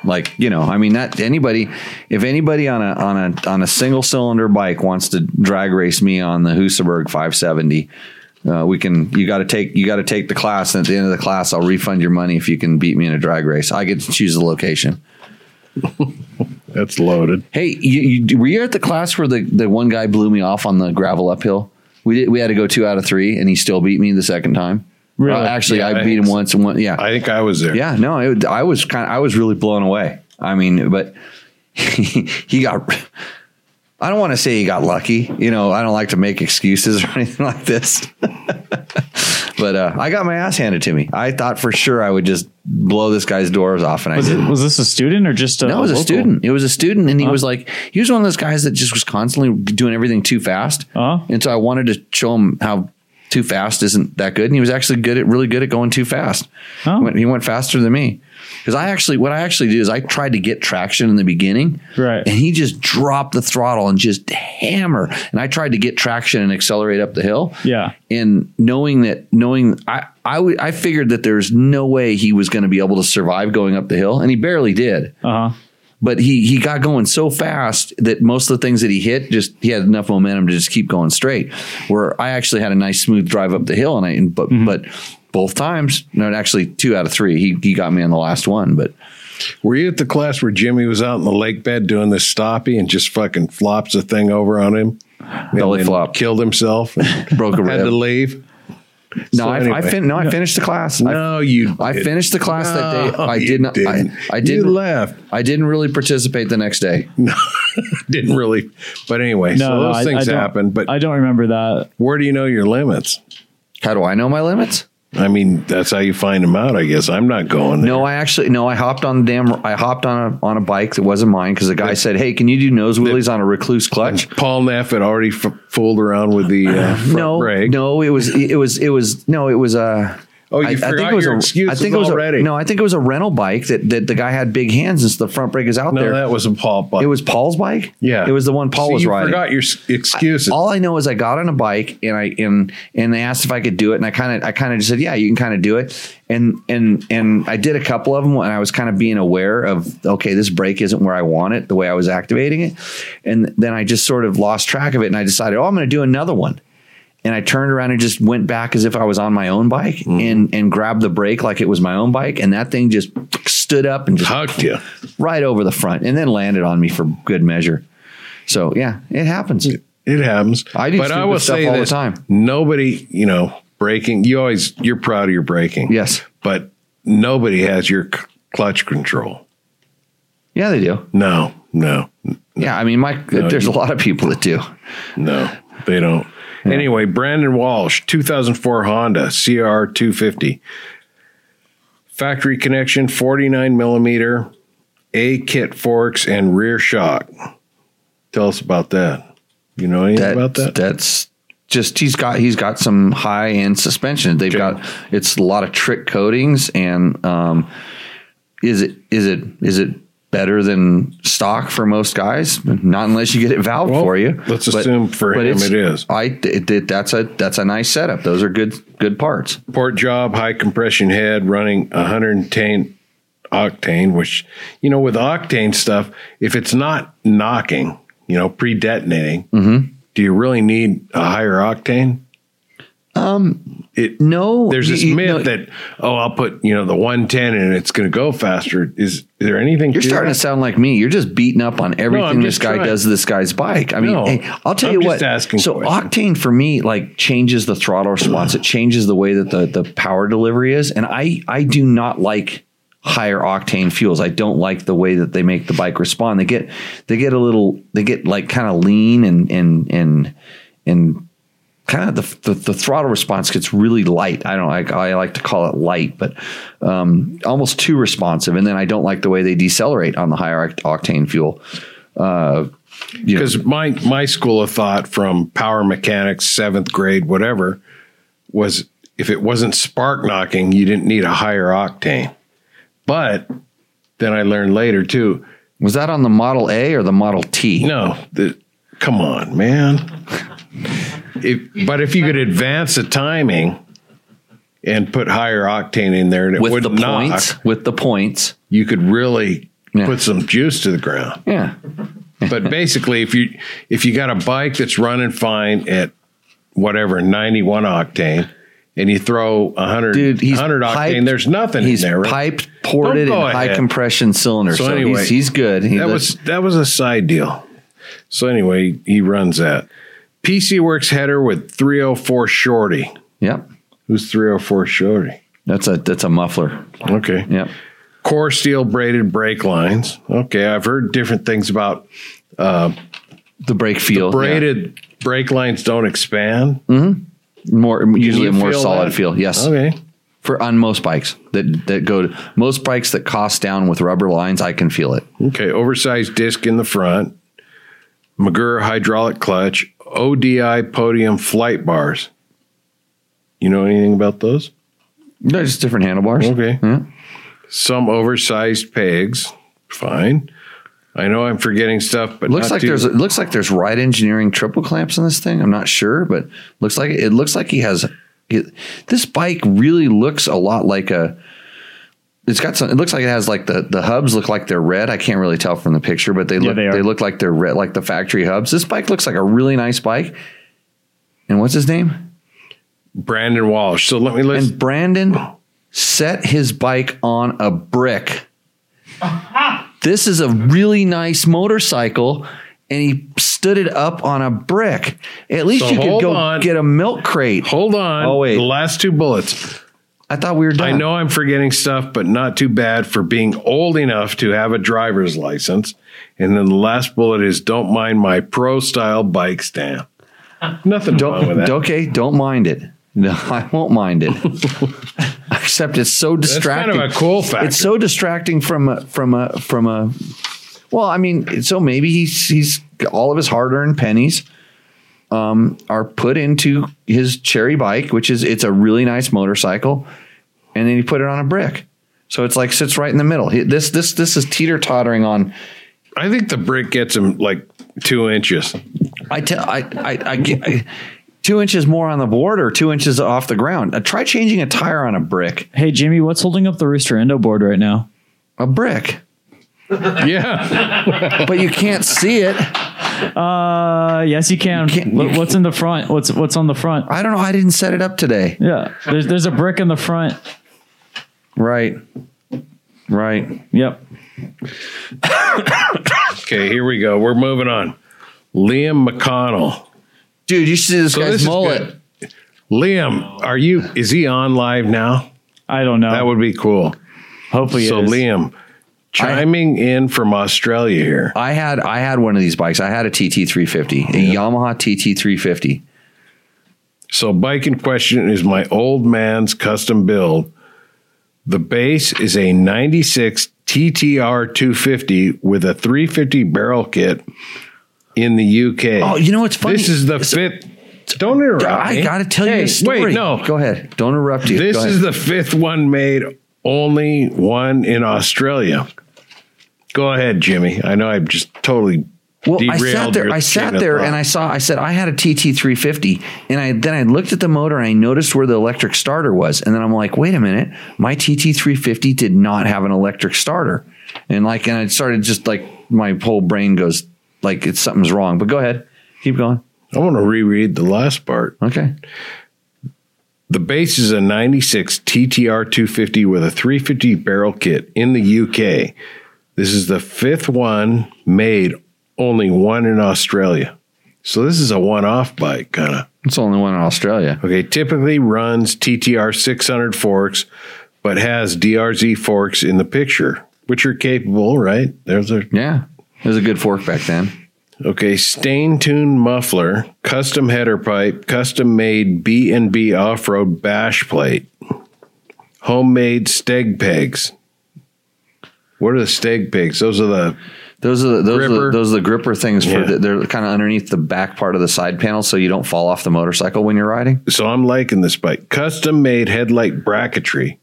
Like you know, I mean, that anybody, if anybody on a on a on a single cylinder bike wants to drag race me on the Husaberg 570, uh, we can. You got to take you got to take the class, and at the end of the class, I'll refund your money if you can beat me in a drag race. I get to choose the location. <laughs> That's loaded. Hey, you, you, were you at the class where the, the one guy blew me off on the gravel uphill? We did. We had to go two out of three, and he still beat me the second time. Really? Uh, actually, Yeah, I I beat him so. once and one. Yeah, I think I was there. yeah. No, it, I was kind. I was really blown away. I mean, but he, <laughs> he got. I don't want to say he got lucky. You know, I don't like to make excuses <laughs> or anything like this. <laughs> but uh, I got my ass handed to me. I thought for sure I would just blow this guy's doors off, and I Was didn't. was this a student or just a No, it was a student. It was a student, and he was like, he was one of those guys that just was constantly doing everything too fast. Uh-huh. And so I wanted to show him how too fast isn't that good, and he was actually good at really good at going too fast. Oh. He, went, he went faster than me because I actually what I actually did is I tried to get traction in the beginning, Right. And he just dropped the throttle and just hammer, and I tried to get traction and accelerate up the hill, Yeah. and knowing that knowing I I I figured that there's no way he was going to be able to survive going up the hill, and he barely did Uh huh. But he he got going so fast that most of the things that he hit just he had enough momentum to just keep going straight. Where I actually had a nice smooth drive up the hill, and I and, but mm-hmm. but both times, no, actually two out of three, he he got me on the last one. But Were you at the class where Jimmy was out in the lake bed doing this stoppy and just fucking flops the thing over on him? Belly flop. Killed himself. and Broke a Had to leave. No, So I, I fin- no, I finished the class. I, No, you. I didn't. finished the class that day. I did not. I, didn't. I You didn't. left. I didn't really participate the next day. <laughs> No, <laughs> didn't really. But anyway, No, so those I- things I don't- happen. But I don't remember that. where do you know your limits? How do I know my limits? I mean, that's how you find them out. I guess I'm not going. There. No, I actually no. I hopped on the damn. I hopped on a on a bike that wasn't mine because the guy said, "Hey, can you do nose wheelies on a Rekluse clutch?" Paul Neff had already f- fooled around with the uh, front no, brake. no, it was it was it was no, it was uh Oh, you I, I forgot think it was your a, excuses I think it was already. A, no, I think it was a rental bike that, that the guy had big hands and so the front brake is out there. No, there. that was a Paul bike. it was Paul's bike. yeah, it was the one Paul See, was you riding. Forgot your excuses. All I know is I got on a bike and I and and they asked if I could do it and I kind of I kind of just said yeah you can kind of do it and and and I did a couple of them and I was kind of being aware of okay this brake isn't where I want it the way I was activating it and then I just sort of lost track of it and I decided oh I'm going to do another one and I turned around and just went back as if I was on my own bike Mm-hmm. and and grabbed the brake like it was my own bike and that thing just stood up and just Hugged you. right over the front and then landed on me for good measure. So yeah, it happens. It happens. I do but I will stuff say all the time. Nobody, you know, braking. You always you're proud of your braking. Yes. but nobody has your c- clutch control. Yeah, they do. No, no, Yeah, I mean, Mike, there's you- a lot of people that do. no, they don't. Anyway, Brandon Walsh, 2004 Honda CR 250, factory connection, 49 millimeter, A kit forks and rear shock. Tell us about that. You know anything That, about that? That's just he's got he's got some high end suspension. They've Okay. got it's a lot of trick coatings and um, is it is it is it better than stock for most guys? Not unless you get it valved Well, for you. let's assume for him it is. I it, it, that's a that's a nice setup. Those are good good parts. port job, high compression head, running 110 octane, which, you know, with octane stuff, if it's not knocking, you know, pre detonating, Mm-hmm. do you really need a higher octane? Um, it, No, there's this you- myth know- that, oh, I'll put, you know, the 110 and it's going to go faster. Is, is there anything You're starting that? to sound like me. You're just beating up on everything I'm this guy trying. does to this guy's bike. I mean, No, hey, I'll tell I'm you what. asking so questions. octane for me like changes the throttle response. it changes the way that the the power delivery is, and I I do not like higher octane fuels. I don't like the way that they make the bike respond. They get they get a little they get like kind of lean and and and and kind of the, the the throttle response gets really light. I don't like I like to call it light, but um, almost too responsive. And then I don't like the way they decelerate on the higher octane fuel. Uh, because my my school of thought from power mechanics seventh grade whatever was if it wasn't spark knocking you didn't need a higher octane but then i learned later too was that on the Model A or the Model T? no the come on man if, but if you could advance the timing and put higher octane in there and it with the wouldn't knock, points. With the points. you could really Yeah. put some juice to the ground Yeah. <laughs> but basically if you if you got a bike that's running fine at whatever 91 octane and you throw 100 Dude, 100 octane piped- there's nothing He's in there right? piped, ported, and high ahead. compression cylinder. So, So anyway, he's, he's good. He that looks- was that was a side deal so anyway he runs that pc works header with 304 shorty yep. who's 304 shorty That's a that's a muffler. okay Yep. core steel braided brake lines okay i've heard different things about uh, The brake feel. yeah. braided brake lines don't expand mm-hmm. more usually a more feel solid that? feel. Yes. okay For on most bikes that that go to most bikes that cost down with rubber lines, I can feel it. Okay, oversized disc in the front, Magura hydraulic clutch, ODI podium flight bars. You know anything about those? They're just different handlebars. Okay. Yeah. Some oversized pegs. Fine. I know I'm forgetting stuff, but Looks like too- there's it looks like there's Ride Engineering triple clamps on this thing. I'm not sure, but looks like it looks like he has it, this bike really looks a lot like a it's got some it looks like it has like the the hubs look like they're red. I can't really tell from the picture, but they look they they, look like they're red like the factory hubs. This bike looks like a really nice bike. And what's his name? Brandon Walsh. So let me list. And Brandon set his bike on a brick. This is a really nice motorcycle, and he stood it up on a brick. At least So you could go on. get a milk crate. Hold on. Oh, wait. The last two bullets. I thought we were done. I know I'm forgetting stuff, but not too bad for being old enough to have a driver's license. And then the last bullet is don't mind my pro style bike stand. <laughs> Nothing wrong with Don't, that. okay, don't mind it. No, <laughs> I won't mind it. <laughs> Except it's so That's distracting. kind of a cool factor. It's so distracting from a, from a from a. Well, I mean, so maybe he's he's all of his hard earned pennies um, are put into his cherry bike, which is it's a really nice motorcycle, and then he put it on a brick. So it's like sits right in the middle. This this this is teeter tottering on. I think the brick gets him like two inches. I tell I I, I, get- I two inches more on the board or two inches off the ground. Uh, try changing a tire on a brick. Hey, Jimmy, what's holding up the Roost or Endo board right now? A brick. <laughs> Yeah. but you can't see it. Uh, yes, you can. can't- What- what's in the front? What's what's on the front? I don't know. I didn't set it up today. Yeah, there's there's a brick in the front. Right. Right. Yep. Okay, here we go. We're moving on. Liam McConnell. Dude, you see this So guy's this mullet. Liam, are you? Is he on live now? I don't know. That would be cool. Hopefully, so it is. Liam, chiming in from Australia here. I had I had one of these bikes. I had a TT three fifty, a Yamaha TT three fifty. So bike in question is my old man's custom build. The base is a 96 TTR 250 with a 350 barrel kit in the UK. Oh, you know what's funny? This is the fifth. Don't interrupt I got to tell you a story. Wait, no. go ahead. Don't interrupt you. This is the fifth one made, only one in Australia. Go ahead, Jimmy. I know I've just totally well. I sat there. I sat there and I saw. I said I had a TT three fifty, and I then I looked at the motor and I noticed where the electric starter was, and then I'm like, wait a minute, my TT three fifty did not have an electric starter, and like, and I started just like my whole brain goes like it's something's wrong. But go ahead, keep going. I want to reread the last part. Okay. The base is a 96 TTR 250 with a 350 barrel kit in the UK. This is the fifth one made, only one in Australia. So this is a one off bike, kind of. It's only one in Australia. Okay, typically runs TTR 600 forks, but has DRZ forks in the picture, which are capable, right? There's a Yeah, there's a good fork back then. Okay, Staintune muffler, custom header pipe, custom made B and B off road bash plate, homemade steg pegs. What are the steg pegs? Those are the Those are the, those are Gripper. the, those are the gripper things for Yeah. the, they're kind of underneath the back part of the side panel, so you don't fall off the motorcycle when you're riding. so I'm liking this bike. Custom made headlight bracketry.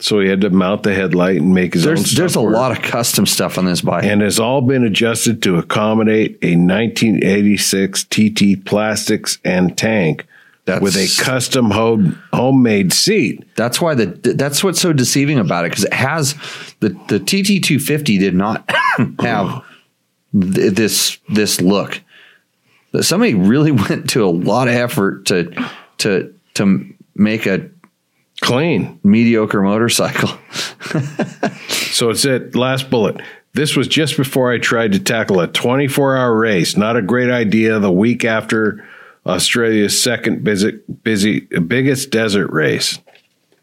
So he had to mount the headlight and make his own. There's stuff there's a work. lot of custom stuff on this bike. and has all been adjusted to accommodate a 1986 TT plastics and tank That's- with a custom home, homemade seat. That's why the that's what's so deceiving about it because it has the the TT two fifty did not <laughs> have th- this this look. Somebody really <laughs> went to a lot of effort to to to make a Clean. mediocre motorcycle. <laughs> So it's it last bullet. This was just before I tried to tackle a 24 hour race. Not a great idea the week after Australia's second busy, busy biggest desert race.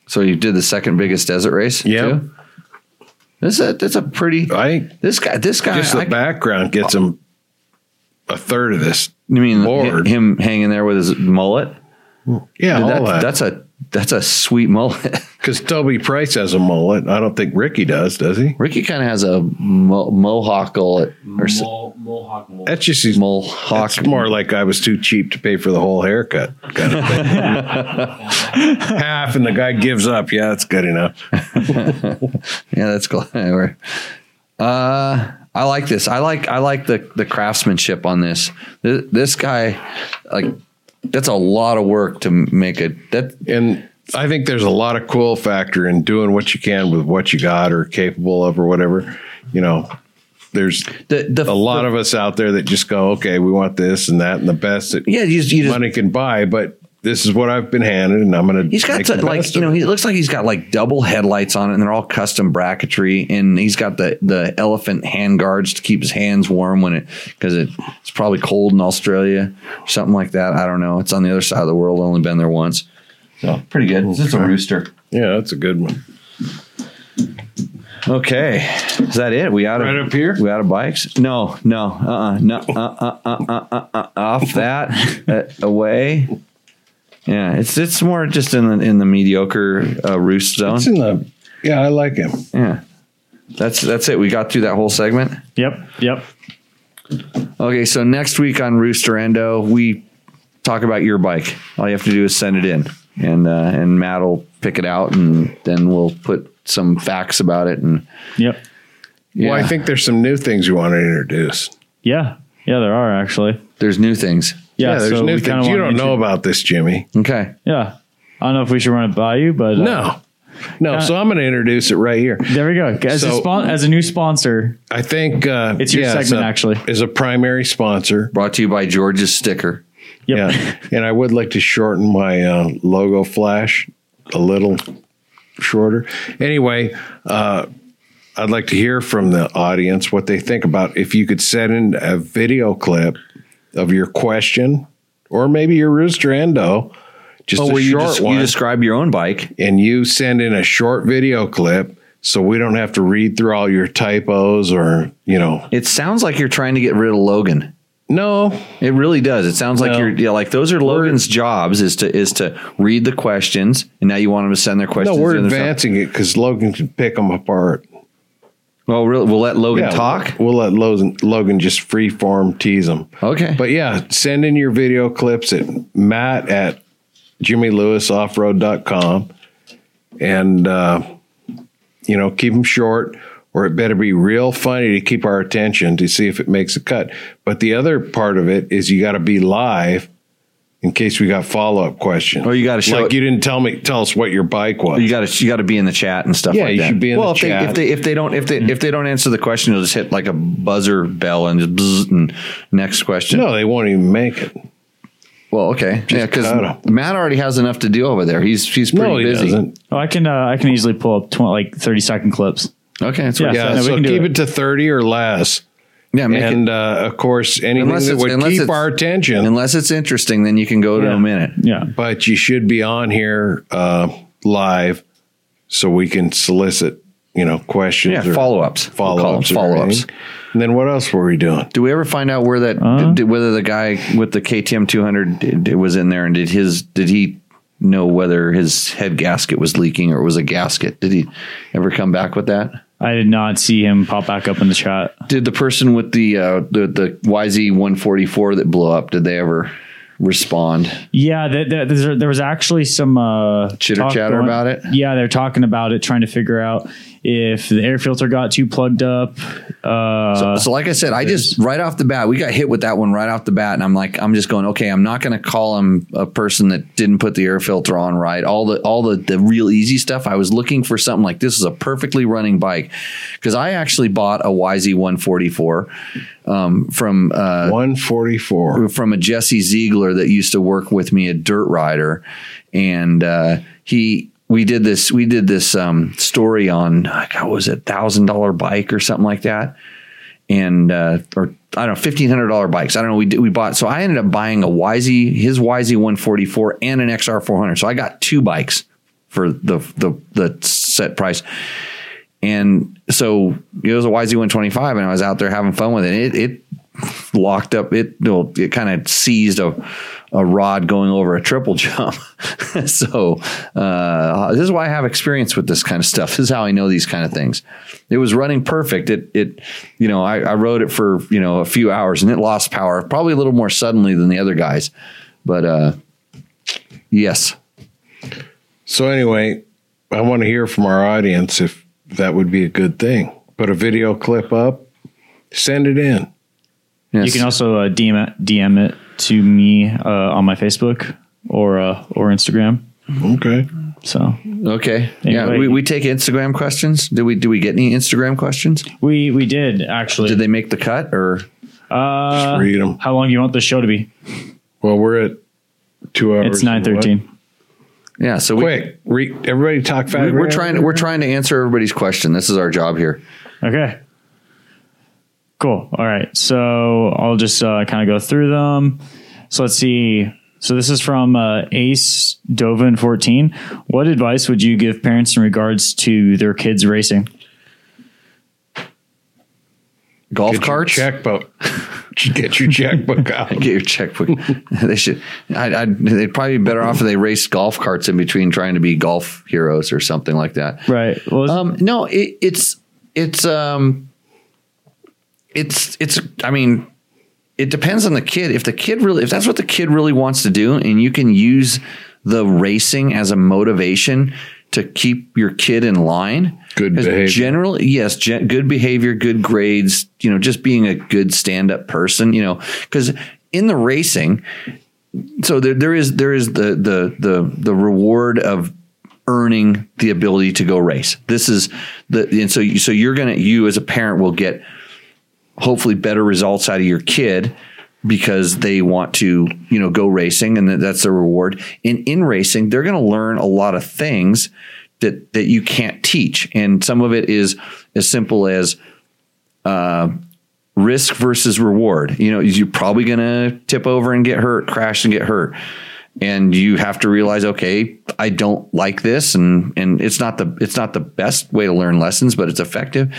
So you did the second biggest desert race. Yeah. too? This a that's a pretty. I This guy. This guy. just the I- background gets him a third of this. you mean board. him hanging there with his mullet? Yeah, That- that. That's a that's a sweet mullet. <laughs> Because Toby Price has a mullet. I don't think Ricky does, does he? Ricky kind of has a mo- mohawk mullet or s- Mo- Mohawk mole. That's just his mohawk. It's more like I was too cheap to pay for the whole haircut kind of thing. <laughs> Half, and the guy gives up. Yeah, that's good enough. <laughs> Yeah, that's cool. Anyway. Uh, I like this. I like I like the the craftsmanship on this. This, this guy, like, that's a lot of work to make it that. And I think there's a lot of cool factor in doing what you can with what you got or capable of or whatever. You know, there's The, the a lot of us out there that just go, okay, we want this and that and the best that yeah. You just, you just money can buy, but this is what I've been handed, and I'm going to. He's got to, like you know he looks like he's got like double headlights on it, and they're all custom bracketry, and he's got the the elephant hand guards to keep his hands warm when it because it, it's probably cold in Australia, or something like that. I don't know. It's on the other side of the world. Only been there once, so pretty good. This is a rooster. Yeah, that's a good one. Okay, is that it? We out of Right up here? We out of bikes? No, no, uh, uh no, uh, uh, uh, uh, uh, uh, off that, uh, away. Yeah, it's it's more just in the in the mediocre uh, roost zone. It's in the, yeah, I like him. Yeah, that's that's it. We got through that whole segment. Yep. Yep. Okay, so next week on Roost or Endo, we talk about your bike. All you have to do is send it in, and uh, and Matt will pick it out, and then we'll put some facts about it. And Yep. yeah, Well, I think there's some new things you want to introduce. Yeah. Yeah, there are actually. there's new things. Yeah, Yeah, there's so new we things. You don't know about this, Jimmy. Okay, Yeah. I don't know if we should run it by you, but uh, No. No, so I'm going to introduce it right here. There we go. As, a spon- as a new sponsor, I think uh, It's your as segment, a- actually. As a primary sponsor. brought to you by George's sticker. yep. Yeah. and I would like to shorten my uh, logo flash a little shorter. Anyway, uh, I'd like to hear from the audience what they think about if you could send in a video clip of your question or maybe your roost or endo, just Oh, a short one, you describe your own bike. and you send in a short video clip so we don't have to read through all your typos or, you know, It sounds like you're trying to get rid of Logan. no, It really does. It sounds like you're yeah, like those are Logan's jobs is to is to read the questions, and now you want them to send their questions. no, we're in or something. advancing it because Logan can pick them apart. Well, really, we'll let Logan Yeah, talk. We'll let Logan, Logan just free form tease them. Okay. But yeah, send in your video clips at matt at jimmylewisoffroad.com and, uh, you know, keep them short or it better be real funny to keep our attention to see if it makes a cut. But the other part of it is you got to be live in case we got follow up questions. Oh, you gotta show like it- you didn't tell me tell us what your bike was. you got to you got to be in the chat and stuff Yeah, like you that. should be in well, the if chat. they if they if they don't if they if they don't answer the question, you'll just hit like a buzzer bell and just bzz, and next question. no, they won't even make it. Well, okay, yeah, because. Matt already has enough to do over there. He's he's pretty No, he busy. doesn't. Oh, I can uh, I can easily pull up 20, like thirty second clips. Okay, that's Yeah, right. Yeah, No, we so can keep it. it. to 30 or less. Yeah, make and it, uh, of course, anything Unless that would keep our attention. unless it's interesting, then you can go to Yeah. a minute. Yeah. but you should be on here uh, live so we can solicit, you know, questions Yeah, or follow-ups. We'll follow ups, follow-ups. And then what else were we doing? Do we ever find out where that Uh-huh. did, whether the guy with the KTM 200 did, did- was in there and did his did he know whether his head gasket was leaking or it was a gasket? Did he ever come back with that? I did not see him pop back up in the chat. Did the person with the uh, the the YZ 144 that blew up did they ever respond? Yeah, th th there, there was actually some uh, Chitter chatter about it? Yeah, they're talking about it, trying to figure out if the air filter got too plugged up. Uh, so like I said, I just right off the bat, we got hit with that one right off the bat, and I'm like, I'm just going, okay, I'm not going to call him a person that didn't put the air filter on right. All the all the the real easy stuff. I was looking for something like this is a perfectly running bike because I actually bought a YZ 144 um, from uh, 144. from a Jesse Ziegler that used to work with me at Dirt Rider, and uh, he we did this we did this um, story on what was it thousand dollar bike or something like that, and uh, or I don't know fifteen hundred dollar bikes. I don't know. We did, we bought so I ended up buying a YZ his YZ one forty four and an XR four hundred. So I got two bikes for the the the set price. And so it was a YZ 125, and I was out there having fun with it. It, it locked up. It well, it kind of seized a a rod going over a triple jump. <laughs> so uh, this is why I have experience with this kind of stuff. <laughs> This is how I know these kind of things. It was running perfect. It it you know I, I rode it for you know a few hours and it lost power probably a little more suddenly than the other guys, but uh, yes. So anyway, I want to hear from our audience if that would be a good thing. Put a video clip up, send it in. You can also uh, DM it, DM it to me uh, on my Facebook or uh, or Instagram. Okay. So Okay. Yeah, Anyway. we, we take Instagram questions. Did we do we get any Instagram questions? we we did actually. Did they make the cut or uh, read 'em. How long do you want the show to be? Well, we're at two hours. It's nine thirteen. yeah? So we, Quick, re- everybody talk fast. we, we're trying we're trying to answer everybody's question. This is our job here. Okay. Cool. All right. So I'll just uh, kind of go through them. So let's see. So this is from uh, Ace Dovin 14. What advice would you give parents in regards to their kids racing? Golf Get your carts. checkbook. <laughs> Get your checkbook out. <laughs> Get your checkbook. <laughs> they should. I, I, they'd probably be better off if they raced golf carts in between trying to be golf heroes or something like that. Right. Well, Um, no, it, it's it's um, it's it's. I mean, it depends on the kid. If the kid really, if that's what the kid really wants to do, and you can use the racing as a motivation to keep your kid in line. Good behavior. Generally, yes, gen- good behavior, good grades. You know, just being a good stand-up person. You know, because in the racing, so there, there is there is the the the the reward of earning the ability to go race. This is the and so you, so you're gonna you as a parent will get hopefully better results out of your kid because they want to you know go racing and that's the reward. In in racing, they're going to learn a lot of things that that you can't teach, and some of it is as simple as uh, risk versus reward. You know, you're probably going to tip over and get hurt, crash and get hurt. And you have to realize, okay, I don't like this, and and it's not the it's not the best way to learn lessons, but it's effective.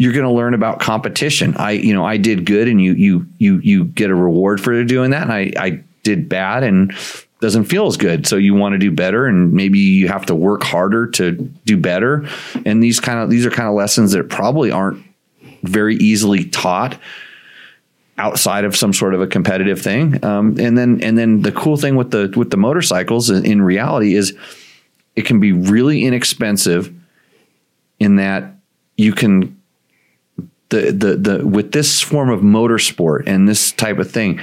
You're going to learn about competition. I you know I did good, and you you you you get a reward for doing that, and I I did bad, and doesn't feel as good. So you want to do better, and maybe you have to work harder to do better. And these kind of these are kind of lessons that probably aren't very easily taught outside of some sort of a competitive thing. Um, and then and then the cool thing with the with the motorcycles in- in reality is it can be really inexpensive in that you can the the the with this form of motorsport and this type of thing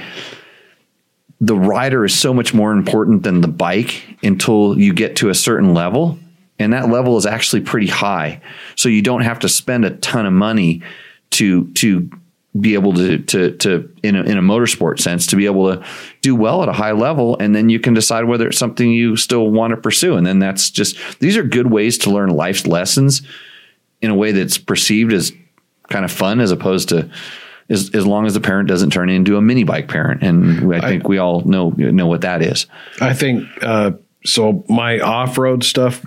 the rider is so much more important than the bike until you get to a certain level. And that level is actually pretty high. So you don't have to spend a ton of money to to be able to to to in a, in a motorsport sense to be able to do well at a high level. And then you can decide whether it's something you still want to pursue. And then that's just these are good ways to learn life's lessons in a way that's perceived as kind of fun as opposed to as, as long as the parent doesn't turn into a mini bike parent and I think we all know know what that is I think uh, so. My off road stuff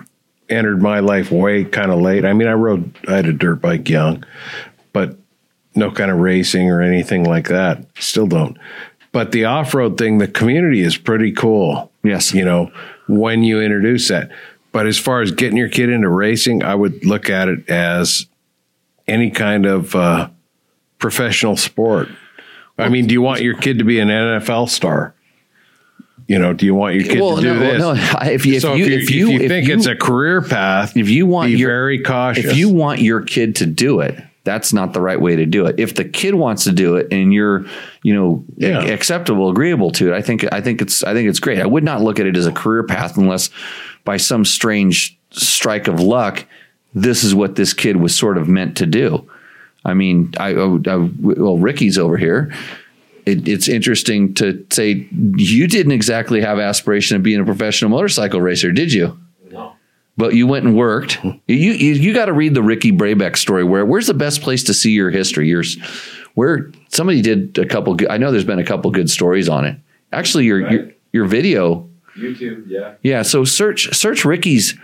entered my life way kind of late. I mean, I rode, I had a dirt bike young, but no kind of racing or anything like that. Still don't. But the off road thing, the community is pretty cool. Yes. You know, when you introduce that. But as far as getting your kid into racing, I would look at it as any kind of uh, professional sport. I mean, do you want your kid to be an NFL star? You know, do you want your kid Well, to do no, this? no, if you- if so you- if you, if you- if you if think you- it's a career path, if you want be your very cautious. if you want your kid to do it that's not the right way to do it if the kid wants to do it and you're you know Yeah. ac- acceptable agreeable to it i think i think it's i think it's great i would not look at it as a career path unless by some strange strike of luck this is what this kid was sort of meant to do i mean i, I, I well ricky's over here it, it's interesting to say you didn't exactly have aspiration of being a professional motorcycle racer did you No. but you went and worked. <laughs> You you, you got to read the Ricky Brabec story. Where where's the best place to see your history? Yours, where somebody did a couple. Good, I know there's been a couple good stories on it. Actually, your your, your video. YouTube, yeah. Yeah, so search search Ricky's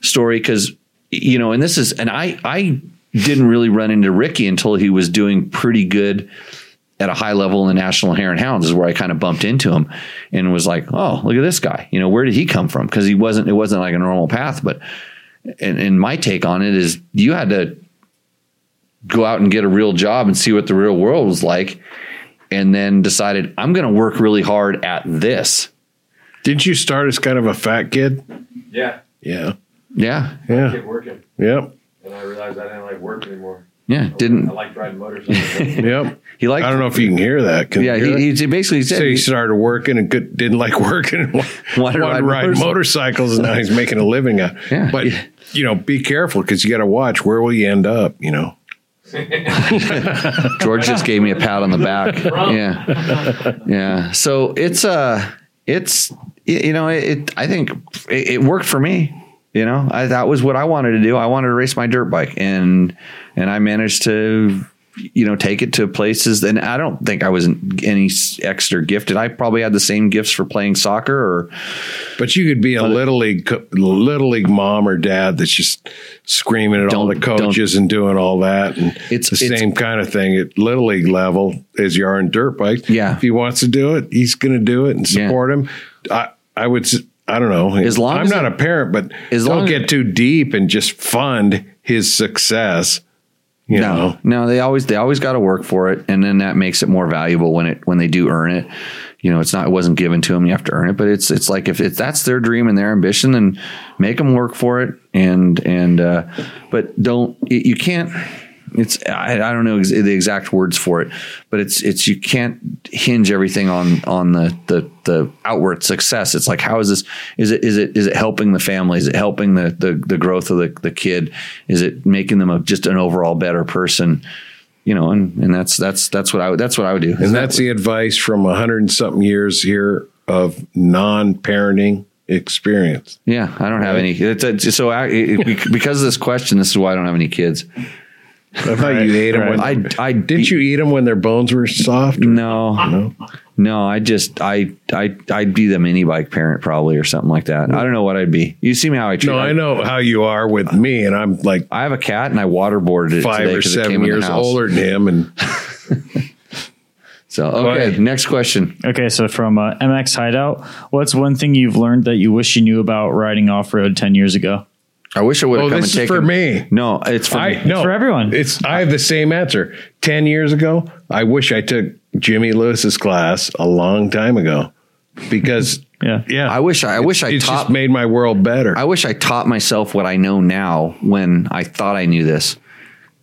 story because you know, and this is, and I I didn't really run into Ricky until he was doing pretty good at a high level in the National Hare and Hounds is where I kind of bumped into him and was like, oh, look at this guy. You know, where did he come from? Because he wasn't, it wasn't like a normal path. But, and, and my take on it is you had to go out and get a real job and see what the real world was like. And then decided, I'm going to work really hard at this. didn't you start as kind of a fat kid? Yeah. Yeah, Yeah. yeah, Kept working. yep, And I realized I didn't like work anymore. Yeah. Didn't, I liked riding motorcycles. <laughs> yep. he liked, I don't know if you can hear that. Can yeah, hear he, that? he basically said, so he started working and could, didn't like <laughs> working and wanted <laughs> Wanted to to ride ride, motorcycles. motorcycles and now he's making a living out. Yeah. But Yeah. you know, be careful because you got to watch where will you end up. You know, George just gave me a pat on the back. Yeah, yeah. So it's uh it's you know it. I think it, it worked for me. You know, I, that was what I wanted to do. I wanted to race my dirt bike, and and I managed to you know, take it to places. And I don't think I was any extra gifted. I probably had the same gifts for playing soccer or But you could be a little league little league mom or dad that's just screaming at all the coaches and doing all that. And It's- the it's- same kind of thing at little league level as you are in dirt bike. Yeah. if he wants to do it, he's going to do it and Yeah. support him. I I would. I don't know. As long I'm as not it- a parent, but as don't long- get too deep and just fund his success. You no, know, no, they always they always got to work for it, and then that makes it more valuable when it when they do earn it. You know, it's not it wasn't given to them; you have to earn it. But it's it's like if it's that's their dream and their ambition, then make them work for it. And and uh, but don't you can't. It's I, I don't know ex- the exact words for it, but it's it's you can't hinge everything on on the the the outward success. It's like how is this? Is it is it is it helping the family? Is it helping the the, the growth of the, the kid? Is it making them a, just an overall better person? You know, and, and that's that's that's what I would that's what I would do. and that's the advice from a hundred and something years here of non-parenting experience. yeah. I don't have any. It's, it's, so I, it, because of this question, this is why I don't have any kids. I thought you ate them. right. When, I I didn't you eat them when their bones were soft? No, No. no. I just I I I'd be the mini bike parent probably or something like that. I don't know what I'd be. You see me how I treat. No, I know how you are with me, and I'm like I have a cat and I waterboarded it five today or 'cause seven came in the years house. older than him, and <laughs> So okay, next question. Okay, so from uh, MX Hideout, what's one thing you've learned that you wish you knew about riding off road 10 years ago? I wish I would have Oh, come this and is taken. for me. No, it's for I me. no for everyone. It's I have the same answer. Ten years ago, I wish I took Jimmy Lewis's class a long time ago because <laughs> Yeah. yeah, I wish I, I wish I it's taught. just made my world better. I wish I taught myself what I know now when I thought I knew this,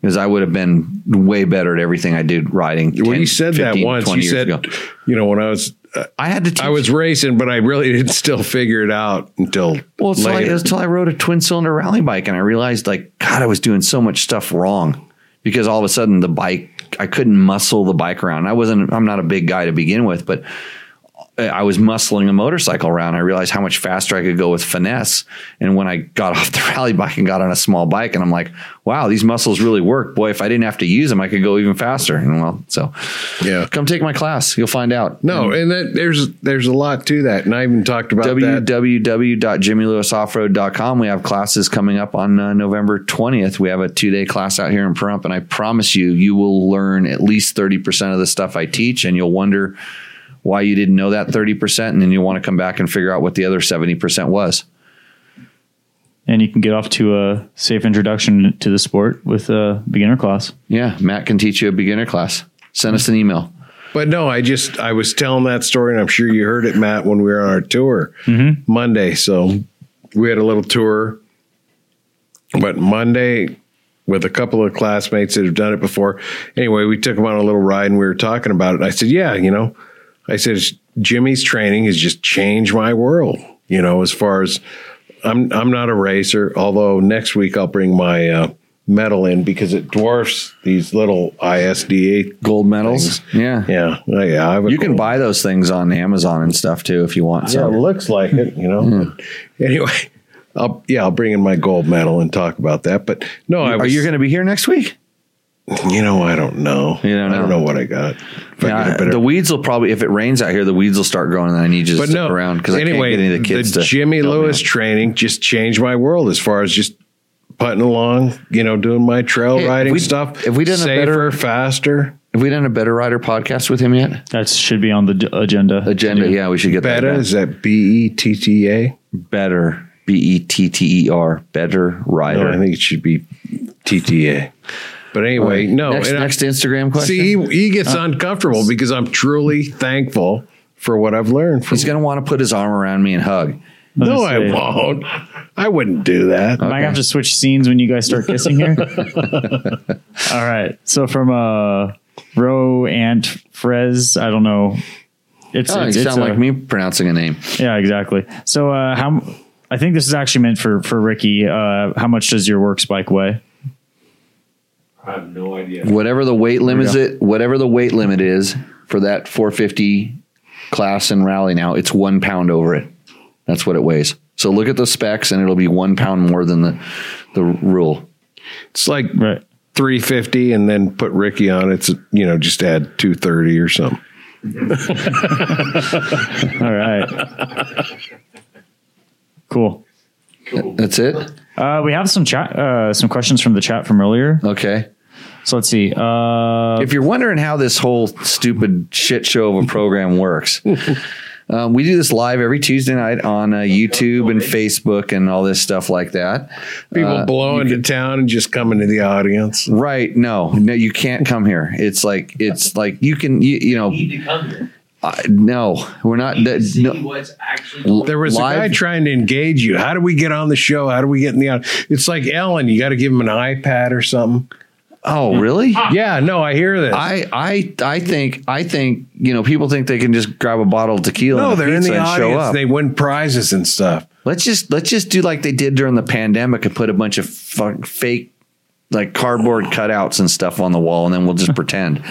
because I would have been way better at everything I did riding. well, 10, you said 15, that once. 20 You said, ago. you know, when I was I had to. Teach, I was racing, but I really <laughs> didn't still figure it out until Well, it's like, until I rode a twin cylinder rally bike and I realized, like, God, I was doing so much stuff wrong because all of a sudden the bike, I couldn't muscle the bike around. I wasn't, I'm not a big guy to begin with, but I was muscling a motorcycle around. I realized how much faster I could go with finesse. And when I got <laughs> off the rally bike and got on a small bike, and I'm like, wow, these muscles really work. Boy, if I didn't have to use them, I could go even faster. And well, so yeah. come take my class. You'll find out. No, and that, there's there's a lot to that, and I even talked about www.jimmylewisoffroad.com. We have classes coming up on uh, November 20th. We have a two day class out here in Pahrump, and I promise you, you will learn at least 30% of the stuff I teach, and you'll wonder why you didn't know that 30%, and then you'll want to come back and figure out what the other 70% was. And you can get off to a safe introduction to the sport with a beginner class. Yeah, Matt can teach you a beginner class. Send us an email. But no, I just I was telling that story, and I'm sure you heard it, Matt, when we were on our tour mm-hmm. Monday. So we had a little tour, but Monday with a couple of classmates that have done it before. Anyway, we took them on a little ride, and we were talking about it. And I said, "Yeah, you know," I said, "Jimmy's training has just changed my world." You know, as far as I'm I'm not a racer, although next week I'll bring my uh, medal in because it dwarfs these little ISDE Gold medals. Yeah. yeah, Oh, yeah. I have a You can gold- buy those things on Amazon and stuff too if you want. Yeah, So it looks like it. You know. Anyway, I'll yeah, I'll bring in my gold medal and talk about that. But no, I are you going to be here next week? You know, I don't know. You don't I don't know. know what I got. If I Yeah, better- the weeds will probably, if it rains out here, the weeds will start growing, and I need you to but stick no, around because anyway, I can't get any of the kids to. Jimmy Lewis out. training just changed my world as far as just putting along. You know, doing my trail Hey, if riding we- stuff. if we done a better- faster, Have we done a Better Rider podcast with him yet? That should be on the d- agenda. Agenda, yeah, we should get better. Beta done. is that B E T T A? Better, B E T T E R, Better Rider. No, I think it should be T T A. But anyway, no. next, and I- Instagram question. See, he, he gets uncomfortable because I'm truly thankful for what I've learned from He's going to want to put his arm around me and hug. No, I won't. I wouldn't do that. Am I gonna have to switch scenes when you guys start kissing here? <laughs> All right. So from uh Ro Ant Frez, I don't know. It's, Oh, it's, you it's sound a- like me pronouncing a name. Yeah, exactly. So uh how I think this is actually meant for for Ricky. Uh how much does your work spike weigh? I have no idea. Whatever the weight limit is, it whatever the weight limit is for that 450 class and rally now, it's one pound over it. That's what it weighs. So look at the specs, and it'll be one pound more than the the rule. It's like Right. three fifty, and then put Ricky on. It's you know just add two thirty or something. <laughs> All right. Cool. That's it. Uh, we have some chat, uh, some questions from the chat from earlier. Okay. So let's see. Uh, If you're wondering how this whole stupid shit show of a program works, <laughs> um, we do this live every Tuesday night on uh, YouTube and Facebook and all this stuff like that. People Uh, blow into town and just come into the audience. Right? No, no, you can't come here. It's like it's like you can you, you know. Need to come here. Uh, no, we're not. Need to see no, what's actually. There was Live- a guy trying to engage you. How do we get on the show? How do we get in the audience? It's like Ellen. You got to give him an iPad or something. oh, really? Yeah, no, I hear this. I, I I think I think you know people think they can just grab a bottle of tequila no, and they're in the and show audience. up. They win prizes and stuff. Let's just let's just do like they did during the pandemic and put a bunch of fu- fake like cardboard cutouts and stuff on the wall, and then we'll just <laughs> pretend.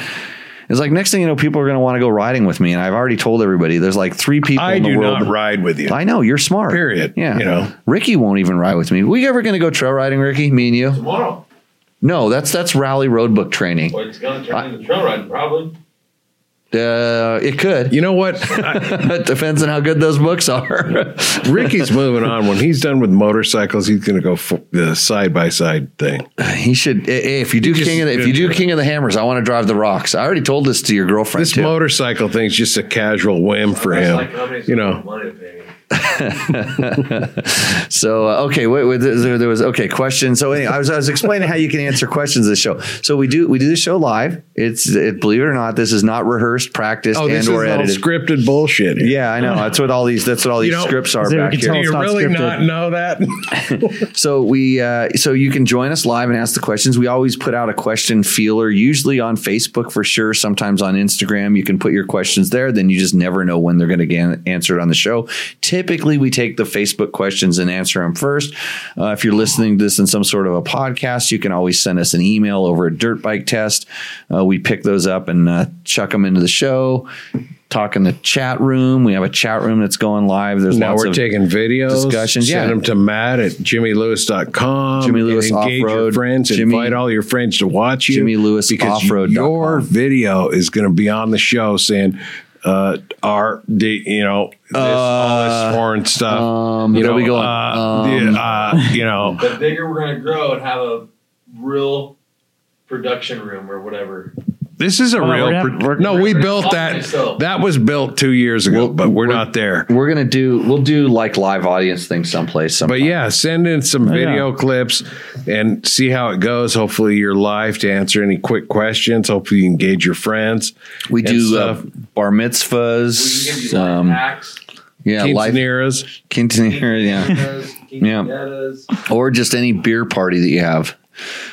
It's like next thing you know, people are going to want to go riding with me, and I've already told everybody there's like three people I in the do world. not ride with you. I know you're smart. Period. Yeah. You know. Ricky won't even ride with me. We ever going to go trail riding, Ricky? Me and you? Tomorrow. No, that's that's rally road book training. Well, it's going to turn into trail riding, probably. Uh, it could. You know what? <laughs> it <laughs> depends on how good those books are. <laughs> Ricky's moving on. When he's done with motorcycles, he's going to go for the side by side thing. <sighs> he should. eh, eh, If you do just King of the, if you do King of the Hammers, I want to drive the rocks. I already told this to your girlfriend This too. motorcycle thing's just a casual whim for him. like companies you with know, money to pay me. So uh, okay, wait, wait, there, there was okay question. So anyway, I was I was explaining how you can answer questions this show. So we do we do the show live. It's it, believe it or not, this is not rehearsed, practiced, oh, and or edited. scripted bullshit. here. Yeah, I know. That's what all these. That's what all You these know, scripts are so back can here. tell Do it's you not really scripted. not know that? <laughs> So we, uh, so you can join us live and ask the questions. We always put out a question feeler, usually on Facebook for sure. Sometimes on Instagram, you can put your questions there. Then you just never know when they're going to get answered on the show. Typically, we take the Facebook questions and answer them first. Uh, if you're listening to this in some sort of a podcast, you can always send us an email over at Dirt Bike Test. Uh, we pick those up and uh, chuck them into the show. Talk in the chat room. We have a chat room that's going live. There's now we're taking videos. discussions, Send yeah. them to Matt at jimmylewis.com. Jimmy Lewis engage your Off-Road. friends. Jimmy- invite all your friends to watch you. Jimmy Lewis because Off-Road.com. your video is going to be on the show saying, uh, our, the, you know, this, all this foreign stuff. um, you know, we go. Uh, Um, the, uh, you know, The bigger we're going to grow and have a real production room or whatever. This is a Well, real. we're pro- gonna- we're- no, we built that. myself. That was built two years ago, Well, but we're, we're- not there. We're gonna do we'll do like live audience things someplace. Sometime. But yeah, send in some yeah. video clips and see how it goes. Hopefully, you're live to answer any quick questions. Hopefully, you engage your friends. we do uh, bar We can give mitzvahs. Um, yeah, live Quinceaneras. yeah, Yeah. or just any beer party that you have.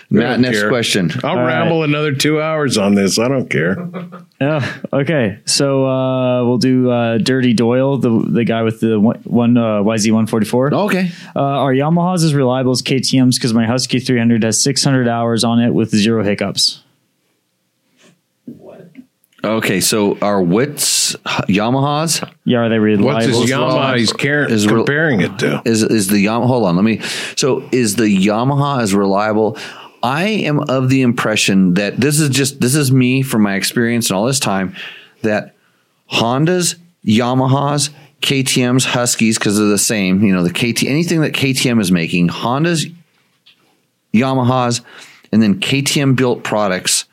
Matt, next care. question. I'll All ramble another two hours on this. I don't care. Yeah. Okay. So uh, we'll do uh, Dirty Doyle, the the guy with the one, one uh, YZ one forty four. Okay, Uh, are Yamahas as reliable as KTM's? Because my Husky three hundred has six hundred hours on it with zero hiccups. Okay. So are Wits Yamahas Yeah, are they reliable? What's his Yamaha? He's car- Is real- comparing it to. is is the Yamaha. Hold on, let me. So is the Yamaha as reliable? I am of the impression that this is just this is me from my experience and all this time that Hondas, Yamahas, KTM's, Huskies because they're the same. You know the KT anything that KTM is making, Hondas, Yamahas, and then KTM built products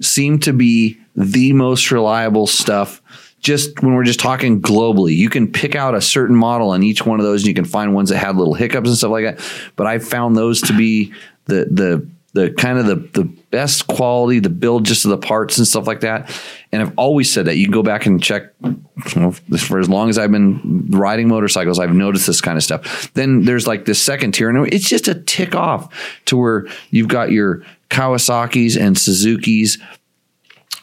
seem to be the most reliable stuff. Just when we're just talking globally, you can pick out a certain model on each one of those, and you can find ones that had little hiccups and stuff like that. But I found those to be the the the kind of the the best quality, the build just of the parts and stuff like that. And I've always said that you can go back and check for as long as I've been riding motorcycles, I've noticed this kind of stuff. Then there's like this second tier, and it's just a tick off to where you've got your Kawasaki's and Suzuki's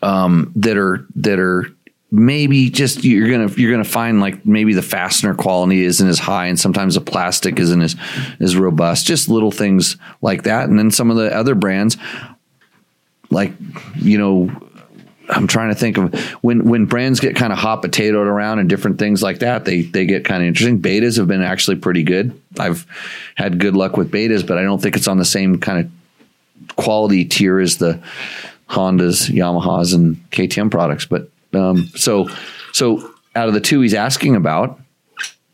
um, that are that are maybe just you're gonna you're gonna find like maybe the fastener quality isn't as high and sometimes the plastic isn't as as robust just little things like that and then some of the other brands like you know I'm trying to think of when when brands get kind of hot potatoed around and different things like that. They they get kind of interesting. Betas have been actually pretty good. I've had good luck with betas, but I don't think it's on the same kind of quality tier as the Hondas, Yamahas, and KTM products. But um, so so out of the two he's asking about,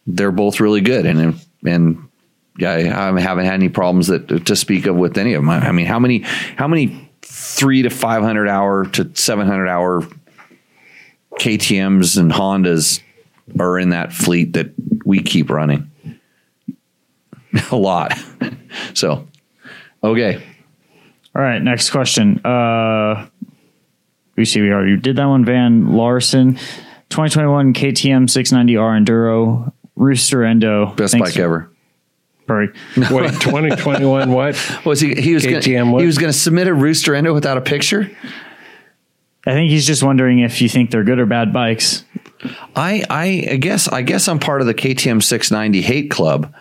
they're both really good, and and yeah, I haven't had any problems that to speak of with any of them. I mean, how many how many three to five hundred hour to seven hundred hour KTM's and Hondas are in that fleet that we keep running? <laughs> A lot. <laughs> so, okay. All right, next question. Uh, we see we already did that one. Van Larson, 2021 KTM 690R Enduro, Roost or Endo. Best Thanks- bike ever. Perfect. <laughs> Wait, 2021 what? Was he? He was KTM gonna, what? he was going to submit a Roost or Endo without a picture. I think he's just wondering if you think they're good or bad bikes. I, I I guess I guess I'm part of the KTM 690 hate club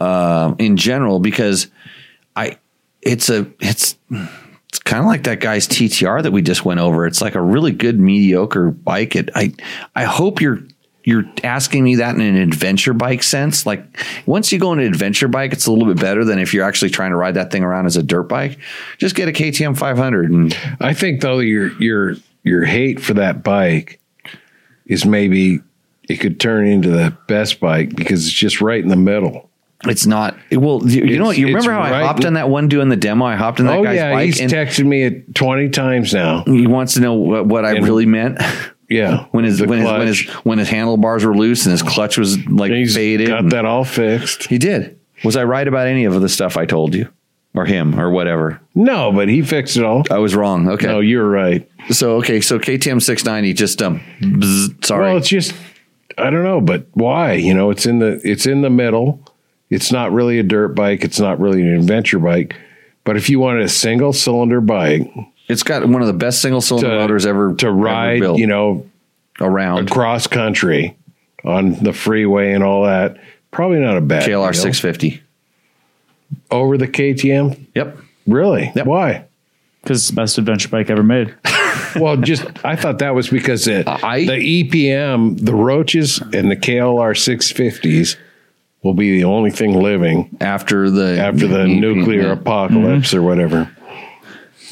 uh, in general because I it's a it's it's kind of like that guy's TTR that we just went over. It's like a really good mediocre bike. It I I hope you're you're asking me that in an adventure bike sense. Like once you go on an adventure bike, it's a little bit better than if you're actually trying to ride that thing around as a dirt bike. Just get a KTM 500 and I think though your your your hate for that bike is maybe it could turn into the best bike because it's just right in the middle. It's not. Well, you, you know what? You remember how I hopped on that one doing the demo? I hopped on that oh guy's yeah, bike, he's and texted me it twenty times now. he wants to know what, what I And- really meant Yeah, <laughs> when his when his, when his when his handlebars were loose and his clutch was like he's faded. got that all fixed. He did. Was I right about any of the stuff I told you, or him, or whatever? No, but he fixed it all. I was wrong. Okay. No, you're right. So okay. So KTM 690. Just um. bzz, sorry. Well, it's just I don't know, but why? You know, it's in the it's in the middle. It's not really a dirt bike. It's not really an adventure bike. But if you wanted a single cylinder bike it's got one of the best single cylinder to, motors ever to ever ride, built you know, around. across country on the freeway and all that, probably not a bad KLR deal. 650. over the KTM. Yep. Really? Yep. Why? Because it's the best adventure bike ever made. <laughs> Well, just I thought that was because it, I- the EPM, the Roaches, and the KLR 650s will be the only thing living After the after the EP, nuclear yeah. apocalypse or whatever.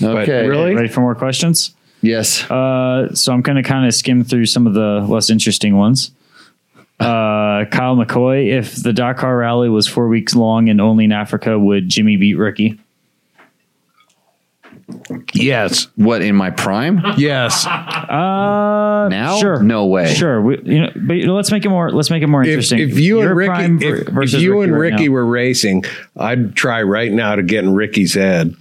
Okay. really? Ready for more questions? Yes. Uh, so I'm going to kind of skim through some of the less interesting ones. Uh, Kyle McCoy, if the Dakar rally was four weeks long and only in Africa, would Jimmy beat Ricky? Yes. What in my prime? Yes. Uh, Now? sure, No way. sure. We, you know, but let's make it more. Let's make it more interesting. if you Your and Ricky, if, if versus you and Ricky now. were racing, I'd try right now to get in Ricky's head.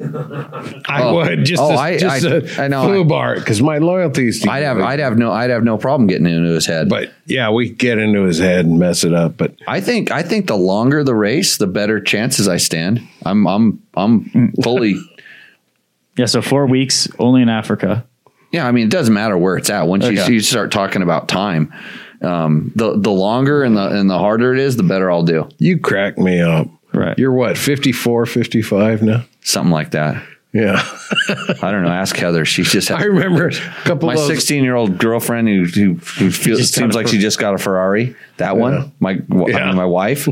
I Oh. would just Oh, a, I- just I- a I know. foo bar because my loyalty is. to I'd you, have Ricky. I'd have no I'd have no problem getting into his head. but yeah, we get into his head and mess it up. But I think I think the longer the race, the better chances I stand. I'm I'm I'm fully <laughs> yeah, so four weeks only in Africa. yeah. I mean, it doesn't matter where it's at. Once Okay. you, you start talking about time, um, the the longer and the and the harder it is, the better I'll do. you crack me up. Right. You're what, 54, 55 now? Something like that. Yeah. I don't know. Ask Heather. She's just had <laughs> I remember a couple my of those. 16 year old girlfriend who who, who feels Just seems like Fer- she just got a Ferrari. That one, my I Yeah. mean, my wife.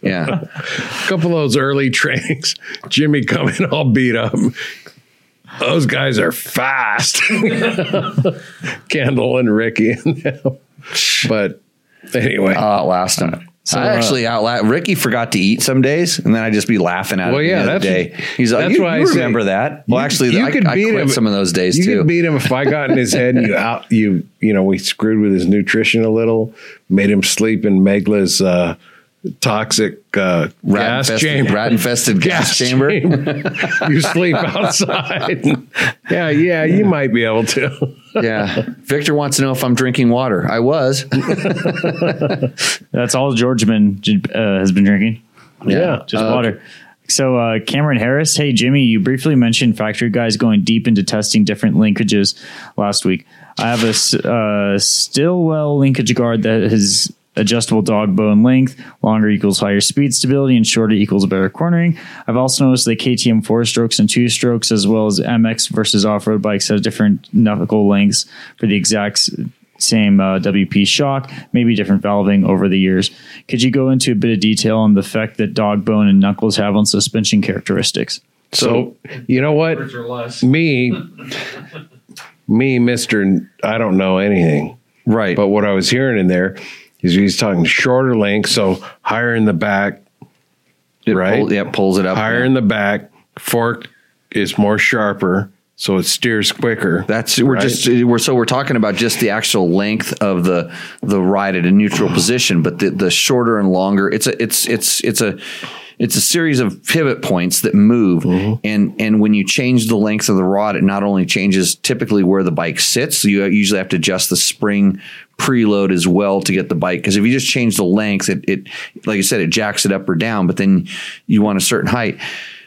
Yeah, a <laughs> couple of those early <laughs> trainings, Jimmy coming all beat up. Those guys are fast. <laughs> Kendall and Ricky and them. But anyway. I'll outlast him. So, I uh, actually outlast. Ricky forgot to eat some days, and then I'd just be laughing at Well, him yeah, the that's- day. He's like, that's "You, why you I say- remember that?" Well, You- actually, you I, could I beat quit him. some of those days you too. could beat him if I got in his head and you out you you know we screwed with his nutrition a little, made him sleep in Megla's uh, toxic uh, gas rat-infested, chamber. rat-infested gas, chamber. <laughs> you sleep outside. yeah, yeah, you might be able to. yeah, Victor wants to know if I'm drinking water. I was. <laughs> That's all George been, uh, has been drinking. Yeah. just Uh, water. So uh, Cameron Harris, hey Jimmy, you briefly mentioned factory guys going deep into testing different linkages last week. I have a uh, Stillwell linkage guard that has adjustable dog bone length, longer equals higher speed stability, and shorter equals better cornering. I've also noticed that KTM four strokes and two strokes, as well as MX versus off road bikes, have different knuckle lengths for the exact same uh, WP shock, maybe different valving over the years. Could you go into a bit of detail on the effect that dog bone and knuckles have on suspension characteristics? So you know what? Words or less. Me, me, Mister, I don't know anything. Right. But what I was hearing in there is he's talking shorter length, so higher in the back, it right? Pull, yeah, pulls it up. higher in the back. Fork is more sharper, so it steers quicker. That's we're Right. just we're so we're talking about just the actual length of the the ride at a neutral <clears throat> position, but the the shorter and longer. It's a it's it's it's a it's a series of pivot points that move, mm-hmm. and and when you change the length of the rod, it not only changes typically where the bike sits. So you usually have to adjust the spring preload as well to get the bike because if you just change the length, it it like I said, it jacks it up or down. But then you want a certain height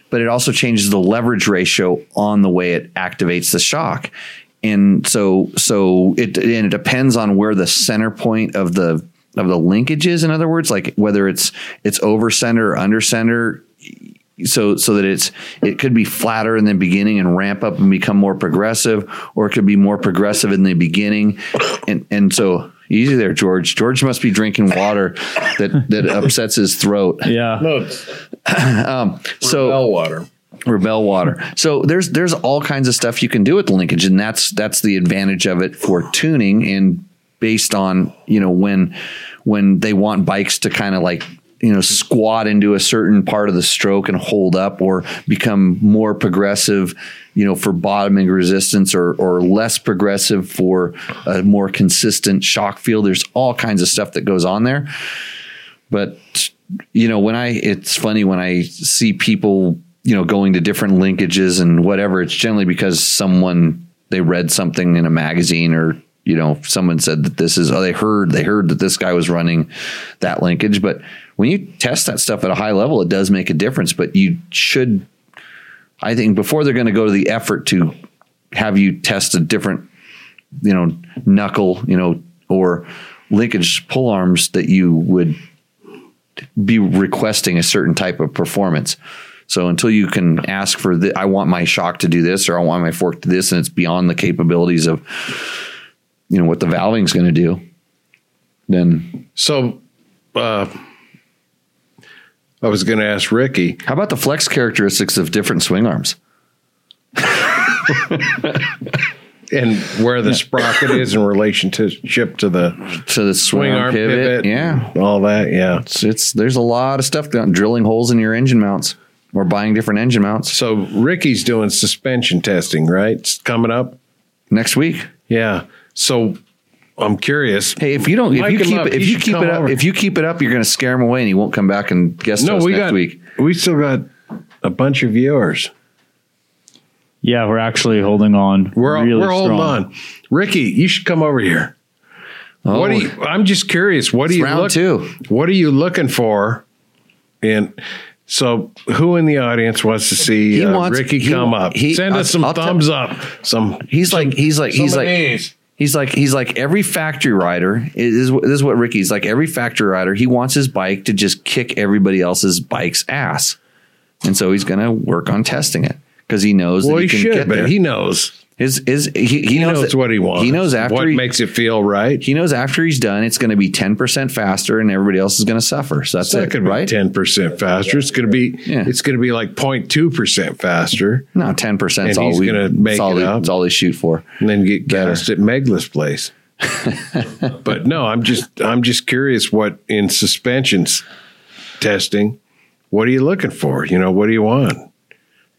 but it also changes the leverage ratio on the way it activates the shock. And so, so it and it depends on where the center point of the of the linkage is. In other words, like whether it's it's over center or under center, so so that it's it could be flatter in the beginning and ramp up and become more progressive, or it could be more progressive in the beginning, and and so. Easy there, George. George must be drinking water that, that upsets his throat. <laughs> Yeah. no, <clears throat> it's um, So well water. Rebel water. So there's there's all kinds of stuff you can do with the linkage, and that's that's the advantage of it for tuning and based on you know when when they want bikes to kind of like you know squat into a certain part of the stroke and hold up or become more progressive you know for bottoming resistance or or less progressive for a more consistent shock field. There's all kinds of stuff that goes on there. But you know when i it's funny when i see people you know going to different linkages and whatever it's generally because someone they read something in a magazine or you know someone said that this is oh they heard they heard that this guy was running that linkage. But when you test that stuff at a high level it does make a difference but you should i think before they're going to go to the effort to have you test a different you know knuckle you know or linkage pull arms that you would be requesting a certain type of performance. So until you can ask for the, I want my shock to do this, or I want my fork to do this, and it's beyond the capabilities of, you know, what the valving is going to do, then So, uh, I was going to ask Ricky. how about the flex characteristics of different swing arms? and where the sprocket is in relationship to the To the swing, swing arm, pivot, pivot, yeah. all that. Yeah. It's, it's there's a lot of stuff going, drilling holes in your engine mounts or buying different engine mounts So Ricky's doing suspension testing, right? It's coming up. next week. Yeah. So I'm curious. Hey, if you don't, if Mic you keep up. it, if you keep it up, over. if you keep it up, you're going to scare him away, and he won't come back and guest no, host we next got week. we still got a bunch of viewers. Yeah, we're actually holding on. We're really we're holding on. Ricky, you should come over here. Oh, What do you? I'm just curious. What do you round look? two. What are you looking for? And so, who in the audience wants to see He uh, wants- Ricky he come wa- up? he- Send I'll- us some I'll tell- thumbs up. Some. He's like he's like he's like these. He's like he's like every factory rider. Is this is what Ricky's like. Every factory rider, he wants his bike to just kick everybody else's bike's ass, and so he's going to work on testing it because he knows Well, that he, he, can should, get but he knows. His his he, he, He knows, what he wants. He knows after what he, makes it feel right. he knows after he's done, it's going to be ten percent faster, and everybody else is going to suffer. So that's it, going to right? ten percent faster. It's going to be. Yeah. It's going to be like 02 percent faster, No, ten percent all he's gonna it's make all it they- up. It's all they shoot for. and then get Better. gassed at Megla's place. <laughs> but no, I'm just I'm just curious what in suspensions testing, what are you looking for? You know, what do you want?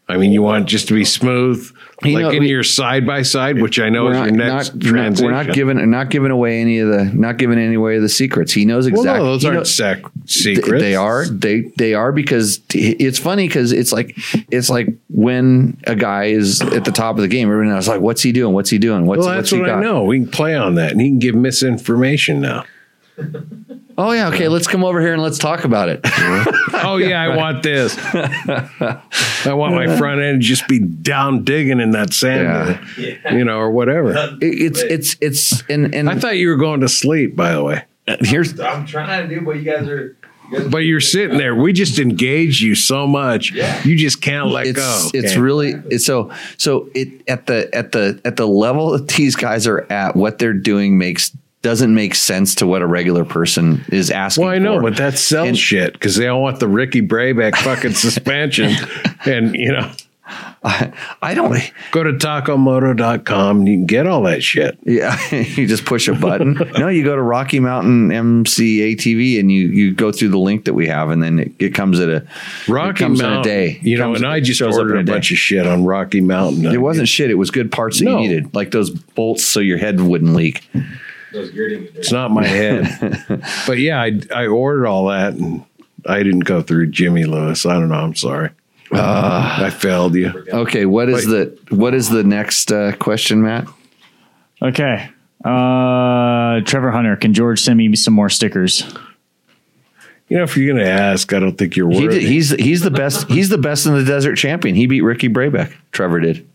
I mean, you want it just to be smooth, You like know, in we- your side by side, which I know is not, your next not- transition. we're not giving not giving away any of the not giving any away of the secrets. He knows exactly. Well, no, those aren't knows- sec- secrets. They are. They they are because it's funny because it's like it's like when a guy is at the top of the game, everyone else is like, "What's he doing? What's he doing? What's, Well, what's he what got?" I know. We can play on that, and he can give misinformation now. Oh yeah, okay. Let's come over here and let's talk about it. <laughs> oh yeah, I want this. <laughs> I want my front end to just be down digging in that sand, uh, you know, or whatever. It- it's it's it's and and I thought you were going to sleep, by the way. Uh, here's I'm trying to do, but you guys are. you guys are- But you're sitting there. We just engage you so much, you just can't let it's go. it's Okay. really it's so so it at the at the at the level that these guys are at what they're doing makes doesn't make sense to what a regular person is asking Well, I know, for. but that's sell And- shit because they all want the Ricky Brabec fucking <laughs> suspension, and you know, I, I don't. Go to tacomoto.com and you can get all that shit. Yeah, <laughs> you just push a button. no, you go to Rocky Mountain MCA TV and you you go through the link that we have, and then it, it comes at a Rocky Mountain. a day. You know, and I just ordered in a bunch of shit on Rocky Mountain. It wasn't shit. It was good parts that No. you needed, like those bolts so your head wouldn't leak. Those girding. It's not my head. <laughs> but yeah, I, I ordered all that and I didn't go through Jimmy Lewis. I don't know. I'm sorry. I failed you. Okay, what is the what is the next uh, question, Matt? Okay. Uh, Trevor Hunter, can George send me some more stickers? You know, if you're going to ask, I don't think you're He worthy. did, he's he's the best. He's the best in the desert champion. He beat Ricky Brabec. Trevor did.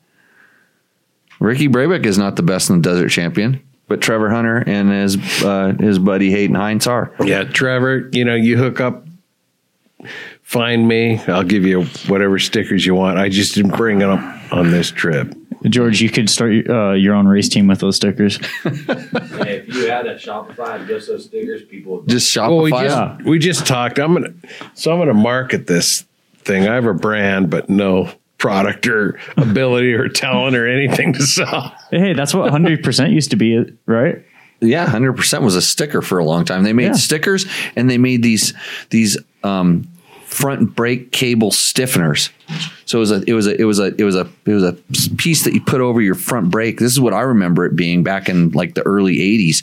Ricky Brabec is not the best in the desert champion, but Trevor Hunter and his uh, his buddy Hayden Hintz are. yeah, Trevor, you know, you hook up, find me. I'll give you whatever stickers you want. I just didn't bring them on this trip. George, you could start uh, your own race team with those stickers. <laughs> Hey, if you had a Shopify and just those stickers, people would Just Well, we Shopify. just Yeah. we just talked. I'm gonna so I'm gonna market this thing. I have a brand, but no product or ability or talent or anything to sell. hey, that's what 100% used to be, right? Yeah, hundred percent was a sticker for a long time. They made Yeah. stickers and they made these these um, front brake cable stiffeners. So it was a it was a it was a it was a it was a piece that you put over your front brake. This is what I remember it being back in like the early '80s.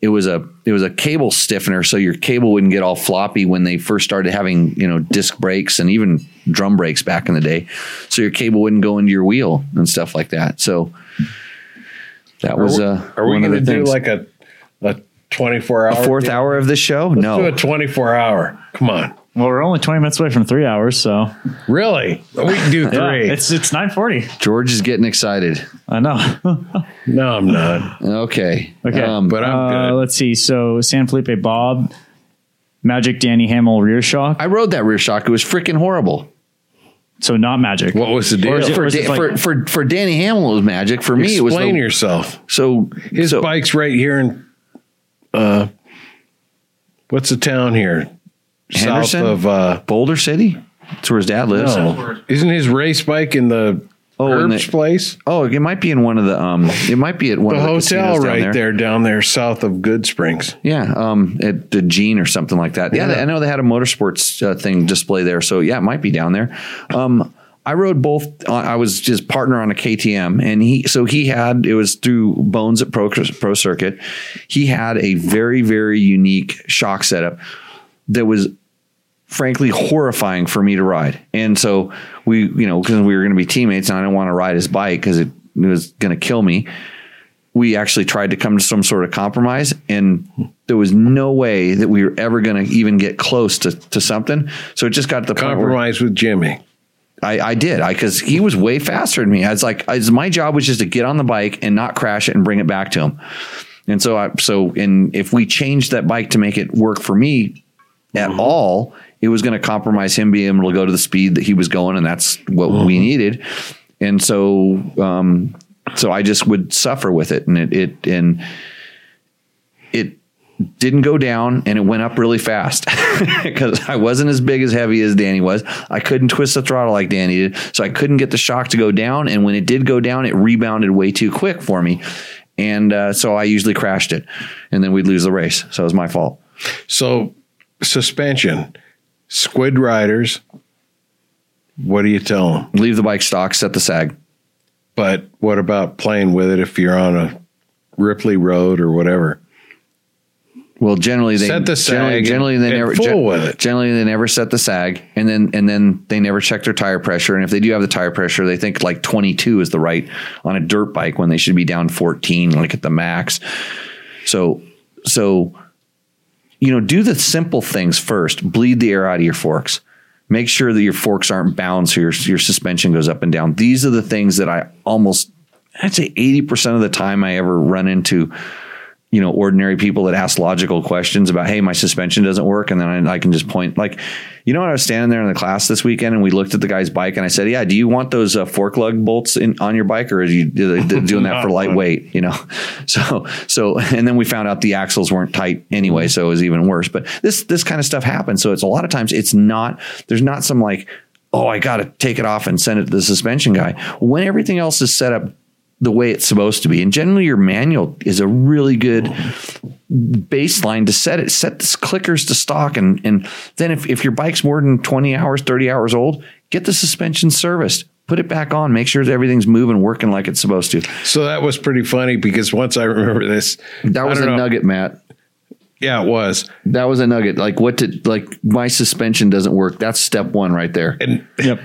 It was a it was a cable stiffener, so your cable wouldn't get all floppy when they first started having you know disc brakes and even drum brakes back in the day. So your cable wouldn't go into your wheel and stuff like that. So that was uh, Are we going to do like a a 24 hour A fourth hour of this show? Let's no. do a 24 hour. Come on. Well, we're only 20 minutes away from three hours, so Really? We can do yeah, three. it's it's 9:40. George is getting excited. I know. <laughs> no, I'm not. Okay. Okay, Um, But I'm uh, good. let's see. So San Felipe Bob, Magic Danny Hamel rear shock. I rode that rear shock. It was freaking horrible. So not Magic. What was the deal? Or is it- For, Da- like- for, for, for Danny Hamel, it was magic. For me, it was Explain the, yourself. so His so, bike's right here in uh what's the town here? Henderson? South of uh Boulder City. That's where his dad lives. no. Isn't his race bike in the Oh, Herb's the- place? Oh, it might be in one of the um. It might be at one The of the hotel right there. there. down there south of Good Springs. Yeah, um, at the Gene or something like that. Yeah, Yeah. I know they had a motorsports uh, thing display there. So yeah, it might be down there. Um, I rode both. Uh, I was just partner on a KTM, and he so he had it was through Bones at Pro Pro Circuit. He had a very very unique shock setup that was frankly horrifying for me to ride. And so we, you know, because we were going to be teammates, and I didn't want to ride his bike because it, it was going to kill me. We actually tried to come to some sort of compromise, and there was no way that we were ever going to even get close to, to something. So it just got to the Compromise with Jimmy. I, I did, I because he was way faster than me. I was like, I, my job was just to get on the bike and not crash it and bring it back to him. And so, I so and if we changed that bike to make it work for me at all, it was going to compromise him being able to go to the speed that he was going, and that's what we needed. And so, um, so I just would suffer with it, and it, it and it didn't go down and it went up really fast <laughs> because I wasn't as big as heavy as Danny was. I couldn't twist the throttle like Danny did. So I couldn't get the shock to go down. And when it did go down, it rebounded way too quick for me. And uh, so I usually crashed it and then we'd lose the race. So it was my fault. So suspension. Squid riders. What do you tell them? Leave the bike stock, set the sag. But what about playing with it if you're on a Ripley road or whatever? Well, generally they Set the sag generally they and never fool gen- with it. Generally they never set the sag, and then and then they never check their tire pressure. And if they do have the tire pressure, they think like 22 is the right on a dirt bike when they should be down 14, like at the max. So so you know, do the simple things first. Bleed the air out of your forks. Make sure that your forks aren't bound so your your suspension goes up and down. These are the things that I almost I'd say 80% of the time I ever run into you know, ordinary people that ask logical questions about, hey, my suspension doesn't work. And then I, I can just point, like, you know? I was standing there in the class this weekend and we looked at the guy's bike and I said, yeah, do you want those uh, fork lug bolts in, on your bike or are you <laughs> doing that for lightweight, you know? <laughs> So, so, and then we found out the axles weren't tight anyway. So it was even worse. But this, this kind of stuff happens. So it's a lot of times it's not, there's not some like, oh, I got to take it off and send it to the suspension guy. When everything else is set up the way it's supposed to be, and generally your manual is a really good baseline to set it, set the clickers to stock. And, and then if, if your bike's more than 20 hours, 30 hours old, get the suspension serviced. Put it back on. Make sure that everything's moving, working like it's supposed to. So that was pretty funny because once I remember this, That was a know. nugget, Matt. Yeah, it was. That was a nugget. Like what did like my suspension doesn't work. That's step one right there. And Yep.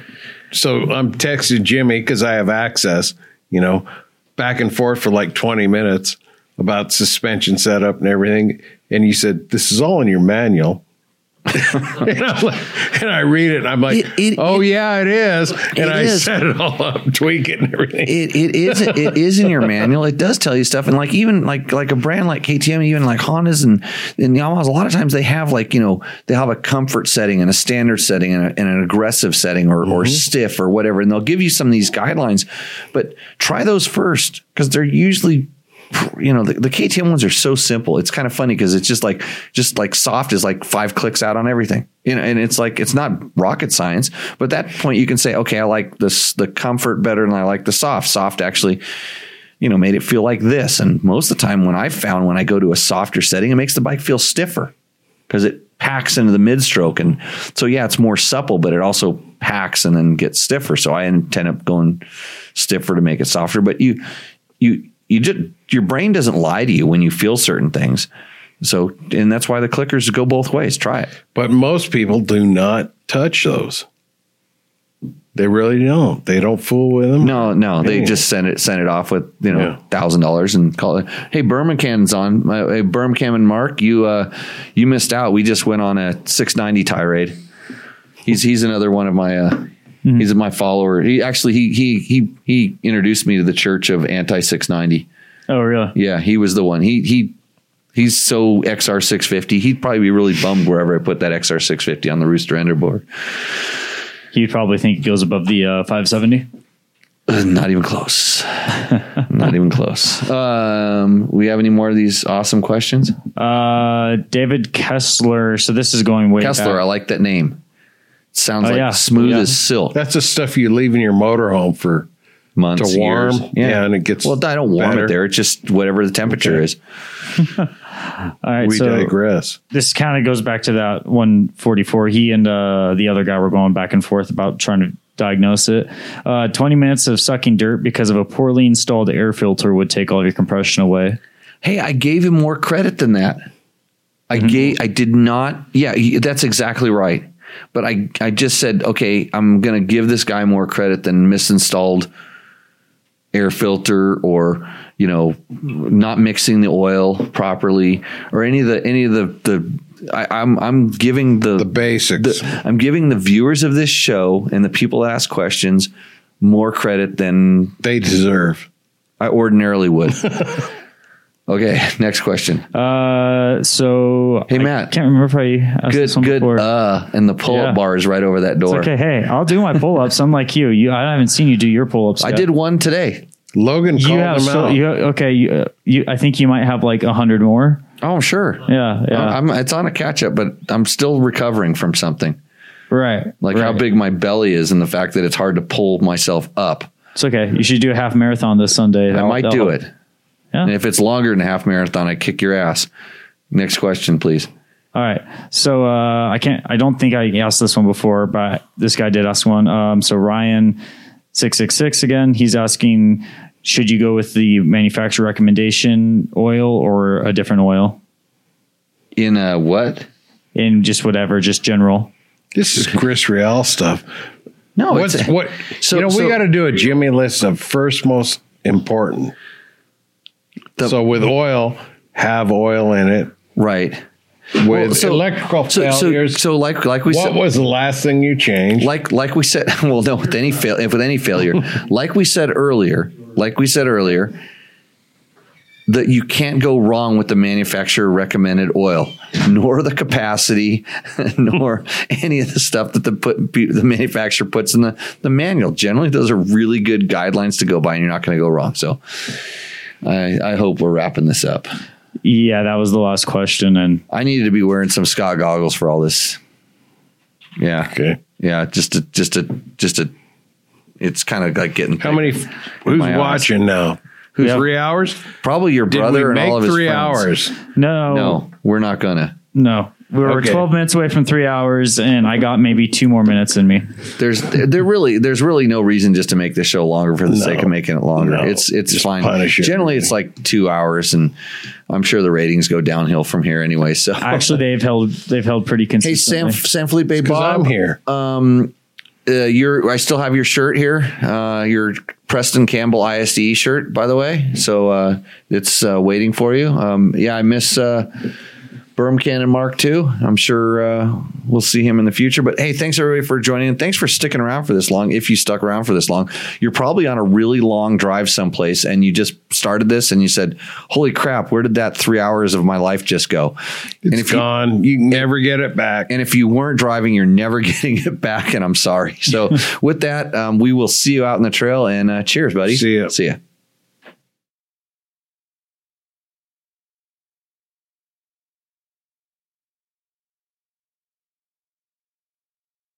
so I'm texting Jimmy because I have access, you know, back and forth for like 20 minutes about suspension setup and everything. And you said, This is all in your manual. <laughs> and, I'm like, and I read it and I'm like, It- it- Oh, yeah, it is. And It I is. set it all up, tweak it and everything. It it is it is in your manual. It does tell you stuff, and like even like like a brand like KTM, even like Hondas and and Yamahas, a lot of times they have like you know they have a comfort setting and a standard setting and, a, and an aggressive setting or or mm-hmm. stiff or whatever, and they'll give you some of these guidelines, but try those first because they're usually you know the, the KTM ones are so simple. It's kind of funny because it's just like just like soft is like five clicks out on everything. You know, and it's like it's not rocket science. But at that point, you can say, okay, I like this the comfort better than I like the soft. Soft actually, you know, made it feel like this. And most of the time, when I've found when I go to a softer setting, it makes the bike feel stiffer because it packs into the mid stroke. And so yeah, it's more supple, but it also packs and then gets stiffer. So I end up going stiffer to make it softer. But you you you just your brain doesn't lie to you when you feel certain things. So and that's why the clickers go both ways. Try it. But most people do not touch those. They really don't. They don't fool with them. No, no, they just send it send it off with you know Yeah. thousand dollars and call it. Hey, Berm Cannon's on. Uh, Hey, Birmingham and Mark, you uh, you missed out. We just went on a six ninety tirade. He's he's another one of my. Uh, He's my follower. He actually he he he he introduced me to the Church of Anti six ninety. Oh, really? Yeah, he was the one. He he he's so XR six fifty. He'd probably be really bummed wherever I put that XR six fifty on the Roost or Endo board. You'd probably think it goes above the uh, 570. Uh, Not even close. <laughs> Not even close. Um, we have any more of these awesome questions? Uh, David Kessler. So this is going way Kessler, I like that name. Sounds Oh, like yeah. smooth Yeah. as silk. That's the stuff you leave in your motorhome for Months, to warm. years. Yeah. and it gets Well, I don't warm better. it there. It's just whatever the temperature Okay. is. <laughs> All right. We so digress. this kind of goes back to that 144. He and uh, the other guy were going back and forth about trying to diagnose it. Uh, 20 minutes of sucking dirt because of a poorly installed air filter would take all of your compression away. Hey, I gave him more credit than that. I Mm-hmm. gave. I did not. Yeah, he- that's exactly right. But I, I just said, okay, I'm going to give this guy more credit than misinstalled air filter or you know not mixing the oil properly or any of the any of the the I, I'm I'm giving the The basics. the- I'm giving the viewers of this show and the people that ask questions more credit than they deserve. I ordinarily would. <laughs> okay, <laughs> next question. Uh, so Hey, I Matt. can't remember if I asked Good, this one good. before. Uh, and the pull-up Yeah. bar is right over that door. okay, hey, I'll do my pull ups. I'm like you. You, I haven't seen you do your pull ups. I did one today. Logan You called have them so, out. you, okay. You, you, I think you might have like a hundred more. Oh, sure. Yeah, yeah. I'm, it's on a catch up, but I'm still recovering from something. right. Like how big my belly is and the fact that it's hard to pull myself up. It's okay. You should do a half marathon this Sunday. I That'll- might that'll do help. it. Yeah. And if it's longer than a half marathon, I kick your ass. Next question, please. All right. So uh, I can't. I don't think I asked this one before, but this guy did ask one. Um, so Ryan six six six again. He's asking, should you go with the manufacturer recommendation oil or a different oil In a what? in just whatever, just general? This is Chris Real stuff. No, What's it's what? So- you know, so- we got to do a Jimmy list of first most important. The- so with oil, have oil in it. right. With Well, so- electrical So, so, failures, so like like we what said, what was the last thing you changed? like like we said <laughs> well no with any fail if with any failure <laughs> like we said earlier like we said earlier that you can't go wrong with the manufacturer recommended oil nor the capacity <laughs> nor any of the stuff that the put the manufacturer puts in the the manual generally those are really good guidelines to go by and you're not going to go wrong so I, I hope we're wrapping this up. Yeah, that was the last question, and I needed to be wearing some Scott goggles for all this. Yeah. okay. Yeah, just a just a just a. It's kind of like getting How many? Who's my eyes. watching now? Who's- three hours? Probably your Did brother we and make all of his three friends. hours? No, No, we're not gonna. no. We were Okay. 12 minutes away from three hours, and I got maybe two more minutes in me. There's there really there's really no reason just to make the show longer for the No. sake of making it longer. No. It's it's Just fine. Generally, it's like two hours, and I'm sure the ratings go downhill from here anyway. So Actually, they've held they've held pretty consistent. hey, San consistently. San Felipe Because Bob, I'm here. Um, uh, your I still have your shirt here. Uh, your Preston Campbell ISDE shirt, by the way. So uh, it's uh, waiting for you. Um, yeah, I miss uh, Berm Cannon Mark too. I'm sure uh, we'll see him in the future. But hey, thanks everybody for joining. and Thanks for sticking around for this long. If you stuck around for this long, you're probably on a really long drive someplace, and you just started this, and you said, "Holy crap, where did that three hours of my life just go?" and It's if you gone. You, can never get it back. and if you weren't driving, you're never <laughs> getting it back. And I'm sorry. So <laughs> with that, um, we will see you out in the trail. And uh, cheers, buddy. See ya. See ya.